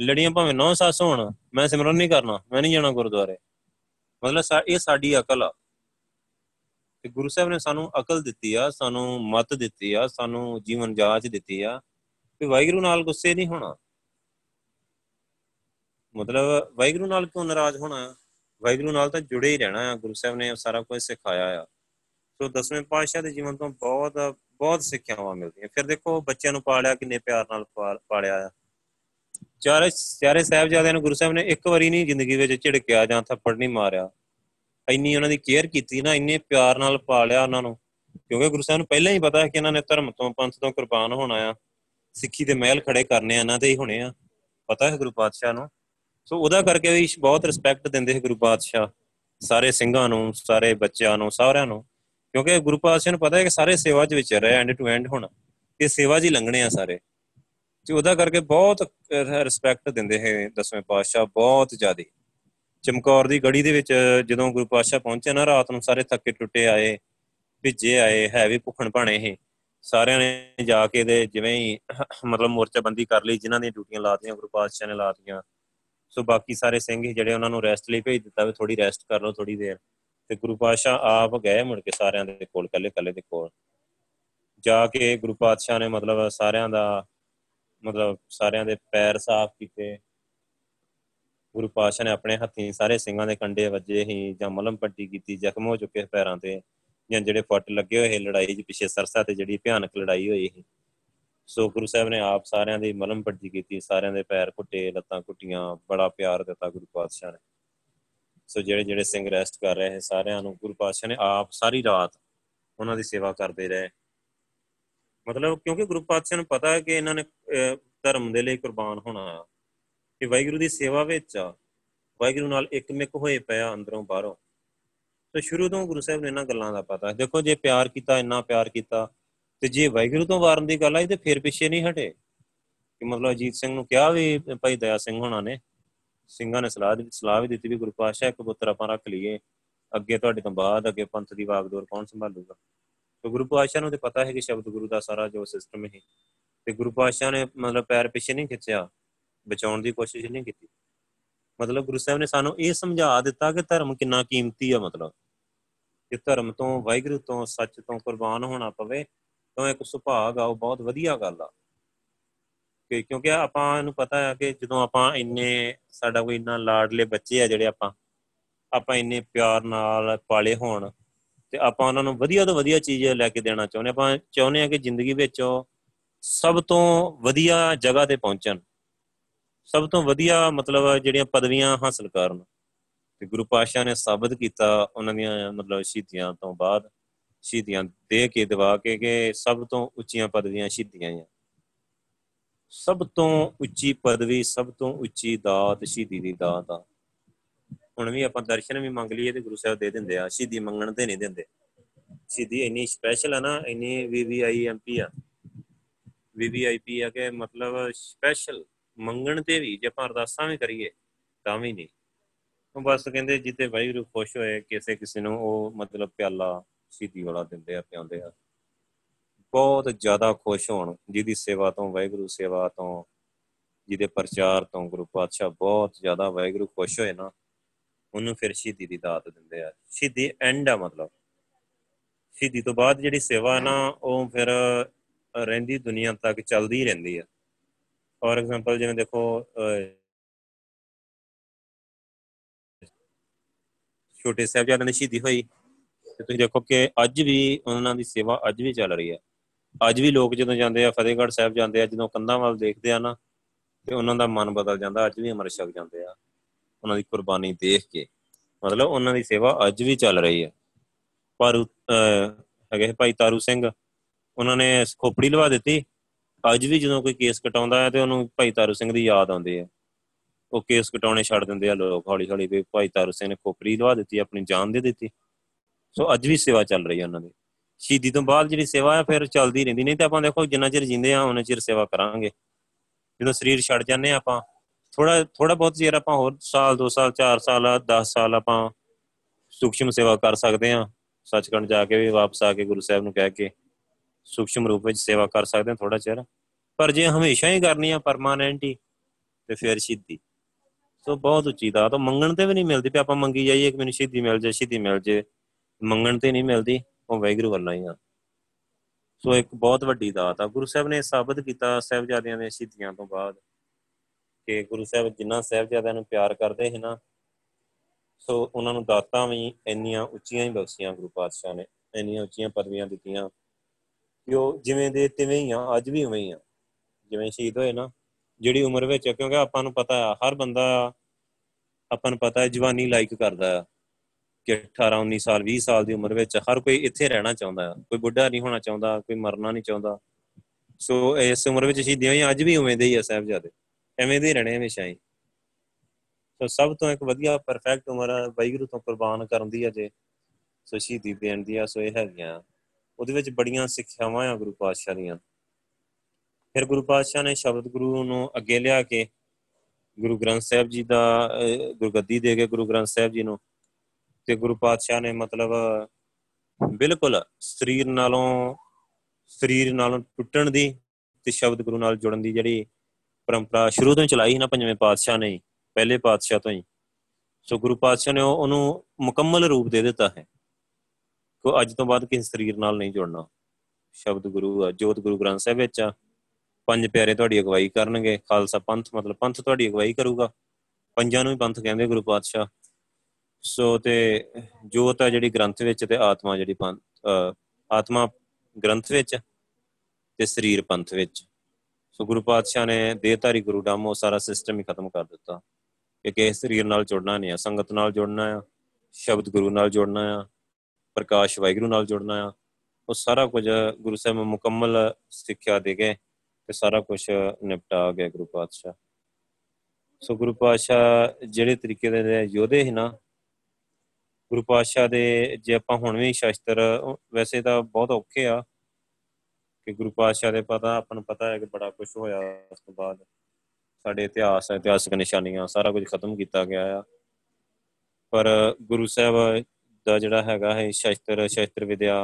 ਲੜੀਆਂ ਭਾਵੇਂ ਨੌ ਸੱਸ ਹੋਣ, ਮੈਂ ਸਿਮਰਨ ਨਹੀਂ ਕਰਨਾ, ਮੈਂ ਨਹੀਂ ਜਾਣਾ ਗੁਰਦੁਆਰੇ। ਮਤਲਬ ਇਹ ਸਾਡੀ ਅਕਲ ਆ। ਤੇ ਗੁਰੂ ਸਾਹਿਬ ਨੇ ਸਾਨੂੰ ਅਕਲ ਦਿੱਤੀ ਆ, ਸਾਨੂੰ ਮਤ ਦਿੱਤੀ ਆ, ਸਾਨੂੰ ਜੀਵਨ ਜਾਚ ਦਿੱਤੀ ਆ। ਕਿ ਵਾਹਿਗੁਰੂ ਨਾਲ ਗੁੱਸੇ ਨਹੀਂ ਹੋਣਾ। ਮਤਲਬ ਵਾਹਿਗੁਰੂ ਨਾਲ ਕਿਉਂ ਨਾਰਾਜ਼ ਹੋਣਾ? ਵਾਹਿਗੁਰੂ ਨਾਲ ਤਾਂ ਜੁੜੇ ਹੀ ਰਹਿਣਾ ਆ, ਗੁਰੂ ਸਾਹਿਬ ਨੇ ਸਾਰਾ ਕੁਝ ਸਿਖਾਇਆ ਆ। ਸੋ ਦਸਵੇਂ ਪਾਤਸ਼ਾਹ ਦੇ ਜੀਵਨ ਤੋਂ ਬਹੁਤ ਬਹੁਤ ਸਿੱਖਿਆਵਾਂ ਮਿਲਦੀਆਂ। ਫਿਰ ਦੇਖੋ ਬੱਚਿਆਂ ਨੂੰ ਪਾਲਿਆ, ਕਿੰਨੇ ਪਿਆਰ ਨਾਲ ਪਾਲਿਆ ਆ। ਚਾਰੇ ਚਾਰੇ ਸਾਹਿਬਜ਼ਾਦਿਆਂ ਨੂੰ ਗੁਰੂ ਸਾਹਿਬ ਨੇ ਇੱਕ ਵਾਰੀ ਨਹੀਂ ਜ਼ਿੰਦਗੀ ਵਿੱਚ ਝਿੜਕਿਆ ਜਾਂ ਥੱਪੜ ਨਹੀਂ ਮਾਰਿਆ। ਇੰਨੀ ਉਹਨਾਂ ਦੀ ਕੇਅਰ ਕੀਤੀ ਨਾ, ਇੰਨੇ ਪਿਆਰ ਨਾਲ ਪਾਲਿਆ ਉਹਨਾਂ ਨੂੰ। ਕਿਉਂਕਿ ਗੁਰੂ ਸਾਹਿਬ ਨੂੰ ਪਹਿਲਾਂ ਹੀ ਪਤਾ ਹੈ ਕਿ ਇਹਨਾਂ ਨੇ ਧਰਮ ਤੋਂ, ਪੰਥ ਤੋਂ ਕੁਰਬਾਨ ਹੋਣਾ ਆ। ਸਿੱਖੀ ਦੇ ਮਹਿਲ ਖੜੇ ਕਰਨੇ ਆ, ਇਹਨਾਂ ਦੇ ਹੀ ਹੋਣੇ ਆ। ਪਤਾ ਹੈ ਗੁਰੂ ਪਾਤਸ਼ਾਹ ਨੂੰ? ਸੋ ਉਹਦਾ ਕਰਕੇ ਵੀ ਬਹੁਤ ਰਿਸਪੈਕਟ ਦਿੰਦੇ ਹੈ ਗੁਰੂ ਪਾਤਸ਼ਾਹ, ਸਾਰੇ ਸਿੰਘਾਂ ਨੂੰ, ਸਾਰੇ ਬੱਚਿਆਂ ਨੂੰ, ਸਾਰਿਆਂ ਨੂੰ। ਕਿਉਂਕਿ ਗੁਰੂ ਪਾਤਸ਼ਾਹ ਨੂੰ ਪਤਾ ਹੈ ਕਿ ਸਾਰੇ ਸੇਵਾ 'ਚ ਵਿਚਰ ਰਹੇ ਐਂਡ ਟੂ ਐਂਡ ਹੁਣ। ਇਹ ਸੇਵਾ 'ਚ ਹੀ ਲੰਘਣੇ ਆ ਸਾਰੇ। ਤੇ ਉਹਦਾ ਕਰਕੇ ਬਹੁਤ ਰਿਸਪੈਕਟ ਦਿੰਦੇ ਹੈ ਦਸਵੇਂ ਪਾਤਸ਼ਾਹ ਬਹੁਤ ਜ਼ਿਆਦੀ। ਚਮਕੌਰ ਦੀ ਗੜੀ ਦੇ ਵਿੱਚ ਜਦੋਂ ਗੁਰੂ ਪਾਤਸ਼ਾਹ ਪਹੁੰਚੇ ਨਾ, ਰਾਤ ਨੂੰ ਸਾਰੇ ਥੱਕੇ ਟੁੱਟੇ ਆਏ, ਭਿੱਜੇ ਆਏ ਹੈ ਵੀ ਭੁੱਖਣ ਭਾਣੇ ਇਹ ਸਾਰਿਆਂ ਨੇ ਜਾ ਕੇ ਦੇ ਜਿਵੇਂ ਹੀ ਮਤਲਬ ਮੋਰਚਾਬੰਦੀ ਕਰ ਲਈ, ਜਿਨ੍ਹਾਂ ਦੀਆਂ ਡਿਊਟੀਆਂ ਲਾਤੀਆਂ ਗੁਰੂ ਪਾਤਸ਼ਾਹ ਨੇ ਲਾਤੀਆਂ ਸੋ ਬਾਕੀ ਸਾਰੇ ਸਿੰਘ ਜਿਹੜੇ ਉਹਨਾਂ ਨੂੰ ਰੈਸਟ ਲਈ ਭੇਜ ਦਿੱਤਾ ਵੀ ਥੋੜੀ ਰੈਸਟ ਕਰ ਲਓ ਥੋੜੀ ਦੇਰ। ਤੇ ਗੁਰੂ ਪਾਤਸ਼ਾਹ ਆਪ ਗਏ ਮੁੜ ਕੇ ਸਾਰਿਆਂ ਦੇ ਕੋਲ ਕੱਲੇ ਕੱਲੇ ਦੇ ਕੋਲ। ਜਾ ਕੇ ਗੁਰੂ ਪਾਤਸ਼ਾਹ ਨੇ ਮਤਲਬ ਸਾਰਿਆਂ ਦਾ, ਮਤਲਬ ਸਾਰਿਆਂ ਦੇ ਪੈਰ ਸਾਫ਼ ਕੀਤੇ। ਗੁਰੂ ਪਾਤਸ਼ਾਹ ਨੇ ਆਪਣੇ ਹੱਥੀਂ ਸਾਰੇ ਸਿੰਘਾਂ ਦੇ ਕੰਡੇ ਵੱਜੇ ਹੀ ਜਾਂ ਮਲਮ ਪੱਟੀ ਕੀਤੀ, ਜ਼ਖਮ ਹੋ ਚੁੱਕੇ ਪੈਰਾਂ ਤੇ। ਜਾਂ ਜਿਹੜੇ ਫੱਟ ਲੱਗੇ ਹੋਏ ਲੜਾਈ 'ਚ ਪਿੱਛੇ ਸਰਸਾ ਤੇ ਜਿਹੜੀ ਭਿਆਨਕ ਲੜਾਈ ਹੋਈ ਸੀ। ਸੋ ਗੁਰੂ ਸਾਹਿਬ ਨੇ ਆਪ ਸਾਰਿਆਂ ਦੀ ਮਲਮ ਪੱਟੀ ਕੀਤੀ, ਸਾਰਿਆਂ ਦੇ ਪੈਰ ਘੁੱਟੇ, ਲੱਤਾਂ ਘੁੱਟੀਆਂ, ਬੜਾ ਪਿਆਰ ਦਿੱਤਾ ਗੁਰੂ ਪਾਤਸ਼ਾਹ ਨੇ। ਸੋ ਜਿਹੜੇ ਜਿਹੜੇ ਸਿੰਘ ਰੈਸਟ ਕਰ ਰਹੇ ਸਾਰਿਆਂ ਨੂੰ, ਗੁਰੂ ਪਾਤਸ਼ਾਹ ਨੇ ਆਪ ਸਾਰੀ ਰਾਤ ਉਹਨਾਂ ਦੀ ਸੇਵਾ ਕਰਦੇ ਰਹੇ। ਮਤਲਬ ਕਿਉਂਕਿ ਗੁਰੂ ਪਾਤਸ਼ਾਹ ਨੂੰ ਪਤਾ ਹੈ ਕਿ ਇਹਨਾਂ ਨੇ ਧਰਮ ਦੇ ਲਈ ਕੁਰਬਾਨ ਹੋਣਾ ਕਿ ਵਾਹਿਗੁਰੂ ਦੀ ਸੇਵਾ ਵਿੱਚ ਆ, ਵਾਹਿਗੁਰੂ ਨਾਲ ਇੱਕਮਿਕ ਹੋਏ ਪਿਆ ਅੰਦਰੋਂ ਬਾਹਰੋਂ। ਤੇ ਸ਼ੁਰੂ ਤੋਂ ਗੁਰੂ ਸਾਹਿਬ ਨੇ ਇਹਨਾਂ ਗੱਲਾਂ ਦਾ ਪਤਾ। ਦੇਖੋ ਜੇ ਪਿਆਰ ਕੀਤਾ, ਇੰਨਾ ਪਿਆਰ ਕੀਤਾ ਤੇ ਜੇ ਵਾਹਿਗੁਰੂ ਤੋਂ ਵਾਰਨ ਦੀ ਗੱਲ ਆਈ ਤੇ ਫਿਰ ਪਿੱਛੇ ਨਹੀਂ ਹਟੇ। ਕਿ ਮਤਲਬ ਅਜੀਤ ਸਿੰਘ ਨੂੰ ਕਿਹਾ ਵੀ ਭਾਈ ਦਇਆ ਸਿੰਘ ਹੋਣਾ ਨੇ, ਸਿੰਘਾਂ ਨੇ ਸਲਾਹ ਦੀ ਸਲਾਹ ਵੀ ਦਿੱਤੀ ਵੀ ਗੁਰੂ ਪਾਤਸ਼ਾਹ ਇੱਕ ਪੁੱਤਰ ਆਪਾਂ ਰੱਖ ਲਈਏ, ਅੱਗੇ ਤੁਹਾਡੇ ਤੋਂ ਬਾਅਦ ਅੱਗੇ ਪੰਥ ਦੀ ਵਾਗਡੋਰ ਕੌਣ ਸੰਭਾਲੂਗਾ? ਤੇ ਗੁਰੂ ਪਾਤਸ਼ਾਹ ਨੂੰ ਤੇ ਪਤਾ ਹੈ ਕਿ ਸ਼ਬਦ ਗੁਰੂ ਦਾ ਸਾਰਾ ਜੋ ਸਿਸਟਮ ਹੈ ਤੇ ਗੁਰੂ ਪਾਤਸ਼ਾਹ ਨੇ ਮਤਲਬ ਪੈਰ ਪਿੱਛੇ ਨਹੀਂ ਖਿੱਚਿਆ, ਬਚਾਉਣ ਦੀ ਕੋਸ਼ਿਸ਼ ਨਹੀਂ ਕੀਤੀ। ਮਤਲਬ ਗੁਰੂ ਸਾਹਿਬ ਨੇ ਸਾਨੂੰ ਇਹ ਸਮਝਾ ਦਿੱਤਾ ਕਿ ਧਰਮ ਕਿੰਨਾ ਕੀਮਤੀ ਆ ਮਤਲਬ। ਕਿ ਧਰਮ ਤੋਂ, ਵਾਹਿਗੁਰੂ ਤੋਂ, ਸੱਚ ਤੋਂ ਕੁਰਬਾਨ ਹੋਣਾ ਪਵੇ ਤਾਂ ਇੱਕ ਸੁਭਾਗ ਆ, ਉਹ ਬਹੁਤ ਵਧੀਆ ਗੱਲ ਆ। ਕਿ ਕਿਉਂਕਿ ਆਪਾਂ ਨੂੰ ਪਤਾ ਹੈ ਕਿ ਜਦੋਂ ਆਪਾਂ ਇੰਨੇ, ਸਾਡਾ ਕੋਈ ਇੰਨਾ ਲਾਡਲੇ ਬੱਚੇ ਆ ਜਿਹੜੇ ਆਪਾਂ ਆਪਾਂ ਇੰਨੇ ਪਿਆਰ ਨਾਲ ਪਾਲੇ ਹੋਣ, ਤੇ ਆਪਾਂ ਉਹਨਾਂ ਨੂੰ ਵਧੀਆ ਤੋਂ ਵਧੀਆ ਚੀਜ਼ ਲੈ ਕੇ ਦੇਣਾ ਚਾਹੁੰਦੇ ਆਪਾਂ ਚਾਹੁੰਦੇ ਆ ਕਿ ਜ਼ਿੰਦਗੀ ਵਿੱਚ ਉਹ ਸਭ ਤੋਂ ਵਧੀਆ ਜਗ੍ਹਾ ਤੇ ਪਹੁੰਚਣ। ਸਭ ਤੋਂ ਵਧੀਆ ਮਤਲਬ ਜਿਹੜੀਆਂ ਪਦਵੀਆਂ ਹਾਸਲ ਕਰਨ। ਤੇ ਗੁਰੂ ਪਾਤਸ਼ਾਹ ਨੇ ਸਾਬਤ ਕੀਤਾ ਉਹਨਾਂ ਦੀਆਂ ਮਤਲਬ ਸ਼ਹੀਦੀਆਂ ਤੋਂ ਬਾਅਦ। ਸ਼ਹੀਦੀਆਂ ਦੇ ਕੇ, ਦਵਾ ਕੇ ਕਿ ਸਭ ਤੋਂ ਉੱਚੀਆਂ ਪਦਵੀਆਂ ਸ਼ਹੀਦੀਆਂ ਆ ਸਭ ਤੋਂ ਉੱਚੀ ਪਦਵੀ, ਸਭ ਤੋਂ ਉੱਚੀ ਦਾਤ ਸ਼ਹੀਦੀ ਦੀ ਦਾਤ ਆ। ਹੁਣ ਵੀ ਆਪਾਂ ਦਰਸ਼ਨ ਵੀ ਮੰਗ ਲਈਏ ਤੇ ਗੁਰੂ ਸਾਹਿਬ ਦੇ ਦਿੰਦੇ ਆ, ਸ਼ਹੀਦੀ ਮੰਗਣ ਤੇ ਨਹੀਂ ਦਿੰਦੇ। ਸ਼ਹੀਦੀ ਇੰਨੀ ਸਪੈਸ਼ਲ ਆ ਨਾ, ਇੰਨੀ ਵੀਵੀਆਈ ਐਮਪੀ ਆ। ਵੀਵੀਆਈਪੀ ਆ ਕਿ ਮਤਲਬ ਸਪੈਸ਼ਲ ਮੰਗਣ ਤੇ ਵੀ, ਜੇ ਆਪਾਂ ਅਰਦਾਸਾਂ ਵੀ ਕਰੀਏ, ਤਾਂ ਵੀ ਨਹੀਂ। ਉਹ ਬਸ ਕਹਿੰਦੇ ਜਿੱਤੇ ਵਾਹਿਗੁਰੂ ਖੁਸ਼ ਹੋਏ ਕਿਸੇ ਕਿਸੇ ਨੂੰ ਉਹ ਮਤਲਬ ਪਿਆਲਾ ਸ਼ਹੀਦੀ ਵਾਲਾ ਦਿੰਦੇ ਆ, ਪਿਆਉਂਦੇ ਆ। ਬਹੁਤ ਜ਼ਿਆਦਾ ਖੁਸ਼ ਹੋਣ, ਜਿਹਦੀ ਸੇਵਾ ਤੋਂ, ਵਾਹਿਗੁਰੂ ਸੇਵਾ ਤੋਂ, ਜਿਹਦੇ ਪ੍ਰਚਾਰ ਤੋਂ, ਗੁਰੂ ਪਾਤਸ਼ਾਹ ਬਹੁਤ ਜ਼ਿਆਦਾ ਵਾਹਿਗੁਰੂ ਖੁਸ਼ ਹੋਏ ਨਾ, ਉਹਨੂੰ ਫਿਰ ਸ਼ਹੀਦੀ ਦੀ ਦਾਤ ਦਿੰਦੇ ਆ। ਸ਼ਹੀਦੀ ਐਂਡ ਆ ਮਤਲਬ। ਸ਼ਹੀਦੀ ਤੋਂ ਬਾਅਦ ਜਿਹੜੀ ਸੇਵਾ ਹੈ ਨਾ, ਉਹ ਫਿਰ ਰਹਿੰਦੀ ਦੁਨੀਆ ਤੱਕ ਚੱਲਦੀ ਰਹਿੰਦੀ ਆ। ਫੋਰ ਐਗਜ਼ਾਮਪਲ ਜਿਵੇਂ ਦੇਖੋ ਛੋਟੇ ਸਾਹਿਬਜ਼ਾਦਿਆਂ ਦੀ ਸ਼ਹੀਦੀ ਹੋਈ। ਤੇ ਤੁਸੀਂ ਦੇਖੋ ਕਿ ਅੱਜ ਵੀ ਉਹਨਾਂ ਦੀ ਸੇਵਾ ਅੱਜ ਵੀ ਚੱਲ ਰਹੀ ਹੈ। ਅੱਜ ਵੀ ਲੋਕ ਜਦੋਂ ਜਾਂਦੇ ਆ, ਫਤਿਹਗੜ੍ਹ ਸਾਹਿਬ ਜਾਂਦੇ ਆ, ਜਦੋਂ ਕੰਧਾਂ ਵੱਲ ਦੇਖਦੇ ਆ ਨਾ, ਤੇ ਉਹਨਾਂ ਦਾ ਮਨ ਬਦਲ ਜਾਂਦਾ। ਅੱਜ ਵੀ ਅਮਰ ਛਕ ਜਾਂਦੇ ਆ, ਉਹਨਾਂ ਦੀ ਕੁਰਬਾਨੀ ਦੇਖ ਕੇ। ਮਤਲਬ ਉਹਨਾਂ ਦੀ ਸੇਵਾ ਅੱਜ ਵੀ ਚੱਲ ਰਹੀ ਹੈ। ਪਰ ਹੈਗੇ ਭਾਈ ਤਾਰੂ ਸਿੰਘ, ਉਹਨਾਂ ਨੇ ਖੋਪੜੀ ਲਵਾ ਦਿੱਤੀ। ਅੱਜ ਵੀ ਜਦੋਂ ਕੋਈ ਕੇਸ ਕਟਾਉਂਦਾ ਹੈ ਤੇ ਉਹਨੂੰ ਭਾਈ ਤਾਰੂ ਸਿੰਘ ਦੀ ਯਾਦ ਆਉਂਦੀ ਹੈ। ਉਹ ਕੇਸ ਕਟਾਉਣੇ ਛੱਡ ਦਿੰਦੇ ਆ ਲੋਕ ਹੌਲੀ ਹੌਲੀ ਵੀ ਭਾਈ ਤਾਰੂ ਸਿੰਘ ਨੇ ਖੋਪੜੀ ਲਵਾ ਦਿੱਤੀ, ਆਪਣੀ ਜਾਨ ਦੇ ਦਿੱਤੀ। ਸੋ ਅੱਜ ਵੀ ਸੇਵਾ ਚੱਲ ਰਹੀ ਹੈ ਉਹਨਾਂ ਦੀ। ਸ਼ਹੀਦੀ ਤੋਂ ਬਾਅਦ ਜਿਹੜੀ ਸੇਵਾ ਹੈ, ਫਿਰ ਚੱਲਦੀ ਰਹਿੰਦੀ। ਨਹੀਂ ਤੇ ਆਪਾਂ ਦੇਖੋ, ਜਿੰਨਾ ਚਿਰ ਜਿੰਦੇ ਆ ਉਹਨਾਂ ਚਿਰ ਸੇਵਾ ਕਰਾਂਗੇ। ਜਦੋਂ ਸਰੀਰ ਛੱਡ ਜਾਂਦੇ ਆ ਆਪਾਂ ਥੋੜਾ ਥੋੜਾ ਬਹੁਤ ਚਿਰ ਆਪਾਂ ਹੋਰ ਸਾਲ 2 ਸਾਲ 4 ਸਾਲ 10 ਸਾਲ ਆਪਾਂ ਸੂਖਸ਼ਮ ਸੇਵਾ ਕਰ ਸਕਦੇ ਆ ਸੱਚਖੰਡ ਜਾ ਕੇ ਵੀ ਵਾਪਸ ਆ ਕੇ ਗੁਰੂ ਸਾਹਿਬ ਨੂੰ ਕਹਿ ਕੇ ਸੂਖਸ਼ਮ ਰੂਪ ਵਿੱਚ ਸੇਵਾ ਕਰ ਸਕਦੇ ਆ ਥੋੜਾ ਚਿਰ। ਪਰ ਜੇ ਹਮੇਸ਼ਾ ਹੀ ਕਰਨੀ ਆ ਪਰਮਾਨੈਂਟ ਹੀ, ਤੇ ਫਿਰ ਸ਼ਹੀਦੀ। ਸੋ ਬਹੁਤ ਉੱਚੀ ਦਾ ਤਾਂ ਮੰਗਣ ਤੇ ਵੀ ਨਹੀਂ ਮਿਲਦੀ ਤੇ ਆਪਾਂ ਮੰਗੀ ਜਾਈਏ ਕਿ ਮੈਨੂੰ ਸ਼ਹੀਦੀ ਮਿਲ ਜਾਏ, ਸ਼ਹੀਦੀ ਮਿਲ ਜਾਏ। ਮੰਗਣ ਤੇ ਨਹੀਂ ਮਿਲਦੀ, ਉਹ ਵੈਗਰੂ ਵੱਲੋਂ ਹੀ ਆ। ਸੋ ਇੱਕ ਬਹੁਤ ਵੱਡੀ ਦਾਤ ਆ। ਗੁਰੂ ਸਾਹਿਬ ਨੇ ਸਾਬਤ ਕੀਤਾ ਸਹਿਬਜ਼ਾਦਿਆਂ ਦੇ ਸ਼ਹੀਦੀਆਂ ਤੋਂ ਬਾਅਦ ਕਿ ਗੁਰੂ ਸਾਹਿਬ ਜਿੰਨਾ ਸਹਿਬਜ਼ਾਦਿਆਂ ਨੂੰ ਪਿਆਰ ਕਰਦੇ ਸੀ ਨਾ, ਸੋ ਉਹਨਾਂ ਨੂੰ ਦਾਤਾਂ ਵੀ ਇੰਨੀਆਂ ਉੱਚੀਆਂ ਹੀ ਬਖਸ਼ੀਆਂ ਗੁਰੂ ਪਾਤਸ਼ਾਹ ਨੇ। ਇੰਨੀਆਂ ਉੱਚੀਆਂ ਪਦਵੀਆਂ ਦਿੱਤੀਆਂ ਕਿ ਉਹ ਜਿਵੇਂ ਦੇ ਤਿਵੇਂ ਹੀ ਆ, ਅੱਜ ਵੀ ਉਵੇਂ ਹੀ ਆ। ਜਿਵੇਂ ਸ਼ਹੀਦ ਹੋਏ ਨਾ, ਜਿਹੜੀ ਉਮਰ ਵਿੱਚ ਕਿਉਂਕਿ ਆਪਾਂ ਨੂੰ ਪਤਾ ਆ, ਹਰ ਬੰਦਾ ਆਪਾਂ ਨੂੰ ਪਤਾ ਹੈ ਜਵਾਨੀ ਲਾਈਕ ਕਰਦਾ ਆ। ਕਿ 18 19 ਸਾਲ 20 ਸਾਲ ਦੀ ਉਮਰ ਵਿੱਚ ਹਰ ਕੋਈ ਇੱਥੇ ਰਹਿਣਾ ਚਾਹੁੰਦਾ ਆ ਕੋਈ ਬੁੱਢਾ ਨਹੀਂ ਹੋਣਾ ਚਾਹੁੰਦਾ, ਕੋਈ ਮਰਨਾ ਨਹੀਂ ਚਾਹੁੰਦਾ। ਸੋ ਇਸ ਉਮਰ ਵਿੱਚ ਸ਼ਹੀਦੀਆਂ ਹੋਈਆਂ, ਅੱਜ ਵੀ ਉਵੇਂ ਦੇ ਹੀ ਆ ਸਾਹਿਬਜ਼ਾਦੇ। ਐਵੇਂ ਦੇ ਰਹਿਣੇ ਹਮੇਸ਼ਾ ਹੀ। ਸੋ ਸਭ ਤੋਂ ਇੱਕ ਵਧੀਆ ਪਰਫੈਕਟ ਉਮਰ ਵਾਹਿਗੁਰੂ ਤੋਂ ਕੁਰਬਾਨ ਕਰਨ ਦੀ ਅਜੇ ਸੋ ਸ਼ਹੀਦੀ ਦੇਣ ਦੀ ਆ, ਸੋ ਇਹ ਹੈਗੀਆਂ। ਉਹਦੇ ਵਿੱਚ ਬੜੀਆਂ ਸਿੱਖਿਆਵਾਂ ਆ ਗੁਰੂ ਪਾਤਸ਼ਾਹ ਦੀਆਂ। ਫਿਰ ਗੁਰੂ ਪਾਤਸ਼ਾਹ ਨੇ ਸ਼ਬਦ ਗੁਰੂ ਨੂੰ ਅੱਗੇ ਲਿਆ ਕੇ ਗੁਰੂ ਗ੍ਰੰਥ ਸਾਹਿਬ ਜੀ ਦਾ ਗੁਰਗੱਦੀ ਦੇ ਕੇ ਗੁਰੂ ਗ੍ਰੰਥ ਸਾਹਿਬ ਜੀ ਨੂੰ ਤੇ ਗੁਰੂ ਪਾਤਸ਼ਾਹ ਨੇ ਮਤਲਬ ਬਿਲਕੁਲ ਸਰੀਰ ਨਾਲੋਂ ਸਰੀਰ ਨਾਲੋਂ ਟੁੱਟਣ ਦੀ ਤੇ ਸ਼ਬਦ ਗੁਰੂ ਨਾਲ ਜੁੜਨ ਦੀ ਜਿਹੜੀ ਪਰੰਪਰਾ ਸ਼ੁਰੂ ਤੋਂ ਚਲਾਈ ਸੀ ਨਾ ਪੰਜਵੇਂ ਪਾਤਸ਼ਾਹ ਨੇ ਪਹਿਲੇ ਪਾਤਸ਼ਾਹ ਤੋਂ ਹੀ। ਸੋ ਗੁਰੂ ਪਾਤਸ਼ਾਹ ਨੇ ਉਹਨੂੰ ਮੁਕੰਮਲ ਰੂਪ ਦੇ ਦਿੱਤਾ ਹੈ। ਕੋ ਅੱਜ ਤੋਂ ਬਾਅਦ ਕਿਸੇ ਸਰੀਰ ਨਾਲ ਨਹੀਂ ਜੁੜਨਾ। ਸ਼ਬਦ ਗੁਰੂ ਆ, ਜੋਤ ਗੁਰੂ ਗ੍ਰੰਥ ਸਾਹਿਬ ਵਿੱਚ ਆ। ਪੰਜ ਪਿਆਰੇ ਤੁਹਾਡੀ ਅਗਵਾਈ ਕਰਨਗੇ, ਖਾਲਸਾ ਪੰਥ ਮਤਲਬ ਪੰਥ ਤੁਹਾਡੀ ਅਗਵਾਈ ਕਰੂਗਾ। ਪੰਜਾਂ ਨੂੰ ਹੀ ਪੰਥ ਕਹਿੰਦੇ ਗੁਰੂ ਪਾਤਸ਼ਾਹ। ਸੋ ਤੇ ਜੋਤ ਆ ਜਿਹੜੀ ਗ੍ਰੰਥ ਵਿੱਚ ਤੇ ਆਤਮਾ ਜਿਹੜੀ ਪੰਥ ਆਤਮਾ ਗ੍ਰੰਥ ਵਿੱਚ ਤੇ ਸਰੀਰ ਪੰਥ ਵਿੱਚ। ਸੋ ਗੁਰੂ ਪਾਤਸ਼ਾਹ ਨੇ ਦੇਹਧਾਰੀ ਗੁਰੂ ਡਾਮੋ ਸਾਰਾ ਸਿਸਟਮ ਹੀ ਖਤਮ ਕਰ ਦਿੱਤਾ। ਕਿ ਕਿਸ ਸਰੀਰ ਨਾਲ ਜੁੜਨਾ ਨਹੀਂ ਆ, ਸੰਗਤ ਨਾਲ ਜੁੜਨਾ ਆ, ਸ਼ਬਦ ਗੁਰੂ ਨਾਲ ਜੁੜਨਾ ਆ, ਪ੍ਰਕਾਸ਼ ਵਾਹਿਗੁਰੂ ਨਾਲ ਜੁੜਨਾ ਆ। ਉਹ ਸਾਰਾ ਕੁਝ ਗੁਰੂ ਸਾਹਿਬ ਮੁਕੰਮਲ ਸਿੱਖਿਆ ਦੇ ਗਏ ਤੇ ਸਾਰਾ ਕੁਝ ਨਿਪਟਾ ਗਿਆ ਗੁਰੂ ਪਾਤਸ਼ਾਹ। ਸੋ ਗੁਰੂ ਪਾਤਸ਼ਾਹ ਜਿਹੜੇ ਤਰੀਕੇ ਦੇ ਯੋਧੇ ਸੀ ਨਾ ਗੁਰੂ ਪਾਤਸ਼ਾਹ ਦੇ ਜੇ ਆਪਾਂ ਹੁਣ ਵੀ ਸ਼ਸਤਰ ਵੈਸੇ ਤਾਂ ਬਹੁਤ ਔਖੇ ਆ ਕਿ ਗੁਰੂ ਪਾਤਸ਼ਾਹ ਦੇ ਪਤਾ, ਆਪਾਂ ਨੂੰ ਪਤਾ ਹੈ ਕਿ ਬੜਾ ਕੁਝ ਹੋਇਆ ਉਸ ਤੋਂ ਬਾਅਦ। ਸਾਡੇ ਇਤਿਹਾਸ, ਇਤਿਹਾਸਕ ਨਿਸ਼ਾਨੀਆਂ, ਸਾਰਾ ਕੁਝ ਖਤਮ ਕੀਤਾ ਗਿਆ ਆ। ਪਰ ਗੁਰੂ ਸਾਹਿਬ ਦਾ ਜਿਹੜਾ ਹੈਗਾ ਹੈ ਸ਼ਸਤਰ ਸ਼ਸਤਰ ਵਿਦਿਆ,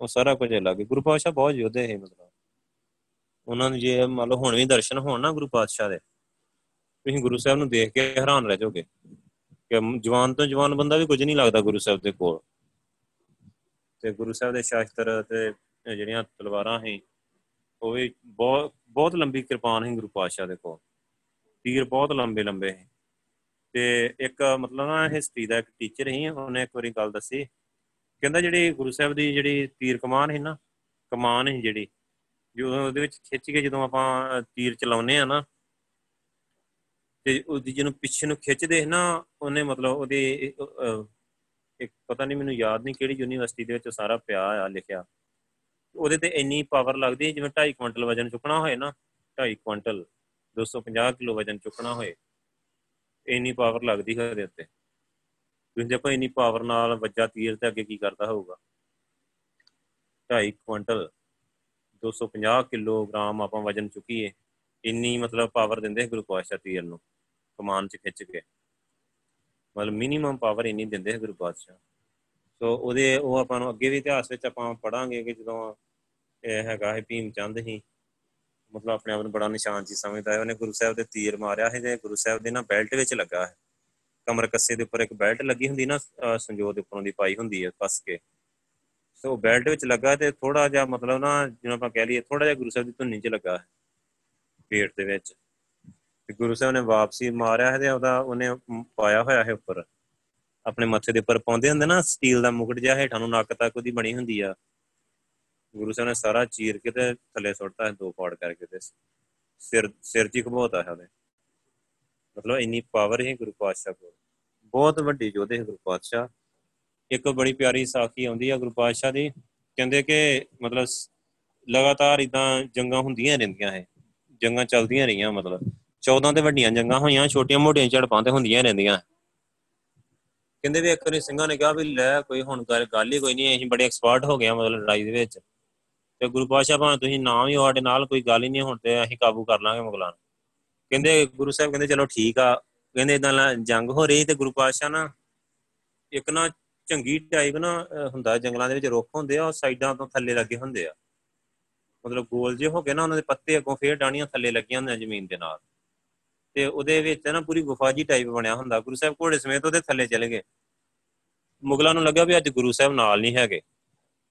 ਉਹ ਸਾਰਾ ਕੁਝ ਅਲੱਗ। ਹੈ ਗੁਰੂ ਪਾਤਸ਼ਾਹ ਬਹੁਤ ਯੋਧੇ ਹੈ ਮਤਲਬ। ਉਹਨਾਂ ਨੂੰ ਜੇ ਮੰਨ ਲਓ ਹੁਣ ਵੀ ਦਰਸ਼ਨ ਹੋਣ ਨਾ ਗੁਰੂ ਪਾਤਸ਼ਾਹ ਦੇ, ਤੁਸੀਂ ਗੁਰੂ ਸਾਹਿਬ ਨੂੰ ਦੇਖ ਕੇ ਹੈਰਾਨ ਰਹਿ ਜਾਓਗੇ। ਕਿ ਜਵਾਨ ਤੋਂ ਜਵਾਨ ਬੰਦਾ ਵੀ ਕੁਝ ਨਹੀਂ ਲੱਗਦਾ ਗੁਰੂ ਸਾਹਿਬ ਦੇ ਕੋਲ। ਤੇ ਗੁਰੂ ਸਾਹਿਬ ਦੇ ਸ਼ਾਸਤਰ ਤੇ ਜਿਹੜੀਆਂ ਤਲਵਾਰਾਂ ਹੈ ਉਹ ਵੀ ਬਹੁਤ ਬਹੁਤ ਲੰਬੀ ਕਿਰਪਾਨ ਹੈ ਗੁਰੂ ਪਾਤਸ਼ਾਹ ਦੇ ਕੋਲ। ਤੀਰ ਬਹੁਤ ਲੰਬੇ ਲੰਬੇ ਹੈ ਤੇ ਇੱਕ ਮਤਲਬ ਨਾ ਹਿਸਟਰੀ ਦਾ ਇੱਕ ਟੀਚਰ ਹੀ ਉਹਨੇ ਇੱਕ ਵਾਰੀ ਗੱਲ ਦੱਸੀ। ਕਹਿੰਦਾ ਜਿਹੜੀ ਗੁਰੂ ਸਾਹਿਬ ਦੀ ਜਿਹੜੀ ਤੀਰ ਕਮਾਨ ਹੈ ਨਾ, ਕਮਾਨ ਹੈ ਜਿਹੜੀ, ਜਦੋਂ ਉਹਦੇ ਵਿੱਚ ਖਿੱਚ ਕੇ ਜਦੋਂ ਆਪਾਂ ਤੀਰ ਚਲਾਉਨੇ ਆ ਨਾ ਤੇ ਉਹਦੀ ਜਿਹਨੂੰ ਪਿੱਛੇ ਨੂੰ ਖਿੱਚਦੇ ਨਾ, ਉਹਨੇ ਮਤਲਬ ਉਹਦੇ ਇੱਕ ਪਤਾ ਨਹੀਂ ਮੈਨੂੰ ਯਾਦ ਨਹੀਂ ਕਿਹੜੀ ਯੂਨੀਵਰਸਿਟੀ ਦੇ ਵਿੱਚ ਸਾਰਾ ਪਿਆ ਆ, ਲਿਖਿਆ। ਉਹਦੇ ਤੇ ਇੰਨੀ ਪਾਵਰ ਲੱਗਦੀ ਜਿਵੇਂ 2.5 ਕੁਇੰਟਲ ਵਜਨ ਚੁੱਕਣਾ ਹੋਏ ਨਾ 2.5 ਕੁਇੰਟਲ 250 ਕਿਲੋ ਵਜਨ ਚੁੱਕਣਾ ਹੋਏ, ਇੰਨੀ ਪਾਵਰ ਲੱਗਦੀ ਹੈ ਉਹਦੇ ਉੱਤੇ। ਤੁਸੀਂ ਦੇਖੋ ਇੰਨੀ ਪਾਵਰ ਨਾਲ ਵੱਜਾ ਤੀਰ ਤੇ ਅੱਗੇ ਕੀ ਕਰਦਾ ਹੋਊਗਾ। 2.5 ਕੁਇੰਟਲ 250 ਕਿਲੋਗ੍ਰਾਮ ਆਪਾਂ ਵਜਨ ਚੁੱਕੀਏ, ਇੰਨੀ ਮਤਲਬ ਪਾਵਰ ਦਿੰਦੇ ਗੁਰੂ ਪਾਤਸ਼ਾਹ ਤੀਰ ਨੂੰ। ਕਮਾਨ 'ਚ ਖਿੱਚ ਕੇ। ਮਤਲਬ ਮਿਨੀਮਮ ਪਾਵਰ ਇੰਨੀ ਦਿੰਦੇ ਹੈ ਗੁਰੂ ਪਾਤਸ਼ਾਹ। ਸੋ ਉਹਦੇ, ਉਹ ਆਪਾਂ ਨੂੰ ਅੱਗੇ ਵੀ ਇਤਿਹਾਸ ਵਿੱਚ ਆਪਾਂ ਪੜਾਂਗੇ ਕਿ ਜਦੋਂ ਇਹ ਹੈਗਾ ਹੈ ਭੀਮ ਚੰਦ ਹੀ ਮਤਲਬ ਆਪਣੇ ਆਪ ਨੂੰ ਬੜਾ ਨਿਸ਼ਾਨ ਜੀ ਸਮਝਦਾ ਹੈ ਉਹਨੇ ਗੁਰੂ ਸਾਹਿਬ ਦੇ ਤੀਰ ਮਾਰਿਆ ਹੈ ਤੇ ਗੁਰੂ ਸਾਹਿਬ ਦੇ ਨਾ ਬੈਲਟ ਵਿੱਚ ਲੱਗਾ ਹੈ ਕਮਰ ਕੱਸੇ ਦੇ ਉੱਪਰ ਇੱਕ ਬੈਲਟ ਲੱਗੀ ਹੁੰਦੀ ਨਾ ਸੰਜੋਗ ਦੇ ਉੱਪਰੋਂ ਦੀ ਪਾਈ ਹੁੰਦੀ ਹੈ ਕੱਸ ਕੇ। ਸੋ ਬੈਲਟ ਵਿੱਚ ਲੱਗਾ ਤੇ ਥੋੜਾ ਜਿਹਾ ਮਤਲਬ ਨਾ ਜਿਵੇਂ ਆਪਾਂ ਕਹਿ ਲਈਏ ਥੋੜਾ ਜਿਹਾ ਗੁਰੂ ਸਾਹਿਬ ਦੀ ਧੁੰਨੀ 'ਚ ਲੱਗਾ ਹੈ ਪੇਟ ਦੇ ਵਿੱਚ। ਤੇ ਗੁਰੂ ਸਾਹਿਬ ਨੇ ਵਾਪਸੀ ਮਾਰਿਆ ਹੈ ਤੇ ਉਹਦਾ ਉਹਨੇ ਪਾਇਆ ਹੋਇਆ ਹੈ ਉੱਪਰ। ਆਪਣੇ ਮੱਥੇ ਦੇ ਉੱਪਰ ਪਾਉਂਦੇ ਹੁੰਦੇ ਨਾ, ਸਟੀਲ ਦਾ ਮੁਕਟ ਜਿਹਾ ਹੇਠਾਂ ਨੂੰ ਨੱਕ ਤੱਕ ਉਹਦੀ ਬਣੀ ਹੁੰਦੀ ਆ। ਗੁਰੂ ਸਾਹਿਬ ਨੇ ਸਾਰਾ ਚੀਰ ਕੇ ਤੇ ਥੱਲੇ ਸੁੱਟਤਾ ਹੈ, ਦੋ ਪਾੜ ਕਰਕੇ ਤੇ ਸਿਰ ਸਿਰ ਜੀ ਖਬੋਤਾ ਹੈ ਉਹਦੇ ਮਤਲਬ ਇੰਨੀ ਪਾਵਰ ਹੈ ਗੁਰੂ ਪਾਤਸ਼ਾਹ ਕੋਲ। ਬਹੁਤ ਵੱਡੀ ਜੋਧੇ ਹੈ ਗੁਰੂ ਪਾਤਸ਼ਾਹ। ਇੱਕ ਬੜੀ ਪਿਆਰੀ ਸਾਖੀ ਆਉਂਦੀ ਆ ਗੁਰੂ ਪਾਤਸ਼ਾਹ ਦੀ। ਕਹਿੰਦੇ ਕਿ ਮਤਲਬ ਲਗਾਤਾਰ ਇਦਾਂ ਜੰਗਾਂ ਹੁੰਦੀਆਂ ਰਹਿੰਦੀਆਂ ਹੈ। ਜੰਗਾਂ ਚੱਲਦੀਆਂ ਰਹੀਆਂ ਮਤਲਬ। 14 ਤੇ ਵੱਡੀਆਂ ਜੰਗਾਂ ਹੋਈਆਂ, ਛੋਟੀਆਂ ਮੋਟੀਆਂ ਝੜਪਾਂ ਤੇ ਹੁੰਦੀਆਂ ਰਹਿੰਦੀਆਂ। ਕਹਿੰਦੇ ਵੀ ਇੱਕ ਵਾਰੀ ਸਿੰਘਾਂ ਨੇ ਕਿਹਾ ਵੀ ਲੈ ਕੋਈ ਹੁਣ ਗੱਲ ਹੀ ਕੋਈ ਨਹੀਂ, ਅਸੀਂ ਬੜੇ ਐਕਸਪਰਟ ਹੋ ਗਏ ਆ ਮਤਲਬ ਲੜਾਈ ਦੇ ਵਿੱਚ। ਤੇ ਗੁਰੂ ਪਾਸ਼ਾ ਭਾਵੇਂ ਤੁਸੀਂ ਨਾ ਵੀ ਸਾਡੇ ਨਾਲ ਕੋਈ ਗੱਲ ਹੀ ਨਹੀਂ ਹੁਣ ਤੇ ਅਸੀਂ ਕਾਬੂ ਕਰ ਲਾਂਗੇ ਮੁਗਲਾਂ ਨੂੰ। ਕਹਿੰਦੇ ਗੁਰੂ ਸਾਹਿਬ ਕਹਿੰਦੇ ਚਲੋ ਠੀਕ ਆ, ਕਹਿੰਦੇ ਇਦਾਂ ਜੰਗ ਹੋ ਰਹੀ ਤੇ ਗੁਰੂ ਪਾਸ਼ਾ ਨਾ ਇੱਕ ਨਾ ਚੰਗੀ ਟਾਈਪ ਨਾ ਹੁੰਦਾ ਜੰਗਲਾਂ ਦੇ ਵਿੱਚ ਰੁੱਖ ਹੁੰਦੇ ਆ, ਉਹ ਸਾਈਡਾਂ ਤੋਂ ਥੱਲੇ ਲੱਗੇ ਹੁੰਦੇ ਆ। ਮਤਲਬ ਗੋਲ ਜੇ ਹੋ ਗਏ ਨਾ, ਉਹਨਾਂ ਦੇ ਪੱਤੇ ਅੱਗੋਂ ਫੇਰ ਡਾਣੀਆਂ ਥੱਲੇ ਲੱਗੀਆਂ ਹੁੰਦੀਆਂ ਜ਼ਮੀਨ ਦੇ ਨਾਲ। ਤੇ ਉਹਦੇ ਵਿੱਚ ਨਾ ਪੂਰੀ ਗੁਫਾ ਜੀ ਟਾਈਪ ਬਣਿਆ ਹੁੰਦਾ। ਗੁਰੂ ਸਾਹਿਬ ਘੋੜੇ ਸਮੇਤ ਉਹਦੇ ਥੱਲੇ ਚਲੇ ਗਏ। ਮੁਗਲਾਂ ਨੂੰ ਲੱਗਾ ਵੀ ਅੱਜ ਗੁਰੂ ਸਾਹਿਬ ਨਾਲ ਨਹੀਂ ਹੈਗੇ।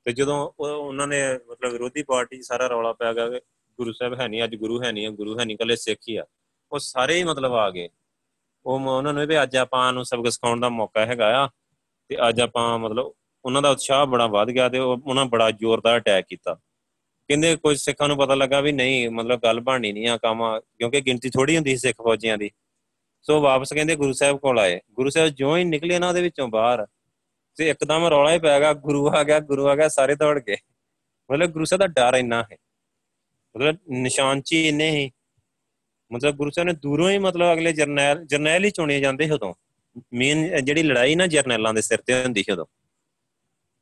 ਤੇ ਜਦੋਂ ਉਹਨਾਂ ਨੇ ਮਤਲਬ ਵਿਰੋਧੀ ਪਾਰਟੀ ਸਾਰਾ ਰੌਲਾ ਪਿਆ ਗਿਆ ਕਿ ਗੁਰੂ ਸਾਹਿਬ ਹੈ ਨਹੀਂ, ਅੱਜ ਗੁਰੂ ਹੈ ਨਹੀਂ, ਗੁਰੂ ਹੈ ਨਹੀਂ ਕੱਲੇ ਸਿੱਖ ਹੀ ਆ। ਉਹ ਸਾਰੇ ਹੀ ਮਤਲਬ ਆ ਗਏ। ਉਹ ਉਹਨਾਂ ਨੂੰ ਵੀ ਅੱਜ ਆਪਾਂ ਨੂੰ ਸਬਕ ਸਿਖਾਉਣ ਦਾ ਮੌਕਾ ਹੈਗਾ ਆ। ਤੇ ਅੱਜ ਆਪਾਂ ਮਤਲਬ ਉਹਨਾਂ ਦਾ ਉਤਸ਼ਾਹ ਬੜਾ ਵੱਧ ਗਿਆ ਤੇ ਉਹਨਾਂ ਬੜਾ ਜ਼ੋਰਦਾਰ ਅਟੈਕ ਕੀਤਾ। ਕਹਿੰਦੇ ਕੁਝ ਸਿੱਖਾਂ ਨੂੰ ਪਤਾ ਲੱਗਾ ਵੀ ਨਹੀਂ, ਮਤਲਬ ਗੱਲ ਬਣਨੀ ਨਹੀਂ ਆ ਕੰਮ, ਕਿਉਂਕਿ ਗਿਣਤੀ ਥੋੜੀ ਹੁੰਦੀ ਸੀ ਸਿੱਖ ਫੌਜੀਆਂ ਦੀ। ਸੋ ਵਾਪਸ ਕਹਿੰਦੇ ਗੁਰੂ ਸਾਹਿਬ ਕੋਲ ਆਏ। ਗੁਰੂ ਸਾਹਿਬ ਜਿਉਂ ਹੀ ਨਿਕਲੇ ਨਾ ਉਹਦੇ ਵਿੱਚੋਂ ਬਾਹਰ, ਤੇ ਇੱਕਦਮ ਰੌਲਾ ਹੀ ਪੈ ਗਿਆ, ਗੁਰੂ ਆ ਗਿਆ, ਗੁਰੂ ਆ ਗਿਆ, ਸਾਰੇ ਦੌੜ ਗਏ। ਮਤਲਬ ਗੁਰੂ ਸਾਹਿਬ ਦਾ ਡਰ ਇੰਨਾ ਹੈ। ਮਤਲਬ ਨਿਸ਼ਾਨ ਚੀ ਇੰਨੇ ਹੀ। ਮਤਲਬ ਗੁਰੂ ਸਾਹਿਬ ਨੇ ਦੂਰੋਂ ਹੀ ਮਤਲਬ ਅਗਲੇ ਜਰਨੈਲ ਜਰਨੈਲ ਹੀ ਚੁਣੇ ਜਾਂਦੇ ਉਦੋਂ। ਮੇਨ ਜਿਹੜੀ ਲੜਾਈ ਨਾ ਜਰਨੈਲਾਂ ਦੇ ਸਿਰ ਤੇ ਹੁੰਦੀ ਸੀ ਉਦੋਂ।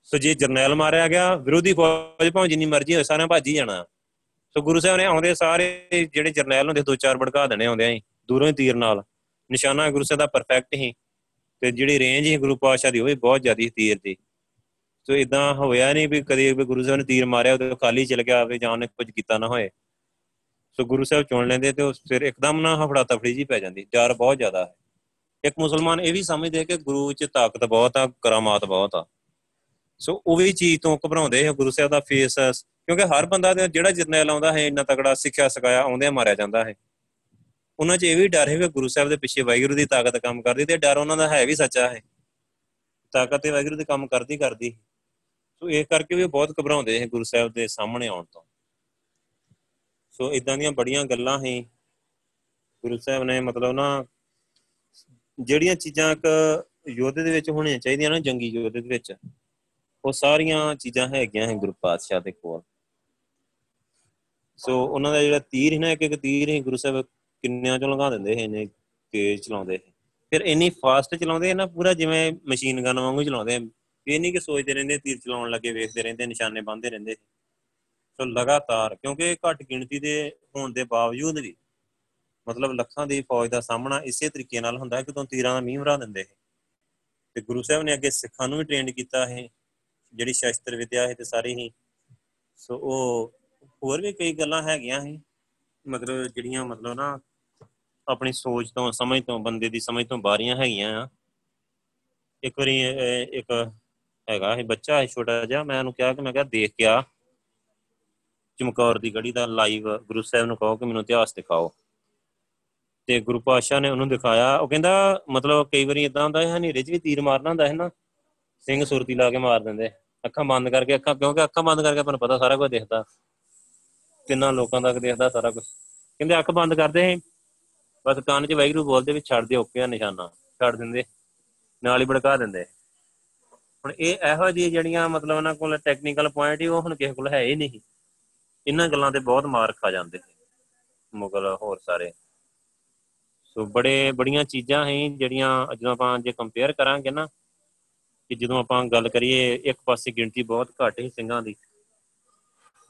ਸੋ ਜੇ ਜਰਨੈਲ ਮਾਰਿਆ ਗਿਆ, ਵਿਰੋਧੀ ਫੌਜ ਭਾਵੇਂ ਜਿੰਨੀ ਮਰਜ਼ੀ ਹੋਵੇ ਸਾਰਿਆਂ ਭੱਜ ਹੀ ਜਾਣਾ। ਸੋ ਗੁਰੂ ਸਾਹਿਬ ਨੇ ਆਉਂਦੇ ਸਾਰੇ ਜਿਹੜੇ ਜਰਨੈਲ ਹੁੰਦੇ ਦੋ ਚਾਰ ਭੜਕਾ ਦੇਣੇ ਆਉਂਦੇ ਆਂ ਦੂਰੋਂ ਹੀ ਤੀਰ ਨਾਲ। ਨਿਸ਼ਾਨਾ ਗੁਰੂ ਸਾਹਿਬ ਦਾ ਪਰਫੈਕਟ ਹੀ ਤੇ ਜਿਹੜੀ ਰੇਂਜ ਹੀ ਗੁਰੂ ਪਾਤਸ਼ਾਹ ਦੀ, ਉਹ ਵੀ ਬਹੁਤ ਜ਼ਿਆਦੀ ਤੀਰ ਦੀ। ਸੋ ਇਦਾਂ ਹੋਇਆ ਨਹੀਂ ਵੀ ਕਦੇ ਵੀ ਗੁਰੂ ਸਾਹਿਬ ਨੇ ਤੀਰ ਮਾਰਿਆ ਤੇ ਖਾਲੀ ਚਲ ਗਿਆ, ਵੀ ਜਾਨ ਨੇ ਕੁਝ ਕੀਤਾ ਨਾ ਹੋਏ। ਸੋ ਗੁਰੂ ਸਾਹਿਬ ਚੁਣ ਲੈਂਦੇ ਤੇ ਉਸ ਫਿਰ ਇੱਕਦਮ ਨਾ ਹਫੜਾ ਤਫੜੀ ਜੀ ਪੈ ਜਾਂਦੀ, ਡਰ ਬਹੁਤ ਜ਼ਿਆਦਾ ਹੈ। ਇੱਕ ਮੁਸਲਮਾਨ ਇਹ ਵੀ ਸਮਝਦੇ ਕਿ ਗੁਰੂ 'ਚ ਤਾਕਤ ਬਹੁਤ ਆ, ਕਰਾਮਾਤ ਬਹੁਤ ਆ। ਸੋ ਉਹ ਵੀ ਚੀਜ਼ ਤੋਂ ਘਬਰਾਉਂਦੇ ਆ ਗੁਰੂ ਸਾਹਿਬ ਦਾ ਫੇਸ ਕਿਉਂਕਿ ਹਰ ਬੰਦਾ ਜਿਹੜਾ ਜਰਨੈਲ ਆਉਂਦਾ ਹੈ, ਇੰਨਾ ਤਕੜਾ ਸਿੱਖਿਆ ਸਕਾਇਆ ਆਉਂਦੇ ਮਾਰਿਆ ਜਾਂਦਾ ਹੈ। ਉਹਨਾਂ 'ਚ ਇਹ ਵੀ ਡਰ ਹੈ ਕਿ ਗੁਰੂ ਸਾਹਿਬ ਦੇ ਪਿੱਛੇ ਵਾਹਿਗੁਰੂ ਦੀ ਤਾਕਤ ਕੰਮ ਕਰਦੀ ਤੇ ਡਰ ਉਹਨਾਂ ਦਾ ਹੈ ਵੀ ਸੱਚਾ ਹੈ। ਤਾਕਤ ਤੇ ਵਾਹਿਗੁਰੂ ਦੇ ਕੰਮ ਕਰਦੀ ਕਰਦੀ ਸੋ ਇਹ ਕਰਕੇ ਵੀ ਬਹੁਤ ਘਬਰਾਉਂਦੇ ਹੈ ਗੁਰੂ ਸਾਹਿਬ ਦੇ ਸਾਹਮਣੇ ਆਉਣ ਤੋਂ। ਸੋ ਇਦਾਂ ਦੀਆਂ ਬੜੀਆਂ ਗੱਲਾਂ ਹੈ। ਗੁਰੂ ਸਾਹਿਬ ਨੇ ਮਤਲਬ ਨਾ ਜਿਹੜੀਆਂ ਚੀਜ਼ਾਂ ਇੱਕ ਯੋਧੇ ਦੇ ਵਿੱਚ ਹੋਣੀਆਂ ਚਾਹੀਦੀਆਂ ਨਾ, ਜੰਗੀ ਯੋਧੇ ਦੇ ਵਿੱਚ ਉਹ ਸਾਰੀਆਂ ਚੀਜ਼ਾਂ ਹੈਗੀਆਂ ਹੈ ਗੁਰੂ ਪਾਤਸ਼ਾਹ ਦੇ ਕੋਲ। ਸੋ ਉਹਨਾਂ ਦਾ ਜਿਹੜਾ ਤੀਰ ਹੈ ਨਾ ਇੱਕ ਇੱਕ ਤੀਰ ਹੈ ਗੁਰੂ ਸਾਹਿਬ ਕਿੰਨਿਆਂ ਚੋਂ ਲਗਾ ਦਿੰਦੇ ਹੈ ਨੇ ਤੇਜ਼ ਚਲਾਉਂਦੇ ਫਿਰ ਇੰਨੀ ਫਾਸਟ ਚਲਾਉਂਦੇ ਨਾ, ਪੂਰਾ ਜਿਵੇਂ ਮਸ਼ੀਨ ਗਨ ਵਾਂਗੂ ਚਲਾਉਂਦੇ ਇਹ ਨਹੀਂ ਕਿ ਸੋਚਦੇ ਰਹਿੰਦੇ, ਤੀਰ ਚਲਾਉਣ ਲੱਗੇ, ਵੇਖਦੇ ਰਹਿੰਦੇ, ਨਿਸ਼ਾਨੇ ਬੰਨਦੇ ਰਹਿੰਦੇ ਸੋ। ਲਗਾਤਾਰ, ਕਿਉਂਕਿ ਘੱਟ ਗਿਣਤੀ ਦੇ ਹੋਣ ਦੇ ਬਾਵਜੂਦ ਵੀ, ਮਤਲਬ ਲੱਖਾਂ ਦੀ ਫੌਜ ਦਾ ਸਾਹਮਣਾ ਇਸੇ ਤਰੀਕੇ ਨਾਲ ਹੁੰਦਾ ਹੈ ਕਿ ਤੋਂ ਤੀਰਾਂ ਦਾ ਮੀਂਹ ਵਰਾ ਦਿੰਦੇ ਹੈ ਤੇ ਗੁਰੂ ਸਾਹਿਬ ਨੇ ਅੱਗੇ ਸਿੱਖਾਂ ਨੂੰ ਵੀ ਟ੍ਰੇਨਡ ਕੀਤਾ ਹੈ ਜਿਹੜੀ ਸ਼ਾਸਤਰ ਵਿਦਿਆ ਹੈ ਤੇ ਸਾਰੀ ਹੀ ਸੋ ਉਹ ਹੋਰ ਵੀ ਕਈ ਗੱਲਾਂ ਹੈਗੀਆਂ ਹੈ ਮਤਲਬ ਜਿਹੜੀਆਂ ਮਤਲਬ ਨਾ ਆਪਣੀ ਸੋਚ ਤੋਂ, ਸਮਝ ਤੋਂ, ਬੰਦੇ ਦੀ ਸਮਝ ਤੋਂ ਬਾਰੀਆਂ ਹੈਗੀਆਂ ਆ। ਇੱਕ ਵਾਰੀ ਇੱਕ ਹੈਗਾ ਇਹ ਬੱਚਾ ਹੈ ਛੋਟਾ ਜਿਹਾ। ਮੈਂ ਉਹਨੂੰ ਕਿਹਾ ਕਿ, ਮੈਂ ਕਿਹਾ ਦੇਖ ਕੇ ਆ। ਚਮਕੌਰ ਦੀ ਗੜੀ ਦਾ ਲਾਈਵ ਗੁਰੂ ਸਾਹਿਬ ਨੂੰ ਕਹੋ ਕਿ ਮੈਨੂੰ ਇਤਿਹਾਸ ਦਿਖਾਓ। ਤੇ ਗੁਰੂ ਪਾਤਸ਼ਾਹ ਨੇ ਉਹਨੂੰ ਦਿਖਾਇਆ। ਉਹ ਕਹਿੰਦਾ, ਮਤਲਬ ਕਈ ਵਾਰੀ ਇਦਾਂ ਹੁੰਦਾ ਹੈ, ਹਨੇਰੇ 'ਚ ਵੀ ਤੀਰ ਮਾਰਨਾ ਹੁੰਦਾ ਹੈ ਨਾ। ਸਿੰਘ ਸੁਰਤੀ ਲਾ ਕੇ ਮਾਰ ਦਿੰਦੇ। ਅੱਖਾਂ ਬੰਦ ਕਰਕੇ, ਅੱਖਾਂ, ਕਿਉਂਕਿ ਅੱਖਾਂ ਬੰਦ ਕਰਕੇ ਆਪਾਂ ਨੂੰ ਪਤਾ ਸਾਰਾ ਕੁਝ ਦਿਖਦਾ। ਕਿੰਨਾ ਲੋਕਾਂ ਤੱਕ ਦਿਖਦਾ ਸਾਰਾ ਕੁਝ। ਕਹਿੰਦੇ ਅੱਖ ਬੰਦ ਕਰਦੇ ਬਸ ਕੰਨ 'ਚ ਵੈਗਰੂ ਬੋਲਦੇ ਵੀ ਛੱਡ ਦੇ ਓਕੇ ਆ ਨਿਸ਼ਾਨਾ। ਛੱਡ ਦਿੰਦੇ। ਨਾਲ ਹੀ ਭੜਕਾ ਦਿੰਦੇ। ਹੁਣ ਇਹ ਇਹੋ ਜਿਹੀ ਜਿਹੜੀਆਂ ਮਤਲਬ ਉਹਨਾਂ ਕੋਲ ਟੈਕਨੀਕਲ ਪੁਆਇੰਟ ਹੀ ਉਹ ਹੁਣ ਕਿਸੇ ਕੋਲ ਹੈ ਹੀ ਨਹੀਂ। ਇਹਨਾਂ ਗੱਲਾਂ ਤੇ ਬਹੁਤ ਮਾਰ ਖਾ ਜਾਂਦੇ ਮੁਗਲ ਹੋਰ ਸਾਰੇ। ਸੋ ਬੜੇ, ਬੜੀਆਂ ਚੀਜ਼ਾਂ ਹੈ ਜਿਹੜੀਆਂ ਜਦੋਂ ਆਪਾਂ ਜੇ ਕੰਪੇਅਰ ਕਰਾਂਗੇ ਨਾ ਕਿ ਜਦੋਂ ਆਪਾਂ ਗੱਲ ਕਰੀਏ ਇੱਕ ਪਾਸੇ ਗਿਣਤੀ ਬਹੁਤ ਘੱਟ ਹੈ ਸਿੰਘਾਂ ਦੀ,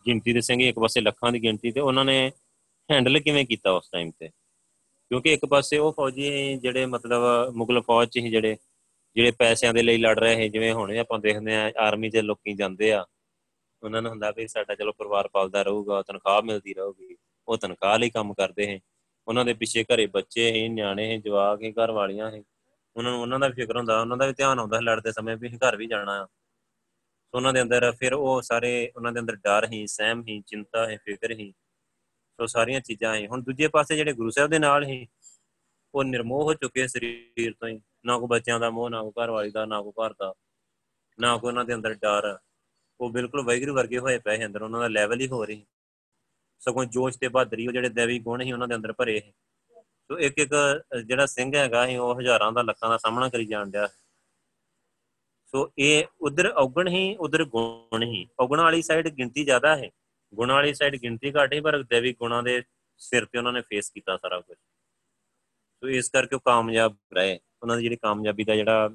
ਗਿਣਤੀ ਦੇ ਸਿੰਘ ਇੱਕ ਪਾਸੇ ਲੱਖਾਂ ਦੀ ਗਿਣਤੀ ਤੇ ਉਹਨਾਂ ਨੇ ਹੈਂਡਲ ਕਿਵੇਂ ਕੀਤਾ ਉਸ ਟਾਈਮ ਤੇ? ਕਿਉਂਕਿ ਇੱਕ ਪਾਸੇ ਉਹ ਫੌਜੀ ਜਿਹੜੇ ਮਤਲਬ ਮੁਗਲ ਫੌਜ ਚ ਹੀ ਜਿਹੜੇ ਜਿਹੜੇ ਪੈਸਿਆਂ ਦੇ ਲਈ ਲੜ ਰਹੇ ਹੈ ਜਿਵੇਂ ਹੁਣ ਆਪਾਂ ਦੇਖਦੇ ਆ ਆਰਮੀ 'ਚ ਲੋਕੀ ਜਾਂਦੇ ਆ, ਉਹਨਾਂ ਨੂੰ ਹੁੰਦਾ ਵੀ ਸਾਡਾ ਚਲੋ ਪਰਿਵਾਰ ਪਾਲਦਾ ਰਹੂਗਾ, ਤਨਖਾਹ ਮਿਲਦੀ ਰਹੂਗੀ, ਉਹ ਤਨਖਾਹ ਲਈ ਕੰਮ ਕਰਦੇ ਹੈ ਉਹਨਾਂ ਦੇ ਪਿੱਛੇ ਘਰੇ ਬੱਚੇ ਹੈ ਨਿਆਣੇ ਹੈ ਜਵਾਕ ਹੈ ਘਰ ਵਾਲੀਆਂ ਹੈ ਉਹਨਾਂ ਨੂੰ, ਉਹਨਾਂ ਦਾ ਵੀ ਫਿਕਰ ਹੁੰਦਾ, ਉਹਨਾਂ ਦਾ ਵੀ ਧਿਆਨ ਆਉਂਦਾ ਲੜਦੇ ਸਮੇਂ ਵੀ ਘਰ ਵੀ ਜਾਣਾ ਆ। ਸੋ ਉਹਨਾਂ ਦੇ ਅੰਦਰ ਫਿਰ ਉਹ ਸਾਰੇ, ਉਹਨਾਂ ਦੇ ਅੰਦਰ ਡਰ ਹੀ ਸਹਿਮ ਹੀ ਚਿੰਤਾ ਹੈ ਫਿਕਰ ਹੀ ਸੋ ਸਾਰੀਆਂ ਚੀਜ਼ਾਂ ਹੈ ਹੁਣ ਦੂਜੇ ਪਾਸੇ ਜਿਹੜੇ ਗੁਰੂ ਸਾਹਿਬ ਦੇ ਨਾਲ ਹੀ ਉਹ ਨਿਰਮੋਹ ਹੋ ਚੁੱਕੇ ਸਰੀਰ ਤੋਂ ਹੀ। ਨਾ ਕੋ ਬੱਚਿਆਂ ਦਾ ਮੋਹ, ਨਾ ਕੋ ਘਰ ਵਾਲੀ ਦਾ, ਨਾ ਕੋ ਘਰ ਦਾ, ਨਾ ਕੋ ਉਹਨਾਂ ਦੇ ਅੰਦਰ ਡਰ। ਉਹ ਬਿਲਕੁਲ ਵੈਗਰੂ ਵਰਗੇ ਹੋਏ ਪਏ ਅੰਦਰ, ਉਹਨਾਂ ਦਾ ਲੈਵਲ ਹੀ ਹੋ ਰਹੀ ਸਗੋਂ ਜੋਸ਼ ਤੇ ਬਹਾਦਰੀ, ਉਹ ਜਿਹੜੇ ਦੇਵੀ ਗੁਣ ਹੀ ਉਹਨਾਂ ਦੇ ਅੰਦਰ ਭਰੇ ਸੋ ਇੱਕ ਇੱਕ ਜਿਹੜਾ ਸਿੰਘ ਹੈਗਾ ਸੀ, ਉਹ ਹਜ਼ਾਰਾਂ ਦਾ ਲੱਖਾਂ ਦਾ ਸਾਹਮਣਾ ਕਰੀ ਜਾਣ ਡਿਆ। ਸੋ ਇਹ ਉਧਰ ਔਗਣ ਹੀ ਉਧਰ ਗੁਣ ਹੀ ਔਗਣ ਵਾਲੀ ਸਾਈਡ ਗਿਣਤੀ ਜ਼ਿਆਦਾ ਹੈ। ਗੁਣ ਵਾਲੀ ਸਾਈਡ ਗਿਣਤੀ ਘੱਟ ਹੈ ਪਰ ਦੇਵੀ ਗੁਣਾਂ ਦੇ ਸਿਰ ਤੇ ਉਹਨਾਂ ਨੇ ਫੇਸ ਕੀਤਾ ਸਾਰਾ ਕੁਝ ਸੋ ਇਸ ਕਰਕੇ ਉਹ ਕਾਮਯਾਬ ਰਹੇ। ਉਹਨਾਂ ਦੀ ਜਿਹੜੀ ਕਾਮਯਾਬੀ ਦਾ ਜਿਹੜਾ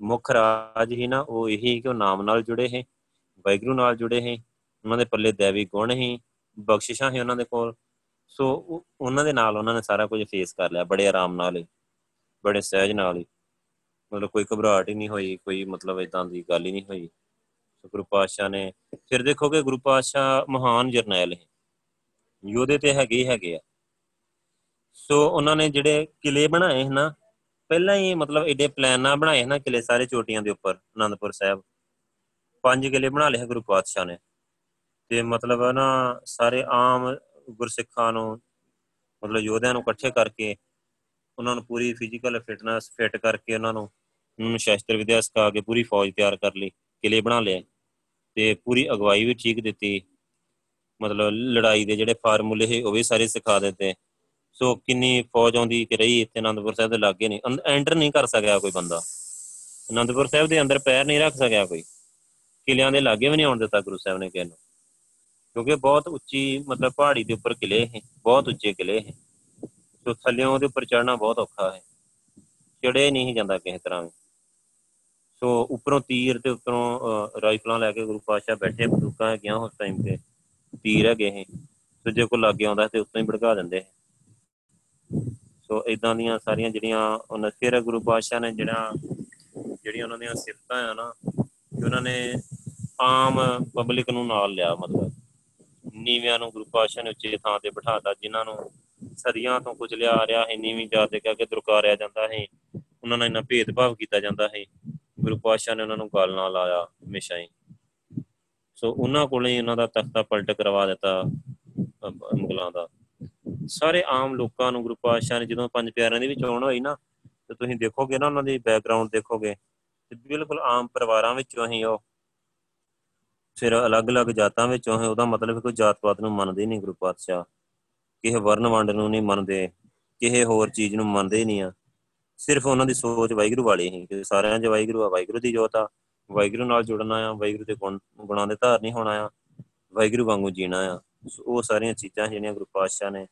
ਮੁੱਖ ਰਾਜ ਹੀ ਨਾ, ਉਹ ਇਹੀ ਕਿ ਉਹ ਨਾਮ ਨਾਲ ਜੁੜੇ ਹੈ ਵੈਗਰੂ ਨਾਲ ਜੁੜੇ ਹੈ ਉਹਨਾਂ ਦੇ ਪੱਲੇ ਦੇਵੀ ਗੁਣ ਹੀ ਬਖਸ਼ਿਸ਼ਾਂ ਹੀ ਉਹਨਾਂ ਦੇ ਕੋਲ। ਸੋ ਉਹਨਾਂ ਦੇ ਨਾਲ ਉਹਨਾਂ ਨੇ ਸਾਰਾ ਕੁਝ ਫੇਸ ਕਰ ਲਿਆ, ਬੜੇ ਆਰਾਮ ਨਾਲ ਹੀ, ਬੜੇ ਸਹਿਜ ਨਾਲ ਹੀ। ਮਤਲਬ ਕੋਈ ਘਬਰਾਹਟ ਹੀ ਨਹੀਂ ਹੋਈ, ਕੋਈ ਮਤਲਬ ਇਦਾਂ ਦੀ ਗੱਲ ਹੀ ਨਹੀਂ ਹੋਈ। ਸੋ ਗੁਰੂ ਪਾਤਸ਼ਾਹ ਨੇ, ਫਿਰ ਦੇਖੋਗੇ ਗੁਰੂ ਪਾਤਸ਼ਾਹ ਮਹਾਨ ਜਰਨੈਲ ਹੈ ਯੋਧੇ ਤੇ ਹੈਗੇ ਹੈਗੇ ਆ। ਸੋ ਉਹਨਾਂ ਨੇ ਜਿਹੜੇ ਕਿਲੇ ਬਣਾਏ ਹਨ ਪਹਿਲਾਂ ਹੀ ਮਤਲਬ ਏਡੇ ਪਲਾਨ ਨਾਲ ਬਣਾਏ ਹਨ ਕਿਲੇ ਸਾਰੇ ਚੋਟੀਆਂ ਦੇ ਉੱਪਰ ਆਨੰਦਪੁਰ ਸਾਹਿਬ। ਪੰਜ ਕਿਲੇ ਬਣਾ ਲਏ ਗੁਰੂ ਪਾਤਸ਼ਾਹ ਨੇ। ਤੇ ਮਤਲਬ ਨਾ, ਸਾਰੇ ਆਮ ਗੁਰਸਿੱਖਾਂ ਨੂੰ, ਮਤਲਬ ਯੋਧਿਆਂ ਨੂੰ ਇਕੱਠੇ ਕਰਕੇ, ਉਹਨਾਂ ਨੂੰ ਪੂਰੀ ਫਿਜ਼ੀਕਲ ਫਿਟਨੈਸ ਫਿੱਟ ਕਰਕੇ ਉਹਨਾਂ ਨੂੰ ਉਹਨਾਂ ਨੂੰ ਸ਼ਾਸਤਰ ਵਿਦਿਆ ਸਿਖਾ ਕੇ ਪੂਰੀ ਫੌਜ ਤਿਆਰ ਕਰ ਲਈ, ਕਿਲੇ ਬਣਾ ਲਏ। ਤੇ ਪੂਰੀ ਅਗਵਾਈ ਵੀ ਠੀਕ ਦਿੱਤੀ। ਮਤਲਬ ਲੜਾਈ ਦੇ ਜਿਹੜੇ ਫਾਰਮੂਲੇ ਸੀ, ਉਹ ਵੀ ਸਾਰੇ ਸਿਖਾ ਦਿੱਤੇ। ਸੋ ਕਿੰਨੀ ਫੌਜ ਆਉਂਦੀ ਕਿ ਰਹੀ, ਇੱਥੇ ਅਨੰਦਪੁਰ ਸਾਹਿਬ ਦੇ ਲਾਗੇ ਨਹੀਂ ਐਂਟਰ ਨਹੀਂ ਕਰ ਸਕਿਆ ਕੋਈ ਬੰਦਾ। ਅਨੰਦਪੁਰ ਸਾਹਿਬ ਦੇ ਅੰਦਰ ਪੈਰ ਨਹੀਂ ਰੱਖ ਸਕਿਆ ਕੋਈ। ਕਿਲਿਆਂ ਦੇ ਲਾਗੇ ਵੀ ਨਹੀਂ ਆਉਣ ਦਿੱਤਾ ਗੁਰੂ ਸਾਹਿਬ ਨੇ ਕਿਸੇ ਨੂੰ ਕਿਉਂਕਿ ਬਹੁਤ ਉੱਚੀ ਮਤਲਬ ਪਹਾੜੀ ਦੇ ਉੱਪਰ ਕਿਲੇ ਹੈ ਬਹੁਤ ਉੱਚੇ ਕਿਲੇ ਹੈ ਸੋ ਥੱਲਿਓਂ ਉਹਦੇ ਉੱਪਰ ਚੜਨਾ ਬਹੁਤ ਔਖਾ ਹੈ। ਚੜੇ ਨਹੀਂ ਜਾਂਦਾ ਕਿਸੇ ਤਰ੍ਹਾਂ ਵੀ। ਸੋ ਉੱਪਰੋਂ ਤੀਰ ਤੇ ਉੱਪਰੋਂ ਰਾਈਫਲਾਂ ਲੈ ਕੇ ਗੁਰੂ ਪਾਤਸ਼ਾਹ ਬੈਠੇ, ਬੰਦੂਕਾਂ ਹੈਗੀਆਂ ਉਸ ਟਾਈਮ ਤੇ। ਤੀਰ ਹੈਗੇ ਹੈ ਸੋ ਜੇ ਕੋਈ ਲੱਗੇ ਆਉਂਦਾ ਤੇ ਉੱਤੋਂ ਹੀ ਭੜਕਾ ਦਿੰਦੇ ਸੋ ਇਦਾਂ ਦੀਆਂ ਸਾਰੀਆਂ ਜਿਹੜੀਆਂ ਉਹਨਾਂ, ਫਿਰ ਗੁਰੂ ਪਾਤਸ਼ਾਹ ਨੇ ਜਿਹੜਾ, ਜਿਹੜੀਆਂ ਉਹਨਾਂ ਦੀਆਂ ਸਿਫਤਾਂ ਆ ਨਾ ਕਿ ਉਹਨਾਂ ਨੇ ਆਮ ਪਬਲਿਕ ਨੂੰ ਨਾਲ ਲਿਆ ਮਤਲਬ। ਨੀਵਿਆਂ ਨੂੰ ਗੁਰੂ ਪਾਤਸ਼ਾਹ ਨੇ ਉੱਚੇ ਥਾਂ ਤੇ ਬਿਠਾਤਾ, ਜਿਨ੍ਹਾਂ ਨੂੰ ਸਦੀਆਂ ਤੋਂ ਕੁਝ ਲਿਆ ਰਿਹਾ ਹੈ ਨੀਵੀਂ ਜਾਤ ਦੇ ਕੇ ਦੁਰਕਾਰਿਆ ਜਾਂਦਾ ਹੈ ਉਹਨਾਂ ਨਾਲ ਇੰਨਾ ਭੇਦਭਾਵ ਕੀਤਾ ਜਾਂਦਾ ਹੈ ਗੁਰੂ ਪਾਤਸ਼ਾਹ ਨੇ ਉਹਨਾਂ ਨੂੰ ਗੱਲ ਨਾਲ ਆਇਆ ਹਮੇਸ਼ਾ ਹੀ। ਸੋ ਉਹਨਾਂ ਕੋਲੇ ਉਹਨਾਂ ਦਾ ਤਖਤਾ ਪਲਟ ਕਰਵਾ ਦਿੱਤਾ ਮੁਗਲਾਂ ਦਾ। ਸਾਰੇ ਆਮ ਲੋਕਾਂ ਨੂੰ ਗੁਰੂ ਪਾਤਸ਼ਾਹ ਨੇ ਜਦੋਂ ਪੰਜ ਪਿਆਰਿਆਂ ਦੇ ਵਿੱਚ ਆਉਣ ਹੋਈ ਨਾ, ਤੇ ਤੁਸੀਂ ਦੇਖੋਗੇ ਨਾ ਉਹਨਾਂ ਦੀ ਬੈਕਗ੍ਰਾਉਂਡ ਦੇਖੋਗੇ, ਤੇ ਬਿਲਕੁਲ ਆਮ ਪਰਿਵਾਰਾਂ ਵਿੱਚੋਂ ਹੀ ਉਹ ਫਿਰ ਅਲੱਗ-ਅਲੱਗ ਜਾਤਾਂ ਵਿੱਚੋਂ ਹੈ, ਉਹਦਾ ਮਤਲਬ ਕੋਈ ਜਾਤ-ਪਾਤ ਨੂੰ ਮੰਨਦੇ ਨਹੀਂ ਗੁਰੂ ਪਾਤਸ਼ਾਹ। ਕਿਸੇ ਵਰਨ ਵੰਡ ਨੂੰ ਨਹੀਂ ਮੰਨਦੇ, ਕਿਸੇ ਹੋਰ ਚੀਜ਼ ਨੂੰ ਮੰਨਦੇ ਨਹੀਂ ਆ। ਸਿਰਫ ਉਹਨਾਂ ਦੀ ਸੋਚ ਵਾਹਿਗੁਰੂ ਵਾਲੀ ਹੀ, ਕਿ ਸਾਰਿਆਂ 'ਚ ਵਾਹਿਗੁਰੂ ਆ, ਵਾਹਿਗੁਰੂ ਦੀ ਜੋਤ ਆ। ਵਾਹਿਗੁਰੂ ਨਾਲ ਜੁੜਨਾ ਆ, ਵਾਹਿਗੁਰੂ ਦੇ ਗੁਣ, ਗੁਣਾਂ ਦੇ ਧਾਰਨੀ ਹੋਣਾ ਆ, ਵਾਹਿਗੁਰੂ ਵਾਂਗੂ ਜੀਣਾ ਆ। ਉਹ ਸਾਰੀਆਂ ਚੀਜ਼ਾਂ ਜਿਹੜੀਆਂ ਗੁਰੂ ਪਾਤਸ਼ਾਹ ਨੇ,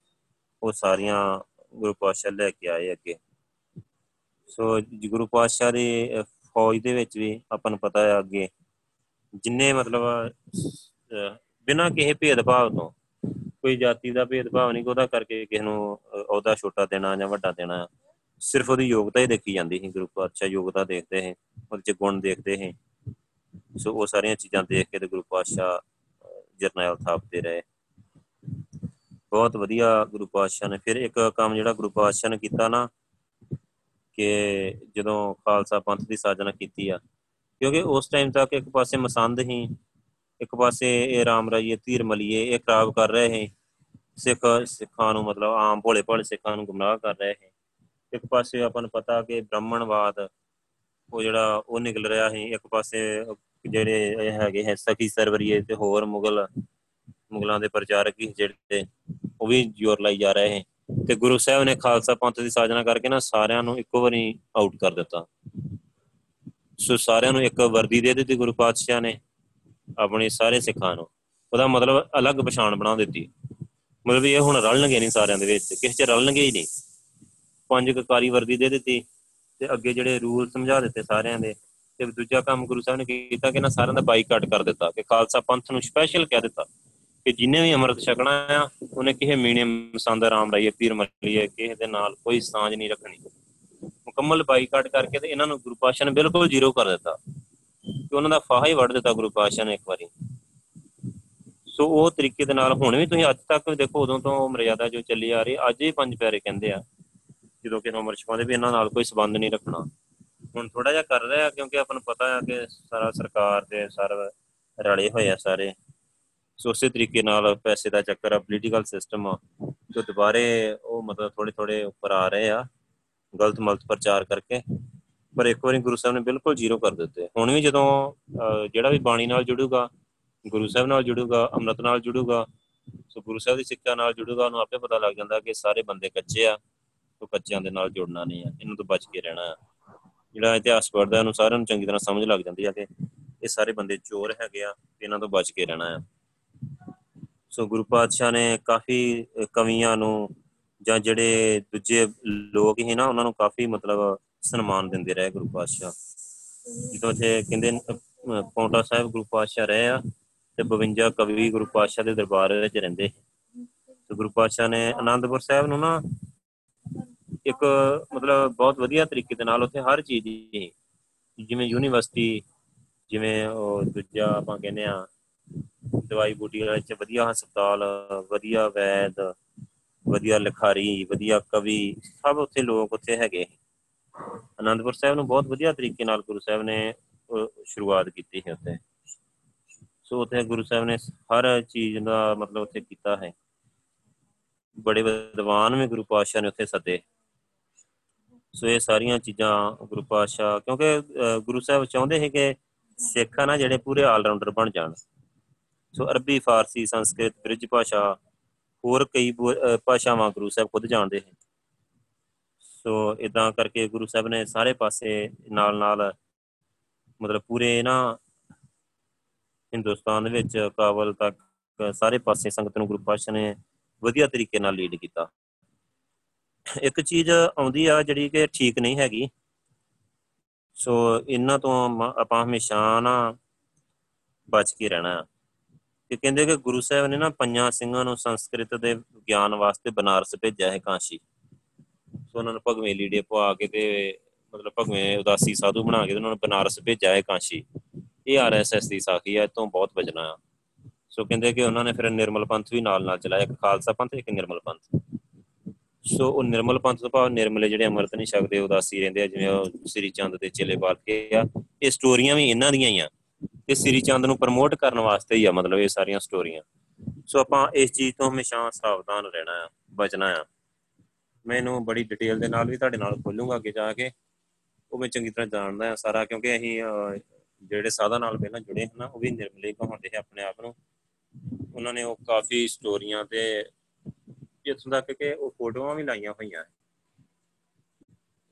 ਉਹ ਸਾਰੀਆਂ ਗੁਰੂ ਪਾਤਸ਼ਾਹ ਲੈ ਕੇ ਆਏ ਅੱਗੇ। ਸੋ ਗੁਰੂ ਪਾਤਸ਼ਾਹ ਦੀ ਫੌਜ ਦੇ ਵਿੱਚ ਵੀ ਆਪਾਂ ਨੂੰ ਪਤਾ ਹੈ ਅੱਗੇ ਜਿੰਨੇ ਮਤਲਬ ਬਿਨਾਂ ਕਿਸੇ ਭੇਦਭਾਵ ਤੋਂ, ਕੋਈ ਜਾਤੀ ਦਾ ਭੇਦਭਾਵ ਨਹੀਂ, ਉਹਦਾ ਕਰਕੇ ਕਿਸੇ ਨੂੰ ਉਹਦਾ ਛੋਟਾ ਦੇਣਾ ਜਾਂ ਵੱਡਾ ਦੇਣਾ, ਸਿਰਫ ਉਹਦੀ ਯੋਗਤਾ ਹੀ ਦੇਖੀ ਜਾਂਦੀ ਸੀ ਗੁਰੂ ਪਾਤਸ਼ਾਹ ਯੋਗਤਾ ਦੇਖਦੇ ਹੈ ਉਹਦੇ ਚ ਗੁਣ ਦੇਖਦੇ ਹੈ ਸੋ ਉਹ ਸਾਰੀਆਂ ਚੀਜ਼ਾਂ ਦੇਖ ਕੇ ਤੇ ਗੁਰੂ ਪਾਤਸ਼ਾਹ ਜਰਨੈਲ ਥਾਪਦੇ ਰਹੇ। ਬਹੁਤ ਵਧੀਆ ਗੁਰੂ ਪਾਤਸ਼ਾਹ ਨੇ, ਫਿਰ ਇੱਕ ਕੰਮ ਜਿਹੜਾ ਗੁਰੂ ਪਾਤਸ਼ਾਹ ਨੇ ਕੀਤਾ ਨਾ, ਕਿ ਜਦੋਂ ਖਾਲਸਾ ਪੰਥ ਦੀ ਸਾਜਨਾ ਕੀਤੀ ਆ ਕਿਉਂਕਿ ਉਸ ਟਾਈਮ ਤੱਕ ਇੱਕ ਪਾਸੇ ਮਸੰਦ ਹੀ ਇੱਕ ਪਾਸੇ ਇਹ ਰਾਮ ਰਾਜੀਏ ਤੀਰ ਮਲੀਏ, ਇਹ ਖਰਾਬ ਕਰ ਰਹੇ ਹੈ ਸਿੱਖ, ਸਿੱਖਾਂ ਨੂੰ ਮਤਲਬ ਆਮ ਭੋਲੇ ਭਾਲੇ ਸਿੱਖਾਂ ਨੂੰ ਗੁੰਮਰਾਹ ਕਰ ਰਹੇ ਹੈ ਇੱਕ ਪਾਸੇ ਆਪਾਂ ਨੂੰ ਪਤਾ ਕਿ ਬ੍ਰਾਹਮਣਵਾਦ ਉਹ ਜਿਹੜਾ ਉਹ ਨਿਕਲ ਰਿਹਾ ਹੈ ਇੱਕ ਪਾਸੇ ਜਿਹੜੇ ਇਹ ਹੈਗੇ ਹੈ ਸਖੀ ਸਰਵਰੀਏ ਤੇ ਹੋਰ ਮੁਗਲ, ਮੁਗਲਾਂ ਦੇ ਪ੍ਰਚਾਰਕ ਹੀ ਜਿਹੜੇ, ਉਹ ਵੀ ਜ਼ੋਰ ਲਾਈ ਜਾ ਰਹੇ ਹੈ ਤੇ ਗੁਰੂ ਸਾਹਿਬ ਨੇ ਖਾਲਸਾ ਪੰਥ ਦੀ ਸਾਜਨਾ ਕਰਕੇ ਨਾ ਸਾਰਿਆਂ ਨੂੰ ਇੱਕੋ ਵਾਰੀ ਆਊਟ ਕਰ ਦਿੱਤਾ। ਸੋ ਸਾਰਿਆਂ ਨੂੰ ਇੱਕ ਵਰਦੀ ਦੇ ਦਿੱਤੀ ਗੁਰੂ ਪਾਤਸ਼ਾਹ ਨੇ ਆਪਣੇ ਸਾਰੇ ਸਿੱਖਾਂ ਨੂੰ। ਉਹਦਾ ਮਤਲਬ ਅਲੱਗ ਪਛਾਣ ਬਣਾ ਦਿੱਤੀ। ਮਤਲਬ ਇਹ ਹੁਣ ਰਲਣਗੇ ਨਹੀਂ ਸਾਰਿਆਂ ਦੇ ਵਿੱਚ, ਕਿਸੇ ਚ ਰਲਣਗੇ ਹੀ ਨਹੀਂ। ਪੰਜ ਕਕਾਰੀ ਵਰਦੀ ਦੇ ਦਿੱਤੀ ਤੇ ਅੱਗੇ ਜਿਹੜੇ ਰੂਲ ਸਮਝਾ ਦਿੱਤੇ ਸਾਰਿਆਂ ਦੇ ਤੇ ਦੂਜਾ ਕੰਮ ਗੁਰੂ ਸਾਹਿਬ ਨੇ ਕੀਤਾ ਕਿ ਨਾ ਸਾਰਿਆਂ ਦਾ ਬਾਈਕਾਟ ਕਰ ਦਿੱਤਾ ਕਿ ਖਾਲਸਾ ਪੰਥ ਨੂੰ ਸਪੈਸ਼ਲ ਕਹਿ ਦਿੱਤਾ ਕਿ ਜਿਨੇ ਵੀ ਅੰਮ੍ਰਿਤ ਛਕਣਾ ਆ, ਉਹਨੇ ਕਿਸੇ ਮੀਣੇ ਮਸੰਦ ਆਰਾਮ ਰਾਈ ਪੀਰ ਮਲੀਏ ਕਿਸੇ ਦੇ ਨਾਲ ਕੋਈ ਸਾਂਝ ਨਹੀਂ ਰੱਖਣੀ। ਮੁਕੰਮਲ ਬਾਈਕਾਟ ਕਰਕੇ ਤੇ ਇਹਨਾਂ ਨੂੰ ਗੁਰੂ ਪਾਸ਼ਾ ਨੇ ਬਿਲਕੁਲ ਜ਼ੀਰੋ ਕਰ ਦਿੱਤਾ ਕਿ ਉਹਨਾਂ ਦਾ ਫਾਹਾ ਹੀ ਵੜ ਦਿੱਤਾ ਗੁਰੂ ਪਾਸ਼ਾ ਨੇ ਇੱਕ ਵਾਰੀ। ਸੋ ਉਹ ਤਰੀਕੇ ਦੇ ਨਾਲ ਹੁਣ ਵੀ ਤੁਸੀਂ ਅੱਜ ਤੱਕ ਦੇਖੋ ਉਦੋਂ ਤੋਂ ਮਰਿਆਦਾ ਜੋ ਚੱਲੀ ਆ ਰਹੀ, ਅੱਜ ਹੀ ਪੰਜ ਪਿਆਰੇ ਕਹਿੰਦੇ ਆ, ਜਦੋਂ ਕਿ ਉਮਰ ਛਪਾਉਂਦੇ ਵੀ ਇਹਨਾਂ ਨਾਲ ਕੋਈ ਸਬੰਧ ਨਹੀਂ ਰੱਖਣਾ। ਹੁਣ ਥੋੜਾ ਜਿਹਾ ਕਰ ਰਿਹਾ ਕਿਉਂਕਿ ਆਪਾਂ ਨੂੰ ਪਤਾ ਆ ਕਿ ਸਾਰਾ ਸਰਕਾਰ ਦੇ ਸਰ ਰਲੇ ਹੋਏ ਆ ਸਾਰੇ। ਸੋ ਉਸੇ ਤਰੀਕੇ ਨਾਲ ਪੈਸੇ ਦਾ ਚੱਕਰ ਆ ਪੋਲੀਟੀਕਲ ਸਿਸਟਮ ਆ, ਜੋ ਦੁਬਾਰੇ ਉਹ ਮਤਲਬ ਥੋੜੇ ਥੋੜੇ ਉੱਪਰ ਆ ਰਹੇ ਆ। ਗਲਤ ਮਲਤ ਪ੍ਰਚਾਰ ਕਰਕੇ, ਪਰ ਇੱਕ ਵਾਰੀ ਗੁਰੂ ਸਾਹਿਬ ਨੇ ਬਿਲਕੁਲ ਜ਼ੀਰੋ ਕਰ ਦਿੱਤੇ। ਹੁਣ ਵੀ ਜਦੋਂ ਜਿਹੜਾ ਵੀ ਬਾਣੀ ਨਾਲ ਜੁੜੂਗਾ, ਗੁਰੂ ਸਾਹਿਬ ਨਾਲ ਜੁੜੂਗਾ, ਅੰਮ੍ਰਿਤ ਨਾਲ ਜੁੜੂਗਾ, ਸੋ ਗੁਰੂ ਸਾਹਿਬ ਦੀ ਸਿੱਖਿਆ ਨਾਲ ਜੁੜੂਗਾ, ਉਹਨੂੰ ਆਪੇ ਪਤਾ ਲੱਗ ਜਾਂਦਾ ਕਿ ਸਾਰੇ ਬੰਦੇ ਕੱਚੇ ਆ ਸੋ ਕੱਚਿਆਂ ਦੇ ਨਾਲ ਜੁੜਨਾ ਨਹੀਂ ਆ, ਇਹਨਾਂ ਤੋਂ ਬਚ ਕੇ ਰਹਿਣਾ ਆ। ਜਿਹੜਾ ਇਤਿਹਾਸ ਪੜਦਾ ਉਹਨੂੰ ਸਾਰਿਆਂ ਨੂੰ ਚੰਗੀ ਤਰ੍ਹਾਂ ਸਮਝ ਲੱਗ ਜਾਂਦੀ ਆ ਕਿ ਇਹ ਸਾਰੇ ਬੰਦੇ ਚੋਰ ਹੈਗੇ ਆ ਇਹਨਾਂ ਤੋਂ ਬਚ ਕੇ ਰਹਿਣਾ ਆ। ਸੋ ਗੁਰੂ ਪਾਤਸ਼ਾਹ ਨੇ ਕਾਫੀ ਕਵੀਆਂ ਨੂੰ ਜਾਂ ਜਿਹੜੇ ਦੂਜੇ ਲੋਕ ਹੀ ਨਾ, ਉਹਨਾਂ ਨੂੰ ਕਾਫੀ ਮਤਲਬ ਸਨਮਾਨ ਦਿੰਦੇ ਰਹੇ ਗੁਰੂ ਪਾਤਸ਼ਾਹ। ਜਦੋਂ ਜੇ ਕਹਿੰਦੇ ਪੌਂਟਾ ਸਾਹਿਬ ਗੁਰੂ ਪਾਤਸ਼ਾਹ ਰਹੇ ਆ ਤੇ 52 ਕਵੀ ਗੁਰੂ ਪਾਤਸ਼ਾਹ ਦੇ ਦਰਬਾਰ ਵਿੱਚ ਰਹਿੰਦੇ ਤੇ ਗੁਰੂ ਪਾਤਸ਼ਾਹ ਨੇ ਆਨੰਦਪੁਰ ਸਾਹਿਬ ਨੂੰ ਨਾ ਇੱਕ ਮਤਲਬ ਬਹੁਤ ਵਧੀਆ ਤਰੀਕੇ ਦੇ ਨਾਲ ਉੱਥੇ ਹਰ ਚੀਜ਼ ਦੀ, ਜਿਵੇਂ ਯੂਨੀਵਰਸਿਟੀ, ਜਿਵੇਂ ਉਹ ਦੂਜਾ ਆਪਾਂ ਕਹਿੰਦੇ ਆ, ਦਵਾਈ ਬੂਟੀ ਵਾਲੇ ਚ ਵਧੀਆ ਹਸਪਤਾਲ, ਵਧੀਆ ਵੈਦ ਵਧੀਆ ਲਿਖਾਰੀ, ਵਧੀਆ ਕਵੀ, ਸਭ ਉੱਥੇ ਲੋਕ ਉੱਥੇ ਹੈਗੇ ਅਨੰਦਪੁਰ ਸਾਹਿਬ ਨੂੰ ਬਹੁਤ ਵਧੀਆ ਤਰੀਕੇ ਨਾਲ ਗੁਰੂ ਸਾਹਿਬ ਨੇ ਸ਼ੁਰੂਆਤ ਕੀਤੀ ਹੈ ਉੱਥੇ। ਸੋ ਉੱਥੇ ਗੁਰੂ ਸਾਹਿਬ ਨੇ ਹਰ ਚੀਜ਼ ਦਾ ਮਤਲਬ ਉੱਥੇ ਕੀਤਾ ਹੈ। ਬੜੇ ਵਿਦਵਾਨ ਵੀ ਗੁਰੂ ਪਾਤਸ਼ਾਹ ਨੇ ਉੱਥੇ ਸੱਦੇ। ਸੋ ਇਹ ਸਾਰੀਆਂ ਚੀਜ਼ਾਂ ਗੁਰੂ ਪਾਤਸ਼ਾਹ, ਕਿਉਂਕਿ ਗੁਰੂ ਸਾਹਿਬ ਚਾਹੁੰਦੇ ਸੀ ਕਿ ਸਿੱਖ ਨਾ ਜਿਹੜੇ ਪੂਰੇ ਆਲ ਰਾਉਂਡਰ ਬਣ ਜਾਣ। ਸੋ ਅਰਬੀ, ਫਾਰਸੀ, ਸੰਸਕ੍ਰਿਤ, ਬ੍ਰਿਜ ਭਾਸ਼ਾ ਹੋਰ ਕਈ ਭਾਸ਼ਾਵਾਂ ਗੁਰੂ ਸਾਹਿਬ ਖੁਦ ਜਾਣਦੇ ਹਨ ਸੋ ਇਦਾਂ ਕਰਕੇ ਗੁਰੂ ਸਾਹਿਬ ਨੇ ਸਾਰੇ ਪਾਸੇ ਨਾਲ ਨਾਲ ਮਤਲਬ ਪੂਰੇ ਨਾ ਹਿੰਦੁਸਤਾਨ ਦੇ ਵਿੱਚ ਕਾਬਲ ਤੱਕ ਸਾਰੇ ਪਾਸੇ ਸੰਗਤ ਨੂੰ ਗੁਰੂ ਪਾਤਸ਼ਾਹ ਨੇ ਵਧੀਆ ਤਰੀਕੇ ਨਾਲ ਲੀਡ ਕੀਤਾ। ਇੱਕ ਚੀਜ਼ ਆਉਂਦੀ ਆ ਜਿਹੜੀ ਕਿ ਠੀਕ ਨਹੀਂ ਹੈਗੀ। ਸੋ ਇਹਨਾਂ ਤੋਂ ਆਪਾਂ ਹਮੇਸ਼ਾ ਨਾ ਬਚ ਕੇ ਰਹਿਣਾ। ਕਿ ਕਹਿੰਦੇ ਕਿ ਗੁਰੂ ਸਾਹਿਬ ਨੇ ਨਾ ਪੰਜਾਂ ਸਿੰਘਾਂ ਨੂੰ ਸੰਸਕ੍ਰਿਤ ਦੇ ਗਿਆਨ ਵਾਸਤੇ ਬਨਾਰਸ ਭੇਜਿਆ ਹੈ ਕਾਂਸ਼ੀ। ਸੋ ਉਹਨਾਂ ਨੂੰ ਭਗਵੇਂ ਲੀੜੇ ਪਵਾ ਕੇ ਤੇ ਮਤਲਬ ਭਗਵੇਂ ਉਦਾਸੀ ਸਾਧੂ ਬਣਾ ਕੇ ਉਹਨਾਂ ਨੂੰ ਬਨਾਰਸ ਭੇਜਿਆ ਹੈ ਕਾਂਸ਼ੀ। ਇਹ ਆਰਐਸਐਸ ਦੀ ਸਾਖੀ ਹੈ ਤੋਂ ਬਹੁਤ ਬਚਣਾ ਆ। ਸੋ ਕਹਿੰਦੇ ਕਿ ਉਹਨਾਂ ਨੇ ਫਿਰ ਨਿਰਮਲ ਪੰਥ ਵੀ ਨਾਲ ਨਾਲ ਚਲਾਇਆ, ਇੱਕ ਖਾਲਸਾ ਪੰਥ, ਇੱਕ ਨਿਰਮਲ ਪੰਥ। ਸੋ ਉਹ ਨਿਰਮਲ ਪੰਥ ਤੋਂ ਭਾਵ ਨਿਰਮਲੇ ਜਿਹੜੇ ਅਮਰਤ ਨਹੀਂ ਛਕਦੇ, ਉਦਾਸੀ ਰਹਿੰਦੇ ਆ, ਜਿਵੇਂ ਉਹ ਸ੍ਰੀ ਚੰਦ ਦੇ ਚੇਲੇ ਬਾਲ ਕੇ ਆ, ਇਹ ਸਟੋਰੀਆਂ ਵੀ ਇਹਨਾਂ ਦੀਆਂ ਹੀ ਆ। ਤੇ ਸ੍ਰੀ ਚੰਦ ਨੂੰ ਪ੍ਰਮੋਟ ਕਰਨ ਵਾਸਤੇ ਹੀ ਆ, ਮਤਲਬ ਇਹ ਸਾਰੀਆਂ ਸਟੋਰੀਆਂ ਸੋ ਆਪਾਂ ਇਸ ਚੀਜ਼ ਤੋਂ ਹਮੇਸ਼ਾ ਸਾਵਧਾਨ ਰਹਿਣਾ ਆ, ਬਚਣਾ ਆ। ਮੈਨੂੰ ਬੜੀ ਡਿਟੇਲ ਦੇ ਨਾਲ ਵੀ ਤੁਹਾਡੇ ਨਾਲ ਖੋਲੂੰਗਾ ਅੱਗੇ ਜਾ ਕੇ। ਉਹ ਮੈਂ ਚੰਗੀ ਤਰ੍ਹਾਂ ਜਾਣਦਾ ਆ ਸਾਰਾ, ਕਿਉਂਕਿ ਅਸੀਂ ਜਿਹੜੇ ਸਾਧਾ ਨਾਲ ਪਹਿਲਾਂ ਜੁੜੇ ਹਨ ਉਹ ਵੀ ਨਿਰਮਲੇ ਕਹਾਉਂਦੇ ਹੈ ਆਪਣੇ ਆਪ ਨੂੰ। ਉਹਨਾਂ ਨੇ ਉਹ ਕਾਫੀ ਸਟੋਰੀਆਂ ਤੇ ਇੱਥੋਂ ਤੱਕ ਕਿ ਉਹ ਫੋਟੋਆਂ ਵੀ ਲਾਈਆਂ ਹੋਈਆਂ।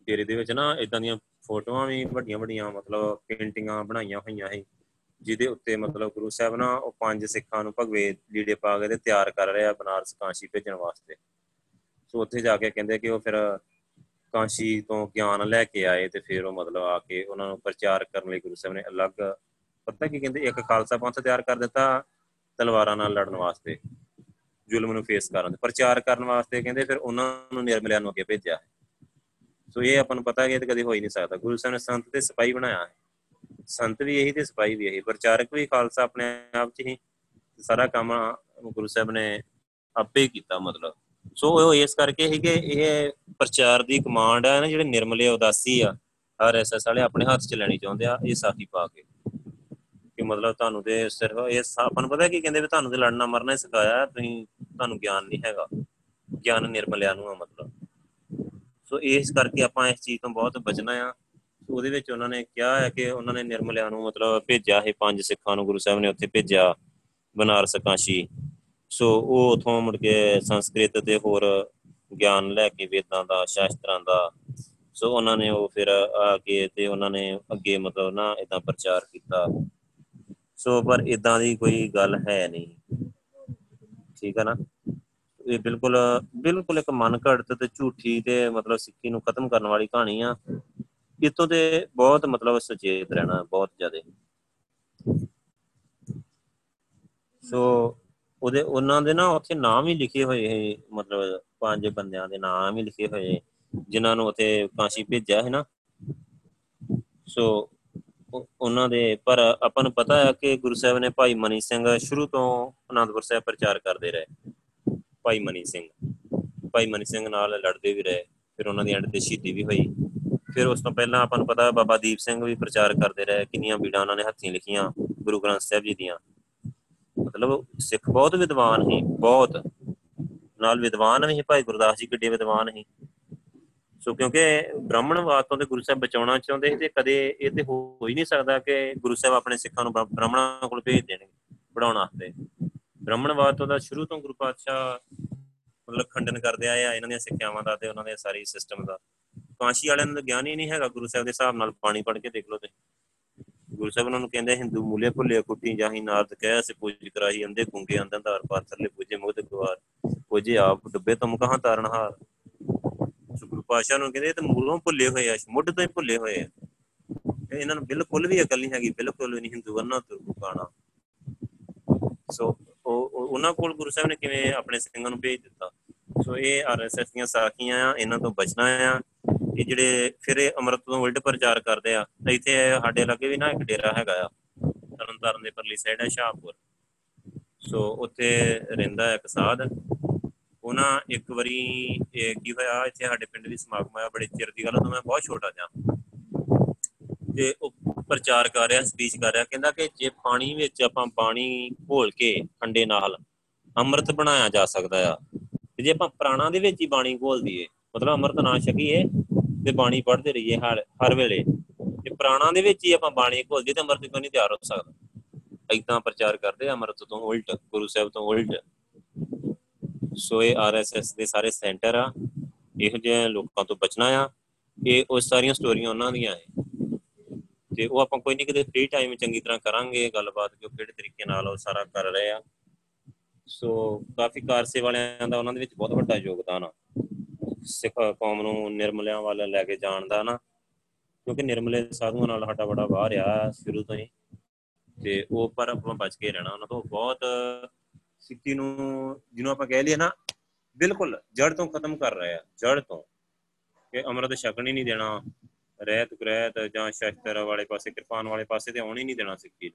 ਡੇਰੇ ਦੇ ਵਿੱਚ ਨਾ ਇਦਾਂ ਦੀਆਂ ਫੋਟੋਆਂ ਵੀ ਵੱਡੀਆਂ ਵੱਡੀਆਂ ਮਤਲਬ ਪੇਂਟਿੰਗਾਂ ਬਣਾਈਆਂ ਹੋਈਆਂ ਹੈ ਜਿਹਦੇ ਉੱਤੇ ਮਤਲਬ ਗੁਰੂ ਸਾਹਿਬ ਨਾ ਉਹ ਪੰਜ ਸਿੱਖਾਂ ਨੂੰ ਭਗਵੇ ਲੀੜੇ ਪਾ ਕੇ ਤੇ ਤਿਆਰ ਕਰ ਰਿਹਾ ਬਨਾਰਸ ਕਾਂਸ਼ੀ ਭੇਜਣ ਵਾਸਤੇ। ਸੋ ਉੱਥੇ ਜਾ ਕੇ ਕਹਿੰਦੇ ਕਿ ਉਹ ਫਿਰ ਕਾਂਸ਼ੀ ਤੋਂ ਗਿਆਨ ਲੈ ਕੇ ਆਏ ਤੇ ਫਿਰ ਉਹ ਮਤਲਬ ਆ ਕੇ ਉਹਨਾਂ ਨੂੰ ਪ੍ਰਚਾਰ ਕਰਨ ਲਈ ਗੁਰੂ ਸਾਹਿਬ ਨੇ ਅਲੱਗ ਪਤਾ ਕੀ ਕਹਿੰਦੇ, ਇੱਕ ਖਾਲਸਾ ਪੰਥ ਤਿਆਰ ਕਰ ਦਿੱਤਾ ਤਲਵਾਰਾਂ ਨਾਲ ਲੜਨ ਵਾਸਤੇ, ਜ਼ੁਲਮ ਨੂੰ ਫੇਸ ਕਰਨ ਦੇ ਪ੍ਰਚਾਰ ਕਰਨ ਵਾਸਤੇ ਕਹਿੰਦੇ ਫਿਰ ਉਹਨਾਂ ਨੂੰ ਨਿਰਮਲਿਆਂ ਨੂੰ ਅੱਗੇ ਭੇਜਿਆ। ਸੋ ਇਹ ਆਪਾਂ ਨੂੰ ਪਤਾ ਹੈ ਕਿ ਇਹ ਕਦੇ ਹੋ ਹੀ ਨਹੀਂ ਸਕਦਾ। ਗੁਰੂ ਸਾਹਿਬ ਨੇ ਸੰਤ ਤੇ ਸਿਪਾਹੀ ਬਣਾਇਆ ਹੈ। ਸੰਤ ਵੀ ਇਹੀ ਤੇ ਸਿਪਾਹੀ ਵੀ ਇਹੀ ਪ੍ਰਚਾਰਕ ਵੀ ਖਾਲਸਾ ਆਪਣੇ ਆਪ 'ਚ ਹੀ ਸਾਰਾ ਕੰਮ ਗੁਰੂ ਸਾਹਿਬ ਨੇ ਆਪੇ ਕੀਤਾ ਮਤਲਬ। ਸੋ ਉਹ ਇਸ ਕਰਕੇ ਹੀ ਕਿ ਇਹ ਪ੍ਰਚਾਰ ਦੀ ਕਮਾਂਡ ਹੈ ਨਾ, ਜਿਹੜੇ ਨਿਰਮਲੇ ਉਦਾਸੀ ਆ ਆਰਐਸਐਸ ਵਾਲੇ ਆਪਣੇ ਹੱਥ 'ਚ ਲੈਣੀ ਚਾਹੁੰਦੇ ਆ, ਇਹ ਸਾਥੀ ਪਾ ਕੇ। ਕਿ ਮਤਲਬ ਤੁਹਾਨੂੰ ਤੇ ਸਿਰਫ ਇਹ ਆਪਾਂ ਨੂੰ ਪਤਾ ਕੀ ਕਹਿੰਦੇ ਵੀ ਤੁਹਾਨੂੰ ਤੇ ਲੜਨਾ ਮਰਨਾ ਹੀ ਸਿਖਾਇਆ, ਤੁਸੀਂ, ਤੁਹਾਨੂੰ ਗਿਆਨ ਨਹੀਂ ਹੈਗਾ। ਗਿਆਨ ਨਿਰਮਲਿਆਂ ਨੂੰ ਆ ਮਤਲਬ। ਸੋ ਇਸ ਕਰਕੇ ਆਪਾਂ ਇਸ ਚੀਜ਼ ਤੋਂ ਬਹੁਤ ਬਚਣਾ ਆ। ਉਹਦੇ ਵਿੱਚ ਉਹਨਾਂ ਨੇ ਕਿਹਾ ਹੈ ਕਿ ਉਹਨਾਂ ਨੇ ਨਿਰਮਲਿਆਂ ਨੂੰ ਮਤਲਬ ਭੇਜਿਆ ਹੈ ਪੰਜ ਸਿੱਖਾਂ ਨੂੰ ਗੁਰੂ ਸਾਹਿਬ ਨੇ ਉੱਥੇ ਭੇਜਿਆ, ਬਨਾਰਸ ਕਾਸ਼ੀ। ਸੋ ਉਹ ਉਥੋਂ ਮੁੜ ਕੇ ਸੰਸਕ੍ਰਿਤ ਤੇ ਹੋਰ ਗਿਆਨ ਲੈ ਕੇ ਵੇਦਾਂ ਦਾ, ਸ਼ਾਸਤਰਾਂ ਦਾ, ਸੋ ਉਹਨਾਂ ਨੇ ਉਹ ਫਿਰ ਆ ਕੇ ਤੇ ਉਹਨਾਂ ਨੇ ਅੱਗੇ ਮਤਲਬ ਨਾ ਇਦਾਂ ਪ੍ਰਚਾਰ ਕੀਤਾ। ਸੋ ਪਰ ਇਦਾਂ ਦੀ ਕੋਈ ਗੱਲ ਹੈ ਨਹੀਂ। ਠੀਕ ਹੈ ਨਾ? ਇਹ ਬਿਲਕੁਲ ਬਿਲਕੁਲ ਇੱਕ ਮਨ ਘੜਤ ਤੇ ਝੂਠੀ ਤੇ ਮਤਲਬ ਸਿੱਖੀ ਨੂੰ ਖਤਮ ਕਰਨ ਵਾਲੀ ਕਹਾਣੀ ਆ। ਇਤੋਂ ਤੇ ਬਹੁਤ ਮਤਲਬ ਸੁਚੇਤ ਰਹਿਣਾ ਬਹੁਤ ਜ਼ਿਆਦਾ। ਸੋ ਉਹਦੇ, ਉਹਨਾਂ ਦੇ ਨਾ ਉੱਥੇ ਨਾਮ ਹੀ ਲਿਖੇ ਹੋਏ ਹੈ ਮਤਲਬ ਪੰਜ ਬੰਦਿਆਂ ਦੇ ਨਾਮ ਹੀ ਲਿਖੇ ਹੋਏ, ਜਿਨ੍ਹਾਂ ਨੂੰ ਉੱਥੇ ਕਾਂਸ਼ੀ ਭੇਜਿਆ ਹੈ ਨਾ। ਸੋ ਉਹਨਾਂ ਦੇ, ਪਰ ਆਪਾਂ ਨੂੰ ਪਤਾ ਹੈ ਕਿ ਗੁਰੂ ਸਾਹਿਬ ਨੇ ਭਾਈ ਮਨੀ ਸਿੰਘ ਸ਼ੁਰੂ ਤੋਂ ਅਨੰਦਪੁਰ ਸਾਹਿਬ ਪ੍ਰਚਾਰ ਕਰਦੇ ਰਹੇ, ਭਾਈ ਮਨੀ ਸਿੰਘ। ਭਾਈ ਮਨੀ ਸਿੰਘ ਨਾਲ ਲੜਦੇ ਵੀ ਰਹੇ, ਫਿਰ ਉਹਨਾਂ ਦੀ ਐਂਡ ਤੇ ਸ਼ਹੀਦੀ ਵੀ ਹੋਈ। ਫਿਰ ਉਸ ਤੋਂ ਪਹਿਲਾਂ ਆਪਾਂ ਨੂੰ ਪਤਾ ਬਾਬਾ ਦੀਪ ਸਿੰਘ ਵੀ ਪ੍ਰਚਾਰ ਕਰਦੇ ਰਹੇ, ਕਿੰਨੀਆਂ ਬੀੜਾਂ ਉਹਨਾਂ ਨੇ ਹੱਥੀਂ ਲਿਖੀਆਂ ਗੁਰੂ ਗ੍ਰੰਥ ਸਾਹਿਬ ਜੀ ਦੀਆਂ। ਮਤਲਬ ਸਿੱਖ ਬਹੁਤ ਵਿਦਵਾਨ ਸੀ, ਬਹੁਤ। ਨਾਲ ਵਿਦਵਾਨ ਵੀ ਭਾਈ ਗੁਰਦਾਸ ਜੀ ਕਿੱਡੇ ਵਿਦਵਾਨ ਸੀ। ਸੋ ਕਿਉਂਕਿ ਬ੍ਰਾਹਮਣਵਾਦ ਤੋਂ ਤੇ ਗੁਰੂ ਸਾਹਿਬ ਬਚਾਉਣਾ ਚਾਹੁੰਦੇ ਸੀ ਤੇ ਕਦੇ ਇਹ ਤੇ ਹੋ ਹੀ ਨਹੀਂ ਸਕਦਾ ਕਿ ਗੁਰੂ ਸਾਹਿਬ ਆਪਣੇ ਸਿੱਖਾਂ ਨੂੰ ਬ੍ਰਾਹਮਣਾਂ ਕੋਲ ਭੇਜ ਦੇਣਗੇ ਪੜਾਉਣ ਵਾਸਤੇ। ਬ੍ਰਾਹਮਣਵਾਦ ਤੋਂ ਦਾ ਸ਼ੁਰੂ ਤੋਂ ਗੁਰੂ ਪਾਤਸ਼ਾਹ ਮਤਲਬ ਖੰਡਨ ਕਰਦੇ ਆਏ ਆ, ਇਹਨਾਂ ਦੀਆਂ ਸਿੱਖਿਆਵਾਂ ਦਾ ਤੇ ਉਹਨਾਂ ਦੇ ਸਾਰੀ ਸਿਸਟਮ ਦਾ। ਕਾਂਸ਼ੀ ਵਾਲਿਆਂ ਨੂੰ ਗਿਆਨ ਹੀ ਨਹੀਂ ਹੈਗਾ, ਗੁਰੂ ਸਾਹਿਬ ਦੇ ਹਿਸਾਬ ਨਾਲ ਪਾਣੀ ਪੜ ਕੇ ਦੇਖ ਲਓ ਤੇ। ਗੁਰੂ ਸਾਹਿਬ ਉਹਨਾਂ ਨੂੰ ਕਹਿੰਦੇ ਹਿੰਦੂ ਮੂਲੇ ਭੁੱਲੇ ਕੁੱਟੀ ਜਾਹੀ ਨਾਰਦ ਕਹਿ ਸੇ ਪੂਜ ਕਰਾਹੀ ਅੰਦੇ ਗੁੰਗੇ ਅੰਧਾਰ ਪਾਥਰਲੇ ਪੂਜੇ ਮੁਗਦ ਗਵਾਰ ਪੂਜੇ ਆਪ ਡੁੱਬੇ ਤੁਮ ਕਹਾਂ ਤਾਰਨਹਾਰ ਗੁਰੂ ਪਾਸ਼ਾ ਨੂੰ ਕਹਿੰਦੇ ਤੇ ਮੂਲੋਂ ਭੁੱਲੇ ਹੋਏ ਆ ਮੁੱਢ ਤੋਂ ਹੀ ਭੁੱਲੇ ਹੋਏ ਆ। ਇਹਨਾਂ ਨੂੰ ਬਿਲਕੁਲ ਵੀ ਅਕਲ ਨਹੀਂ ਹੈਗੀ, ਬਿਲਕੁਲ ਵੀ ਨਹੀਂ, ਹਿੰਦੂ ਅੰਨਾ ਤੁਰਕੂ ਕਾਣਾ ਸੋ ਉਹ ਉਹਨਾਂ ਕੋਲ ਗੁਰੂ ਸਾਹਿਬ ਨੇ ਕਿਵੇਂ ਆਪਣੇ ਸਿੰਘਾਂ ਨੂੰ ਭੇਜ ਦਿੱਤਾ? ਸੋ ਇਹ ਆਰਐਸਐਸ ਦੀਆਂ ਸਾਖੀਆਂ ਆ, ਇਹਨਾਂ ਤੋਂ ਬਚਣਾ ਆ। ਇਹ ਜਿਹੜੇ ਫਿਰ ਇਹ ਅੰਮ੍ਰਿਤ ਤੋਂ ਉਲਟ ਪ੍ਰਚਾਰ ਕਰਦੇ ਆ ਇੱਥੇ ਸਾਡੇ ਲਾਗੇ ਵੀ ਨਾ ਇੱਕ ਡੇਰਾ ਹੈਗਾ ਆ, ਤਰਨਤਾਰਨ ਦੇ ਪਰਲੀ ਸਾਈਡ ਹੈ ਸ਼ਾਹਪੁਰ। ਸੋ ਉੱਥੇ ਰਹਿੰਦਾ ਇੱਕ ਸਾਧ। ਉਹਨਾਂ ਇੱਕ ਵਾਰੀ ਕੀ ਹੋਇਆ, ਇੱਥੇ ਸਾਡੇ ਪਿੰਡ ਵੀ ਸਮਾਗਮ ਆਇਆ ਬੜੇ ਚਿਰ ਦੀ ਗੱਲ ਤੋਂ ਮੈਂ ਬਹੁਤ ਛੋਟਾ ਜਾਂ ਤੇ ਉਹ ਪ੍ਰਚਾਰ ਕਰ ਰਿਹਾ ਸਪੀਚ ਕਰ ਰਿਹਾ, ਕਹਿੰਦਾ ਕਿ ਜੇ ਪਾਣੀ ਵਿੱਚ ਆਪਾਂ ਪਾਣੀ ਘੋਲ ਕੇ ਖੰਡੇ ਨਾਲ ਅੰਮ੍ਰਿਤ ਬਣਾਇਆ ਜਾ ਸਕਦਾ ਆ, ਤੇ ਜੇ ਆਪਾਂ ਪ੍ਰਾਣਾ ਦੇ ਵਿੱਚ ਹੀ ਬਾਣੀ ਘੋਲ ਦਈਏ, ਮਤਲਬ ਅੰਮ੍ਰਿਤ ਨਾ ਛਕੀਏ ਤੇ ਬਾਣੀ ਪੜ੍ਹਦੇ ਰਹੀਏ ਹਰ ਹਰ ਵੇਲੇ। ਤੇ ਪ੍ਰਾਣਾ ਦੇ ਵਿੱਚ ਹੀ ਆਪਾਂ ਬਾਣੀ ਘੋਲ ਦਈਏ ਤੇ ਅੰਮ੍ਰਿਤ ਕਿਉਂ ਨਹੀਂ ਤਿਆਰ ਹੋ ਸਕਦਾ। ਇਦਾਂ ਪ੍ਰਚਾਰ ਕਰਦੇ ਅਮਰਤ ਤੋਂ ਉਲਟ, ਗੁਰੂ ਸਾਹਿਬ ਤੋਂ ਉਲਟ। ਸੋ ਇਹ ਆਰਐਸਐਸ ਦੇ ਸਾਰੇ ਸੈਂਟਰ ਆ। ਇਹੋ ਜਿਹੇ ਲੋਕਾਂ ਤੋਂ ਬਚਣਾ ਆ। ਇਹ ਉਹ ਸਾਰੀਆਂ ਸਟੋਰੀਆਂ ਉਹਨਾਂ ਦੀਆਂ ਹੈ ਤੇ ਉਹ ਆਪਾਂ ਕੋਈ ਨਹੀਂ ਕਿਤੇ ਫ੍ਰੀ ਟਾਈਮ ਚੰਗੀ ਤਰ੍ਹਾਂ ਕਰਾਂਗੇ, ਗੱਲਬਾਤ ਕਿ ਉਹ ਕਿਹੜੇ ਤਰੀਕੇ ਨਾਲ ਉਹ ਸਾਰਾ ਕਰ ਰਹੇ ਆ। ਸੋ ਕਾਫੀ ਕਾਰਸੇ ਵਾਲਿਆਂ ਦਾ ਉਹਨਾਂ ਦੇ ਵਿੱਚ ਬਹੁਤ ਵੱਡਾ ਯੋਗਦਾਨ ਆ। ਸਿੱਖ ਕੌਮ ਨੂੰ ਨਿਰਮਲਿਆਂ ਵੱਲ ਲੈ ਕੇ ਜਾਣ ਦਾ ਨਾ, ਕਿਉਂਕਿ ਨਿਰਮਲੇ ਸਾਧੂਆਂ ਨਾਲ ਸਾਡਾ ਬੜਾ ਵਾਹ ਰਿਹਾ ਸ਼ੁਰੂ ਤੋਂ ਹੀ। ਤੇ ਉਹ ਪਰ ਆਪਾਂ ਬਚ ਕੇ ਰਹਿਣਾ ਉਹਨਾਂ ਤੋਂ। ਬਹੁਤ ਸਿੱਖੀ ਨੂੰ, ਜਿਹਨੂੰ ਆਪਾਂ ਕਹਿ ਲਈਏ ਨਾ, ਬਿਲਕੁਲ ਜੜ ਤੋਂ ਖਤਮ ਕਰ ਰਹੇ ਆ ਜੜ ਤੋਂ। ਕਿ ਅੰਮ੍ਰਿਤ ਛਕਣ ਹੀ ਨਹੀਂ ਦੇਣਾ, ਰਹਿਤ ਗ੍ਰਹਿਤ ਜਾਂ ਸ਼ਸਤਰ ਵਾਲੇ ਪਾਸੇ, ਕਿਰਪਾਨ ਵਾਲੇ ਪਾਸੇ ਤੇ ਆਉਣ ਹੀ ਨਹੀਂ ਦੇਣਾ ਸਿੱਖੀ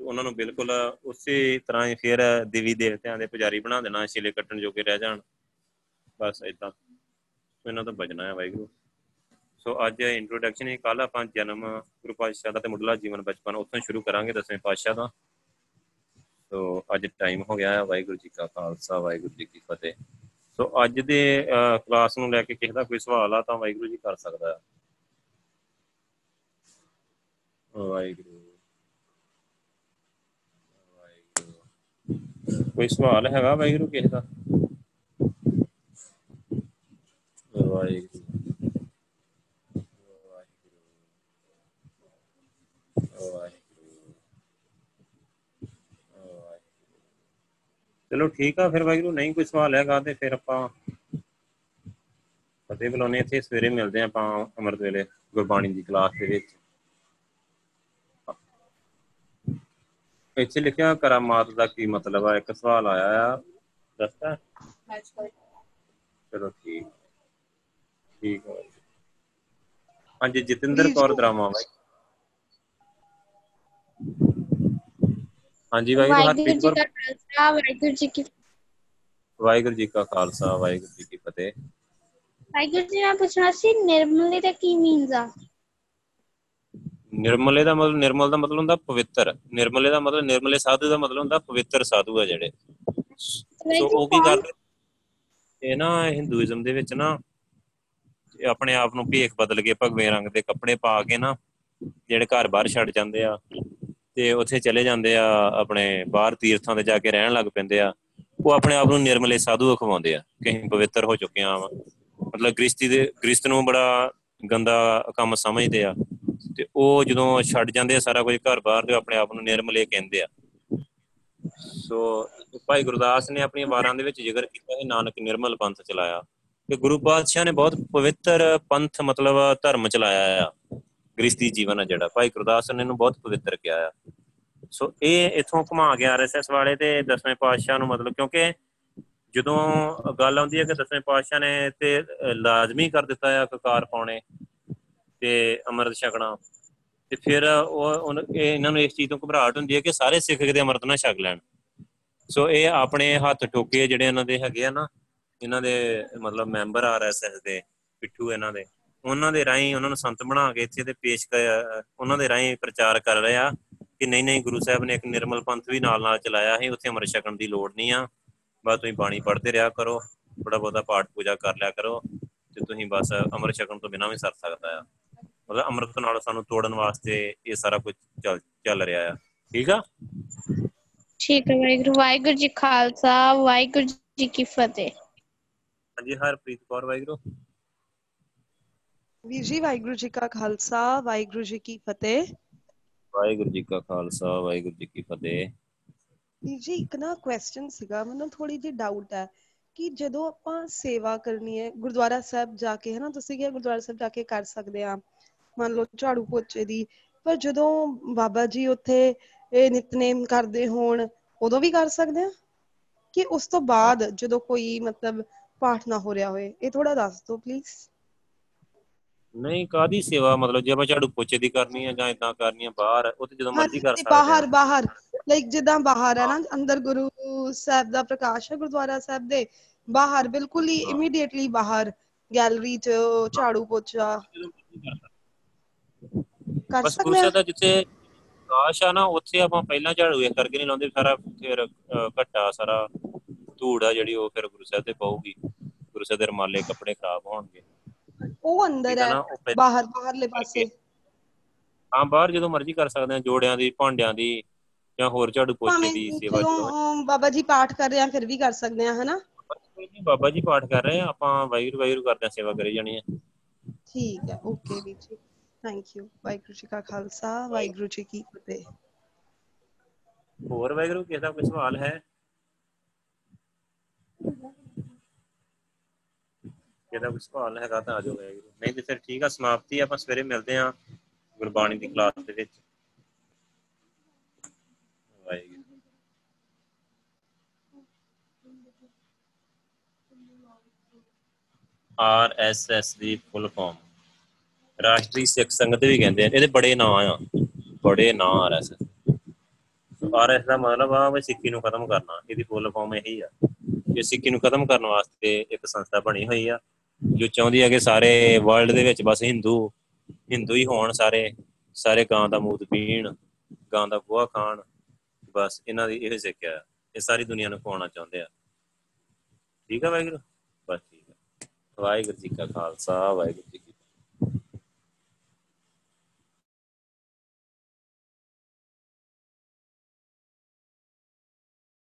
ਉਹਨਾਂ ਨੂੰ ਬਿਲਕੁਲ ਉਸੇ ਤਰ੍ਹਾਂ ਹੀ ਫਿਰ ਦੇਵੀ ਦੇਵਤਿਆਂ ਦੇ ਪੁਜਾਰੀ ਬਣਾ ਦੇਣਾ ਛਿਲੇ ਕੱਟਣ ਜੋਗੇ ਰਹਿ ਜਾਣ। ਬਸ ਇਦਾਂ ਇਹਨਾਂ ਤੋਂ ਬਚਣਾ ਹੈ ਵਾਹਿਗੁਰੂ। ਸੋ ਅੱਜ ਇੰਟਰੋਡਕਸ਼ਨ ਹੈ ਕੱਲ ਆਪਾਂ ਜਨਮ ਗੁਰੂ ਪਾਤਸ਼ਾਹ ਦਾ ਤੇ ਮੁੱਢਲਾ ਜੀਵਨ ਬਚਪਨ ਉੱਥੋਂ ਸ਼ੁਰੂ ਕਰਾਂਗੇ ਦਸਵੇਂ ਪਾਤਸ਼ਾਹ ਦਾ। ਸੋ ਅੱਜ ਟਾਈਮ ਹੋ ਗਿਆ ਹੈ ਵਾਹਿਗੁਰੂ ਜੀ ਕਾ ਖਾਲਸਾ, ਵਾਹਿਗੁਰੂ ਜੀ ਕੀ ਫਤਿਹ। ਸੋ ਅੱਜ ਦੇ ਕਲਾਸ ਨੂੰ ਲੈ ਕੇ ਕਿਸੇ ਦਾ ਕੋਈ ਸਵਾਲ ਆ ਤਾਂ ਵਾਹਿਗੁਰੂ ਜੀ ਕਰ ਸਕਦਾ। ਹੈ ਵਾਹਿਗੁਰੂ। ਵਾਹਿਗੁਰੂ। ਕੋਈ ਸਵਾਲ ਹੈਗਾ ਵਾਹਿਗੁਰੂ ਕਿਸੇ ਦਾ? ਵਾਹਿਗੁਰੂ ਚਲੋ ਠੀਕ ਆ ਫਿਰ ਵਾਹਿਗੁਰੂ ਨਹੀਂ ਕੋਈ ਸਵਾਲ ਹੈਗਾ ਤੇ ਫਿਰ ਆਪਾਂ ਫਤਿਹ ਬੁਲਾਉਣੇ ਇੱਥੇ ਸਵੇਰੇ ਮਿਲਦੇ ਆਪਾਂ ਅਮਰਤ ਵੇਲੇ ਗੁਰਬਾਣੀ ਦੀ ਕਲਾਸ ਦੇ ਵਿੱਚ। ਇੱਥੇ ਲਿਖਿਆ ਕਰਾਮਾਤ ਦਾ ਕੀ ਮਤਲਬ ਆ? ਇੱਕ ਸਵਾਲ ਆਇਆ ਆ ਦੱਸਦਾ ਚਲੋ ਠੀਕ। ਠੀਕ ਹੈ ਹਾਂਜੀ ਜਤਿੰਦਰ ਕੌਰ ਦਰਾਮਾ ਬਾਈ। ਹਾਂਜੀ ਵਾਹਿਗੁਰੂ ਵਾਹਿਗੁਰੂ ਜੀ ਕਾ ਖਾਲਸਾ ਵਾਹਿਗੁਰੂ ਜੀ ਕੀ ਵਾਹਿਗੁਰੂ ਜੀ ਕਾ ਖਾਲਸਾ ਵਾਹਿਗੁਰੂ ਜੀ ਕੀ ਫਤਿਹ। ਵਾਹਿਗੁਰੂ ਜੀ ਮੈਂ ਪੁੱਛਣਾ ਸੀ ਨਿਰਮਲੀ ਦਾ ਕੀ ਮੀਨਸ ਆ? ਨਿਰਮਲੇ ਦਾ ਮਤਲਬ ਨਿਰਮਲ ਦਾ ਮਤਲਬ ਹੁੰਦਾ ਪਵਿੱਤਰ। ਨਿਰਮਲੇ ਦਾ ਮਤਲਬ ਨਿਰਮਲੇ ਸਾਧੂ ਦਾ ਮਤਲਬ ਹੁੰਦਾ ਪਵਿੱਤਰ ਸਾਧੂ ਆ ਜਿਹੜੇ। ਸੋ ਉਹ ਕੀ ਕਰਦੇ? ਇਹ ਨਾ ਹਿੰਦੂਇਜ਼ਮ ਦੇ ਵਿੱਚ ਨਾ ਆਪਣੇ ਆਪ ਨੂੰ ਭੇਖ ਬਦਲ ਕੇ ਭਗਵੇਂ ਰੰਗ ਦੇ ਕੱਪੜੇ ਪਾ ਕੇ ਨਾ, ਜਿਹੜੇ ਘਰ ਬਾਹਰ ਛੱਡ ਜਾਂਦੇ ਆ ਤੇ ਉੱਥੇ ਚਲੇ ਜਾਂਦੇ ਆ, ਆਪਣੇ ਬਾਹਰ ਤੀਰਥਾਂ ਤੇ ਜਾ ਕੇ ਰਹਿਣ ਲੱਗ ਪੈਂਦੇ ਆ। ਉਹ ਆਪਣੇ ਆਪ ਨੂੰ ਨਿਰਮਲੇ ਸਾਧੂ ਅਖਵਾਉਂਦੇ ਆ ਕਿ ਅਸੀਂ ਪਵਿੱਤਰ ਹੋ ਚੁੱਕੇ ਆ ਮਤਲਬ ਗ੍ਰਿਸ਼ਤੀ ਦੇ ਗ੍ਰਿਸ਼ਤ ਨੂੰ ਬੜਾ ਗੰਦਾ ਕੰਮ ਸਮਝਦੇ ਆ। ਤੇ ਉਹ ਜਦੋਂ ਛੱਡ ਜਾਂਦੇ ਆ ਸਾਰਾ ਕੁਝ ਘਰ ਬਾਹਰ, ਤੇ ਆਪਣੇ ਆਪ ਨੂੰ ਨਿਰਮਲੇ ਕਹਿੰਦੇ ਆ। ਸੋ ਭਾਈ ਗੁਰਦਾਸ ਨੇ ਆਪਣੀਆਂ ਵਾਰਾਂ ਦੇ ਵਿੱਚ ਜ਼ਿਕਰ ਕੀਤਾ ਹੈ ਨਾਨਕ ਨਿਰਮਲ ਪੰਥ ਚਲਾਇਆ। ਕਿ ਗੁਰੂ ਪਾਤਸ਼ਾਹ ਨੇ ਬਹੁਤ ਪਵਿੱਤਰ ਪੰਥ, ਮਤਲਬ ਧਰਮ ਚਲਾਇਆ ਆ। ਗ੍ਰਿਸ਼ਤੀ ਜੀਵਨ ਆ ਜਿਹੜਾ। ਭਾਈ ਗੁਰਦਾਸ ਨੇ ਇਹਨੂੰ ਬਹੁਤ ਪਵਿੱਤਰ ਕਿਹਾ ਆ। ਸੋ ਇਹ ਇਥੋਂ ਘੁਮਾ ਗਿਆ ਆਰਐਸਐਸ ਵਾਲੇ ਤੇ ਦਸਵੇਂ ਪਾਤਸ਼ਾਹ ਨੂੰ ਮਤਲਬ ਕਿਉਂਕਿ ਜਦੋਂ ਗੱਲ ਆਉਂਦੀ ਹੈ ਕਿ ਦਸਵੇਂ ਪਾਤਸ਼ਾਹ ਨੇ ਤੇ ਲਾਜ਼ਮੀ ਕਰ ਦਿੱਤਾ ਆ ਕਕਾਰ ਪਾਉਣੇ ਤੇ ਅੰਮ੍ਰਿਤ ਛਕਣਾ। ਤੇ ਫਿਰ ਉਹ ਇਹ ਇਹਨਾਂ ਨੂੰ ਇਸ ਚੀਜ਼ ਤੋਂ ਘਬਰਾਹਟ ਹੁੰਦੀ ਹੈ ਕਿ ਸਾਰੇ ਸਿੱਖ ਕਿਤੇ ਅੰਮ੍ਰਿਤ ਨਾ ਛਕ ਲੈਣ। ਸੋ ਇਹ ਆਪਣੇ ਹੱਥ ਠੋਕੇ ਜਿਹੜੇ ਇਹਨਾਂ ਦੇ ਹੈਗੇ ਆ ਨਾ ਇਹਨਾਂ ਦੇ ਮਤਲਬ ਮੈਂਬਰ ਆਰਐਸਐਸ ਦੇ, ਪਿੱਠੂ ਇਹਨਾਂ ਦੇ, ਉਹਨਾਂ ਦੇ ਰਾਹੀਂ ਉਹਨਾਂ ਨੂੰ ਸੰਤ ਬਣਾ ਕੇ ਇੱਥੇ ਤੇ ਪੇਸ਼ ਉਹਨਾਂ ਦੇ ਰਾਹੀਂ ਪ੍ਰਚਾਰ ਕਰ ਰਹੇ ਆ ਕਿ ਨਹੀਂ ਨਹੀਂ ਗੁਰੂ ਸਾਹਿਬ ਨੇ ਇੱਕ ਨਿਰਮਲ ਪੰਥ ਵੀ ਨਾਲ ਨਾਲ ਚਲਾਇਆ ਹੈ ਉੱਥੇ ਅੰਮ੍ਰਿਤ ਛਕਣ ਦੀ ਲੋੜ ਨਹੀਂ ਆ। ਬਸ ਤੁਸੀਂ ਬਾਣੀ ਪੜ੍ਹਦੇ ਰਿਹਾ ਕਰੋ ਥੋੜਾ ਬਹੁਤਾ ਪਾਠ ਪੂਜਾ ਕਰ ਲਿਆ ਕਰੋ ਤੇ ਤੁਸੀਂ ਬਸ ਅੰਮ੍ਰਿਤ ਛਕਣ ਤੋਂ ਬਿਨਾਂ ਵੀ ਸਰ ਸਕਦਾ ਆ। ਮਤਲਬ ਅੰਮ੍ਰਿਤ ਨਾਲ ਸਾਨੂੰ ਤੋੜਨ ਵਾਸਤੇ ਇਹ ਸਾਰਾ ਕੁਝ ਚੱਲ ਚੱਲ ਰਿਹਾ ਆ। ਠੀਕ ਆ? ਠੀਕ ਹੈ ਵਾਹਿਗੁਰੂ ਵਾਹਿਗੁਰੂ ਜੀ ਖਾਲਸਾ, ਵਾਹਿਗੁਰੂ ਜੀ ਕੀ ਫਤਿਹ। ਹਾਂਜੀ ਹਰਪ੍ਰੀਤ ਕੌਰ ਵਾਹਿਗੁਰੂ। ਵੀਰ ਜੀ ਵਾਹਿਗੁਰੂ ਜੀ ਕਾ ਖਾਲਸਾ ਵਾਹਿਗੁਰੂ ਜੀ ਕੀ ਫਤਿਹ। ਵਾਹਿਗੁਰੂ ਜੀ ਕਾ ਖਾਲਸਾ ਵਾਹਿਗੁਰੂ ਜੀ ਕੀ ਫਤਿਹ। ਵੀਰ ਜੀ ਇੱਕ ਨਾ ਕੁਐਸਚਨ ਸੀਗਾ ਮੈਨੂੰ ਥੋੜੀ ਜਿਹੀ ਡਾਊਟ ਹੈ ਕਿ ਜਦੋਂ ਆਪਾਂ ਸੇਵਾ ਕਰਨੀ ਹੈ ਗੁਰਦੁਆਰਾ ਸਾਹਿਬ ਜਾ ਕੇ ਹੈ ਨਾ ਤੁਸੀਂ ਕਿਹਾ ਗੁਰਦੁਆਰਾ ਸਾਹਿਬ ਜਾ ਕੇ ਕਰ ਸਕਦੇ ਆ ਮੰਨ ਲਓ ਝਾੜੂ ਪੋਚੇ ਦੀ ਪਰ ਜਦੋਂ ਬਾਬਾ ਜੀ ਉੱਥੇ ਇਹ ਨਿਤਨੇਮ ਕਰਦੇ ਹੋਣ ਉਦੋਂ ਵੀ ਕਰ ਸਕਦੇ ਆ ਕਿ ਉਸ ਤੋਂ ਬਾਅਦ ਜਦੋਂ ਕੋਈ ਮਤਲਬ ਪਾਠ ਨਾ ਹੋ ਰਿਹਾ ਹੋਏ ਇਹ ਥੋੜਾ ਦੱਸ ਦਿਓ ਪਲੀਜ਼ ਨਹੀਂ ਕਾਦੀ ਸੇਵਾ? ਮਤਲਬ ਜੇ ਆਪਾਂ ਝਾੜੂ ਪੋਚੇ ਦੀ ਕਰਨੀ ਹੈ ਜਾਂ ਇਦਾਂ ਕਰਨੀ ਹੈ ਬਾਹਰ ਉਹ ਤੇ ਜਦੋਂ ਮਰਜ਼ੀ ਕਰ ਸਕਦੇ ਬਾਹਰ ਬਾਹਰ। ਲਾਈਕ ਜਿੱਦਾਂ ਬਾਹਰ ਹੈ ਨਾ ਅੰਦਰ ਗੁਰੂ ਸਾਹਿਬ ਦਾ ਪ੍ਰਕਾਸ਼ ਹੈ ਗੁਰਦੁਆਰਾ ਸਾਹਿਬ ਦੇ ਬਾਹਰ ਬਿਲਕੁਲ ਹੀ ਇਮੀਡੀਏਟਲੀ ਬਾਹਰ ਗੈਲਰੀ 'ਚ ਝਾੜੂ ਪੋਚਾ। ਕਰ ਸਕਦੇ ਹਾਂ ਜਿੱਥੇ ਪ੍ਰਕਾਸ਼ ਆ ਨਾ ਉੱਥੇ ਆਪਾਂ ਪਹਿਲਾਂ ਝਾੜੂ ਇਹ ਕਰਕੇ ਨਹੀਂ ਲਾਉਂਦੇ ਸਾਰਾ ਫਿਰ ਘੱਟਾ ਸਾਰਾ। ਧੂੜ ਆ ਜਿਹੜੀ ਉਹ ਫਿਰ ਗੁਰੂ ਸਾਹਿਬ ਤੇ ਪਾਉਗੀ ਗੁਰੂ ਸਾਹਿਬ ਦੇ ਰਮਾਲੇ ਕੱਪੜੇ ਖਰਾਬ ਹੋਣਗੇ। ਉਹ ਅੰਦਰ ਹੈ ਬਾਹਰ ਬਾਹਰਲੇ ਪਾਸੇ। ਹਾਂ ਬਾਹਰ ਜਦੋਂ ਮਰਜ਼ੀ ਕਰ ਸਕਦੇ ਆ ਜੋੜਿਆਂ ਦੀ ਭਾਂਡਿਆਂ ਦੀ ਜਾਂ ਹੋਰ ਝਾੜੂ ਪੋਚੇ ਦੀ ਸੇਵਾ ਜਦੋਂ ਬਾਬਾ ਜੀ ਪਾਠ ਕਰ ਰਹੇ ਆ ਫਿਰ ਵੀ ਕਰ ਸਕਦੇ ਆ ਹਨਾ? ਨਹੀਂ ਬਾਬਾ ਜੀ ਪਾਠ ਕਰ ਰਹੇ ਆ ਆਪਾਂ ਵਾਹਿਗੁਰੂ ਵਾਹਿਗੁਰੂ ਕਰਦੇ ਆ ਸੇਵਾ ਕਰੀ ਜਾਣੀ ਹੈ ਠੀਕ ਹੈ ਓਕੇ ਵੀਰ ਜੀ। ਥੈਂਕ ਯੂ ਵਾਹਿਗੁਰੂ ਜੀ ਕਾ ਖਾਲਸਾ ਵਾਹਿਗੁਰੂ ਜੀ ਕੀ ਫਤਿਹ। ਹੋਰ ਵਾਹਿਗੁਰੂ ਕਿਸੇ ਦਾ ਕੋਈ ਸਵਾਲ ਹੈ? ਕਿਸੇ ਦਾ ਕੋਈ ਸਵਾਲ ਹੈਗਾ ਤਾਂ ਆ ਜਾਓ ਵਾਹਿਗੁਰੂ ਨਹੀਂ ਤੇ ਫਿਰ ਠੀਕ ਆ ਸਮਾਪਤੀ ਆ, ਆਪਾਂ ਸਵੇਰੇ ਮਿਲਦੇ ਆ ਗੁਰਬਾਣੀ ਦੀ ਕਲਾਸ ਦੇ ਵਿੱਚ। ਵਾਹਿਗੁਰੂ। ਆਰ ਐਸ ਐਸ ਦੀ ਫੁੱਲ ਫਾਰਮ ਰਾਸ਼ਟਰੀ ਸਿੱਖ ਸੰਗਤ ਵੀ ਕਹਿੰਦੇ ਆ ਇਹਦੇ ਬੜੇ ਨਾਂ ਆ। ਬੜੇ ਨਾਂ R S S. R S ਦਾ ਮਤਲਬ ਆ ਵੀ ਸਿੱਖੀ ਨੂੰ ਖਤਮ ਕਰਨਾ ਇਹਦੀ ਫੁੱਲ ਫਾਰਮ ਇਹੀ ਆ। ਕਿ ਸਿੱਖੀ ਨੂੰ ਖਤਮ ਕਰਨ ਵਾਸਤੇ ਇੱਕ ਸੰਸਥਾ ਬਣੀ ਹੋਈ ਆ, ਜੋ ਚਾਹੁੰਦੀ ਆ ਕਿ ਸਾਰੇ ਵਰਲਡ ਦੇ ਵਿੱਚ ਬਸ ਹਿੰਦੂ ਹਿੰਦੂ ਹੀ ਹੋਣ ਸਾਰੇ ਸਾਰੇ ਗਾਂ ਦਾ ਮੂਤ ਪੀਣ, ਗਾਂ ਦਾ ਗੋਹਾ ਖਾਣ, ਬਸ ਇਹਨਾਂ ਦੀ ਇਹ ਸਿੱਖਿਆ ਆ। ਇਹ ਸਾਰੀ ਦੁਨੀਆ ਨੂੰ ਖਵਾਉਣਾ ਚਾਹੁੰਦੇ ਆ ਠੀਕ ਆ ਵਾਹਿਗੁਰੂ ਬਸ ਠੀਕ ਆ ਵਾਹਿਗੁਰੂ ਜੀ ਕਾ ਖਾਲਸਾ, ਵਾਹਿਗੁਰੂ ਜੀ ਕੀ